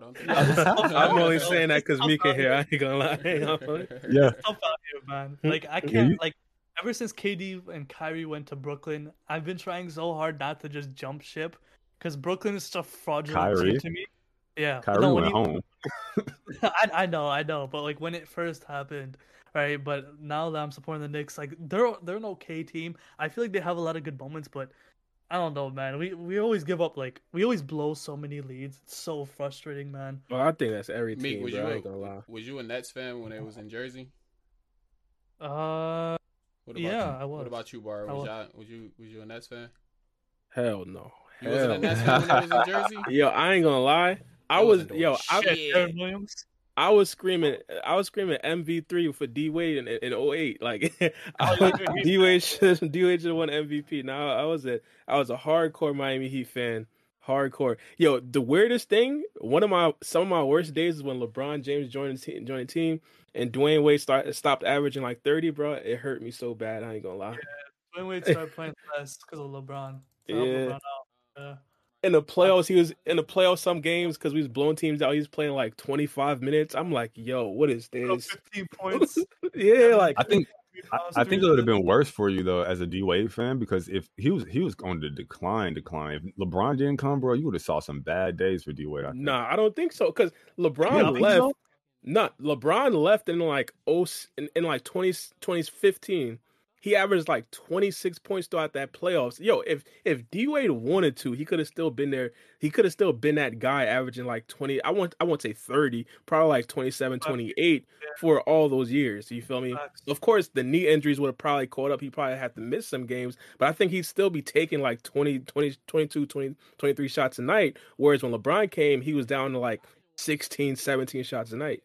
[SPEAKER 1] don't
[SPEAKER 2] I'm only saying that because Mika here. I ain't gonna lie.
[SPEAKER 4] Yeah,
[SPEAKER 3] tough out here, man.
[SPEAKER 2] Hmm.
[SPEAKER 3] Like I can't
[SPEAKER 4] you-
[SPEAKER 3] like ever since KD and Kyrie went to Brooklyn, I've been trying so hard not to just jump ship because Brooklyn is such a fraudulent
[SPEAKER 4] Kyrie?
[SPEAKER 3] to me. Yeah,
[SPEAKER 4] Kyrie
[SPEAKER 3] no,
[SPEAKER 4] went
[SPEAKER 3] he-
[SPEAKER 4] home.
[SPEAKER 3] I, I know, I know, but like when it first happened, right? But now that I'm supporting the Knicks, like they're they're an okay team. I feel like they have a lot of good moments, but I don't know, man. We we always give up, like we always blow so many leads. It's so frustrating, man.
[SPEAKER 2] Well, I think that's every
[SPEAKER 1] Meek,
[SPEAKER 2] team,
[SPEAKER 1] was
[SPEAKER 2] bro.
[SPEAKER 1] You
[SPEAKER 2] gonna lie.
[SPEAKER 1] a, was you a Nets fan when it was in Jersey?
[SPEAKER 3] Uh,
[SPEAKER 1] What about
[SPEAKER 3] Yeah,
[SPEAKER 1] you?
[SPEAKER 3] I was.
[SPEAKER 1] What about you, Bar? Was,
[SPEAKER 3] was.
[SPEAKER 1] y'all, was you was you a Nets fan?
[SPEAKER 2] Hell no.
[SPEAKER 1] You wasn't a Nets fan when it was in Jersey?
[SPEAKER 2] Yo, I ain't gonna lie. I
[SPEAKER 1] I
[SPEAKER 2] was yo, I,
[SPEAKER 1] shit.
[SPEAKER 3] yeah, Deron Williams.
[SPEAKER 2] I was screaming, I was screaming MV3 for D Wade in, in 08. Like
[SPEAKER 3] Oh,
[SPEAKER 2] D Wade should D Wade should have won MVP. Now I was a I was a hardcore Miami Heat fan. Hardcore. Yo, the weirdest thing, one of my some of my worst days is when LeBron James joined the team, joined the team and Dwyane Wade start, stopped averaging like 30, bro. It hurt me so bad. I ain't gonna lie.
[SPEAKER 3] Dwyane Wade started playing less because of LeBron.
[SPEAKER 2] Yeah.
[SPEAKER 3] LeBron. Yeah.
[SPEAKER 2] In the playoffs, he was in the playoffs some games because we was blowing teams out. He was playing like 25 minutes. I'm like, yo, what is this?
[SPEAKER 3] 15 points.
[SPEAKER 2] yeah, like
[SPEAKER 4] I think I, I think it would have been worse for you though as a D Wade fan because if he was he was going to decline, decline. If LeBron didn't come, bro, you would have saw some bad days for D Wade. I think.
[SPEAKER 2] Nah, I don't think so. Because LeBron
[SPEAKER 4] You
[SPEAKER 2] left.
[SPEAKER 4] so?
[SPEAKER 2] Not LeBron left in like oh in, in like 20, 2015. He averaged like 26 points throughout that playoffs. Yo, if if D Wade wanted to, he could have still been there. He could have still been that guy averaging like 20. I want I won't say 30, probably like 27, 28 for all those years. You feel me? Of course, the knee injuries would have probably caught up. He probably had to miss some games, but I think he'd still be taking like 20, 20, 22, 20, 23 shots a night. Whereas when LeBron came, he was down to like 16, 17 shots a night.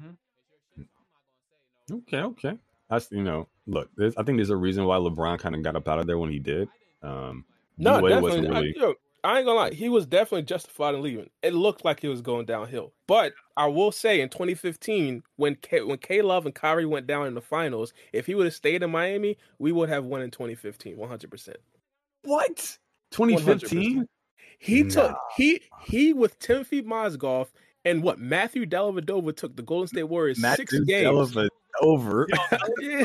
[SPEAKER 2] Mm-hmm.
[SPEAKER 4] Okay, okay. That's you know, look, there's, I think there's a reason why LeBron kind of got up out of there when he did. Um,
[SPEAKER 2] No,
[SPEAKER 4] D-Wade
[SPEAKER 2] definitely.
[SPEAKER 4] wasn't
[SPEAKER 2] I, yo, I ain't gonna lie, he was definitely justified in leaving. It looked like he was going downhill. But I will say, in 2015, when K, when K Love and Kyrie went down in the finals, if he would have stayed in Miami, we would have won in 2015, 100. percent
[SPEAKER 4] What? 2015?
[SPEAKER 2] He
[SPEAKER 4] Nah.
[SPEAKER 2] took he he with Timothy Mozgov and what Matthew Dellavedova took the Golden State Warriors six
[SPEAKER 4] Matthew
[SPEAKER 2] games.
[SPEAKER 4] Over.
[SPEAKER 2] Yeah.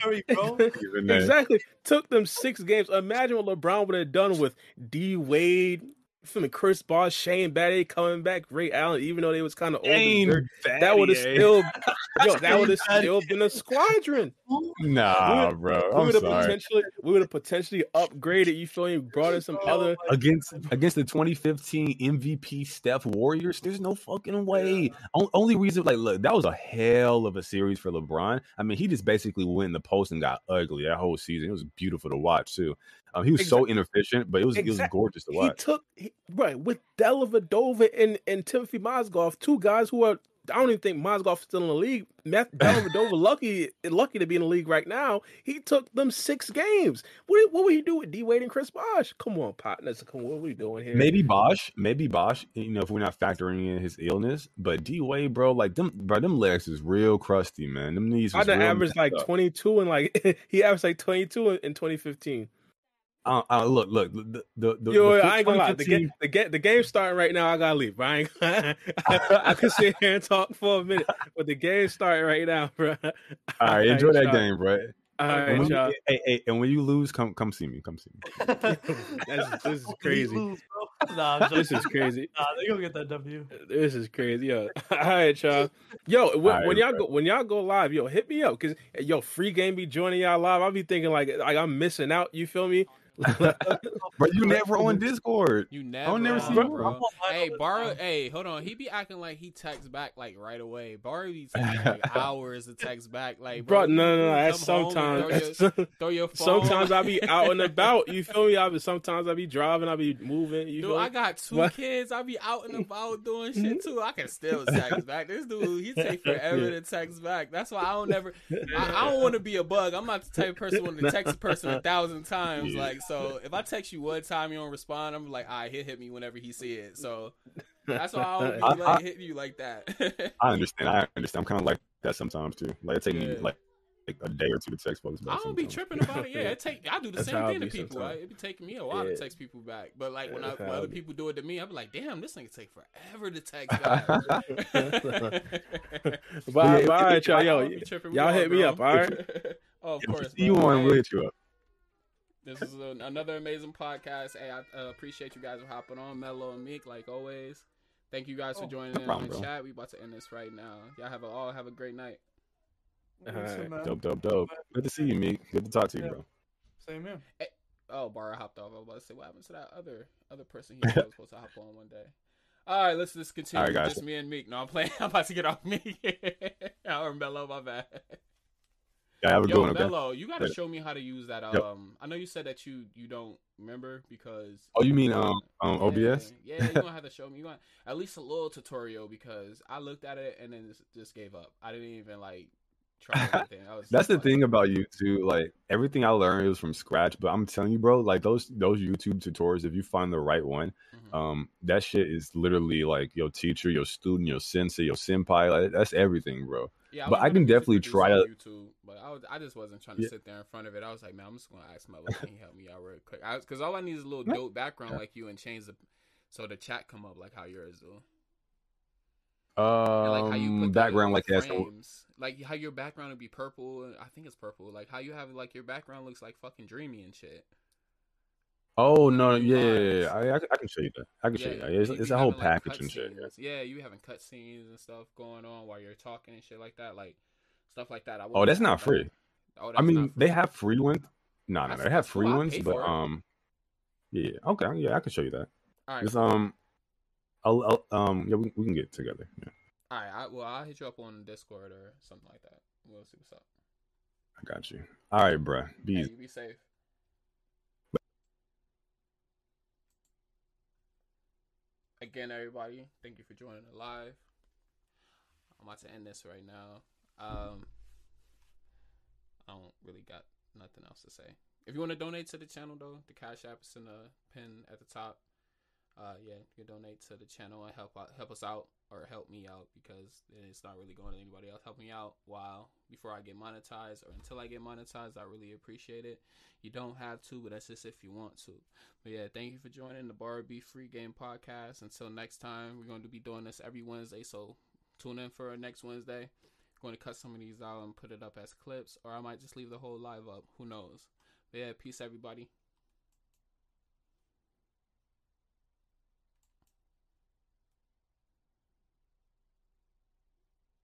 [SPEAKER 3] Curry, bro.
[SPEAKER 4] Even then.
[SPEAKER 2] exactly. Took them six games. Imagine what LeBron would have done with D Wade, from Chris Bosh, Shane Battier coming back, Ray Allen, even though they was kind of old. and
[SPEAKER 4] Dang,
[SPEAKER 2] dirt, That would have still, yo, that would have still been a squadron.
[SPEAKER 4] Nah, bro.
[SPEAKER 2] We
[SPEAKER 4] I'm
[SPEAKER 2] would have
[SPEAKER 4] sorry.
[SPEAKER 2] potentially, we would have potentially upgraded. You feel me? Brought in some other.
[SPEAKER 4] against against the 2015 MVP Steph Warriors. There's no fucking way. O- only reason, like, look, that was a hell of a series for LeBron. I mean, he just basically went in the post and got ugly that whole season. It was beautiful to watch too. Um, he was so inefficient, but it was it was gorgeous to watch.
[SPEAKER 2] He
[SPEAKER 4] watch.
[SPEAKER 2] took he, right with Dellavedova and and Timothy Mozgov, two guys who are. I don't even think Mozgov's still in the league. Matt Dellavedova lucky lucky to be in the league right now. He took them six games. What what would he do with D Wade and Chris Bosh? Come on, partners. Come on, what are we doing here?
[SPEAKER 4] Maybe Bosh, maybe Bosh. You know, if we're not factoring in his illness, but D Wade, bro, like them, bro, them legs is real crusty, man. Them knees.
[SPEAKER 2] I done averaged like twenty two and like he averaged like twenty two in 2015.
[SPEAKER 4] Uh, uh, look, look, the the, the
[SPEAKER 2] Yo,
[SPEAKER 4] the
[SPEAKER 2] I ain't gonna lie. The game, the game, the game's starting right now. I gotta leave, bro. I, ain't, I could sit here and talk for a minute, but the game's starting right now, bro.
[SPEAKER 4] All right, enjoy that game, bro.
[SPEAKER 2] All
[SPEAKER 4] And when you-
[SPEAKER 2] y'all.
[SPEAKER 4] hey, hey, and when you lose, come come see me. Come see me.
[SPEAKER 2] That's, this is crazy.
[SPEAKER 3] Nah,
[SPEAKER 2] This is crazy.
[SPEAKER 3] Nah, they gonna get that W.
[SPEAKER 2] This is crazy. Yo, all right, y'all. Yo, when,
[SPEAKER 4] right,
[SPEAKER 2] when y'all
[SPEAKER 4] bro.
[SPEAKER 2] go when y'all go live, yo, hit me up because yo, free game be joining y'all live. I'll be thinking like like I'm missing out. You feel me?
[SPEAKER 4] Bro, you never on Discord.
[SPEAKER 1] You never.
[SPEAKER 4] I never
[SPEAKER 1] on,
[SPEAKER 4] see
[SPEAKER 2] you,
[SPEAKER 1] bro.
[SPEAKER 3] bro.
[SPEAKER 1] Hey, Baara. Hey, hold on. He be acting like he texts back like right away. Baara be taking like hours to text back. Like,
[SPEAKER 2] Bro,
[SPEAKER 1] bro,
[SPEAKER 2] no, no, no. That's
[SPEAKER 1] come home and
[SPEAKER 2] sometimes.
[SPEAKER 1] Throw your, throw your phone.
[SPEAKER 2] sometimes I be out and about. You feel me? I be sometimes I be driving. I be moving. You
[SPEAKER 1] Dude, I got two
[SPEAKER 2] What?
[SPEAKER 1] kids. I be out and about doing shit mm-hmm. too. I can still text back. This dude, he take forever to text back. That's why I don't never. I, I don't want to be a bug. I'm not the type of person want to text a person a thousand times.
[SPEAKER 4] Yeah.
[SPEAKER 1] Like, so if I text you one time, you don't respond. I'm like, all right, he'll hit me whenever he see it. So that's why I don't be like, hitting you like that.
[SPEAKER 4] I understand. I understand. I'm kind of like that sometimes too. Like it take me
[SPEAKER 1] Yeah.
[SPEAKER 4] like, like a day or two to text folks.
[SPEAKER 1] I don't be tripping about it. Yeah, it take I do the
[SPEAKER 2] That's
[SPEAKER 1] same thing to people.
[SPEAKER 2] sometimes.
[SPEAKER 1] It be taking me a while
[SPEAKER 2] Yeah.
[SPEAKER 1] to text people back. But like when, I, when other people do it to me, I'm like, damn, this thing take forever to text back.
[SPEAKER 2] But,
[SPEAKER 4] Yeah,
[SPEAKER 2] but all right, y'all.
[SPEAKER 1] I
[SPEAKER 2] Yo,
[SPEAKER 1] don't be tripping. We
[SPEAKER 2] y'all hit me up. All right.
[SPEAKER 1] oh, of
[SPEAKER 4] If
[SPEAKER 1] course.
[SPEAKER 4] see you
[SPEAKER 1] bro.
[SPEAKER 4] on,
[SPEAKER 1] Hey,
[SPEAKER 4] we'll hit you up.
[SPEAKER 1] This is an another amazing podcast. Hey, I uh, appreciate you guys for hopping on, Mello and Meek, like always. Thank you guys for
[SPEAKER 3] Oh,
[SPEAKER 1] joining
[SPEAKER 4] no
[SPEAKER 1] in
[SPEAKER 4] problem,
[SPEAKER 1] on the
[SPEAKER 4] bro.
[SPEAKER 1] chat. We about to end this right now. Y'all have a, all have a great night.
[SPEAKER 2] Alright.
[SPEAKER 4] Dope, dope, dope. Good to see you, Meek. Good to talk to you,
[SPEAKER 3] Yeah.
[SPEAKER 4] bro.
[SPEAKER 3] Same here.
[SPEAKER 1] Oh, Baara hopped off. I was about to say, what happened to that other other person he was supposed to hop on one day? All right, let's just continue.
[SPEAKER 4] All right, guys.
[SPEAKER 1] Just me and Meek. No, I'm playing. I'm about to get off Meek. or Mello, my bad.
[SPEAKER 4] Yeah, have a good
[SPEAKER 1] Yo,
[SPEAKER 4] one, okay?
[SPEAKER 1] Mello, you gotta show me how to use that.
[SPEAKER 4] Yep.
[SPEAKER 1] Um, I know you said that you you don't remember because.
[SPEAKER 4] Oh, you mean um um
[SPEAKER 1] Yeah,
[SPEAKER 4] OBS?
[SPEAKER 1] Yeah, you're gonna have to show me. You want at least a little tutorial because I looked at it and then just, just gave up. I didn't even like
[SPEAKER 4] That's the
[SPEAKER 1] like,
[SPEAKER 4] thing about YouTube. Like everything I learned was from scratch. But I'm telling you, bro, like those those YouTube tutorials, if you find the right one,
[SPEAKER 1] mhm.
[SPEAKER 4] um, that shit is literally like your teacher, your student, your sensei, your senpai. Like, that's everything, bro.
[SPEAKER 1] Yeah,
[SPEAKER 4] but I can
[SPEAKER 1] gonna be a
[SPEAKER 4] definitely try to-
[SPEAKER 1] YouTube, but I was, I just wasn't trying to
[SPEAKER 4] Yeah.
[SPEAKER 1] sit there in front of it. I was like, man, I'm just gonna ask Mello, can he help me out real quick? Because all I need is a little dope background
[SPEAKER 4] Yeah.
[SPEAKER 1] like you and change the so the chat come up like how yours do. And, like how you
[SPEAKER 4] Um,
[SPEAKER 1] put
[SPEAKER 4] background like
[SPEAKER 1] frames, like how your background would be purple. I think it's purple. Like how you have like your background looks like fucking dreamy and shit.
[SPEAKER 4] oh no, yeah, yeah, yeah, I, I, can show you that. I can show you that. It's,
[SPEAKER 1] you
[SPEAKER 4] it's a whole
[SPEAKER 1] like,
[SPEAKER 4] package and shit.
[SPEAKER 1] Yeah, you having cutscenes and stuff going on while you're talking and shit like that, like stuff like that. I
[SPEAKER 4] Oh, that's not
[SPEAKER 1] that.
[SPEAKER 4] free.
[SPEAKER 1] Oh,
[SPEAKER 4] I mean, they have free ones. No, no, no, they have free ones, but um, yeah, okay, yeah, I can show you that.
[SPEAKER 1] All right,
[SPEAKER 4] It's um, I'll, I'll um, yeah, we, we can get together. Yeah,
[SPEAKER 1] All right, I, well, I'll hit you up on Discord or something like that. We'll see what's up.
[SPEAKER 4] I got you. All right, bruh. Be
[SPEAKER 1] Hey, be safe. Again, everybody, thank you for joining the live. I'm about to end this right now. Um, I don't really got nothing else to say. if you want to donate to the channel though, the cash app is in the pin at the top. Uh, yeah, you can donate to the channel and help out, help us out or help me out because it's not really going to anybody else. Help me out while before I get monetized or until I get monetized. I really appreciate it. You don't have to, but that's just if you want to. But yeah, thank you for joining the Bar B Free Game Podcast. Until next time, we're going to be doing this every Wednesday, so tune in for next Wednesday. going to cut some of these out and put it up as clips, or I might just leave the whole live up. Who knows? But yeah, peace, everybody.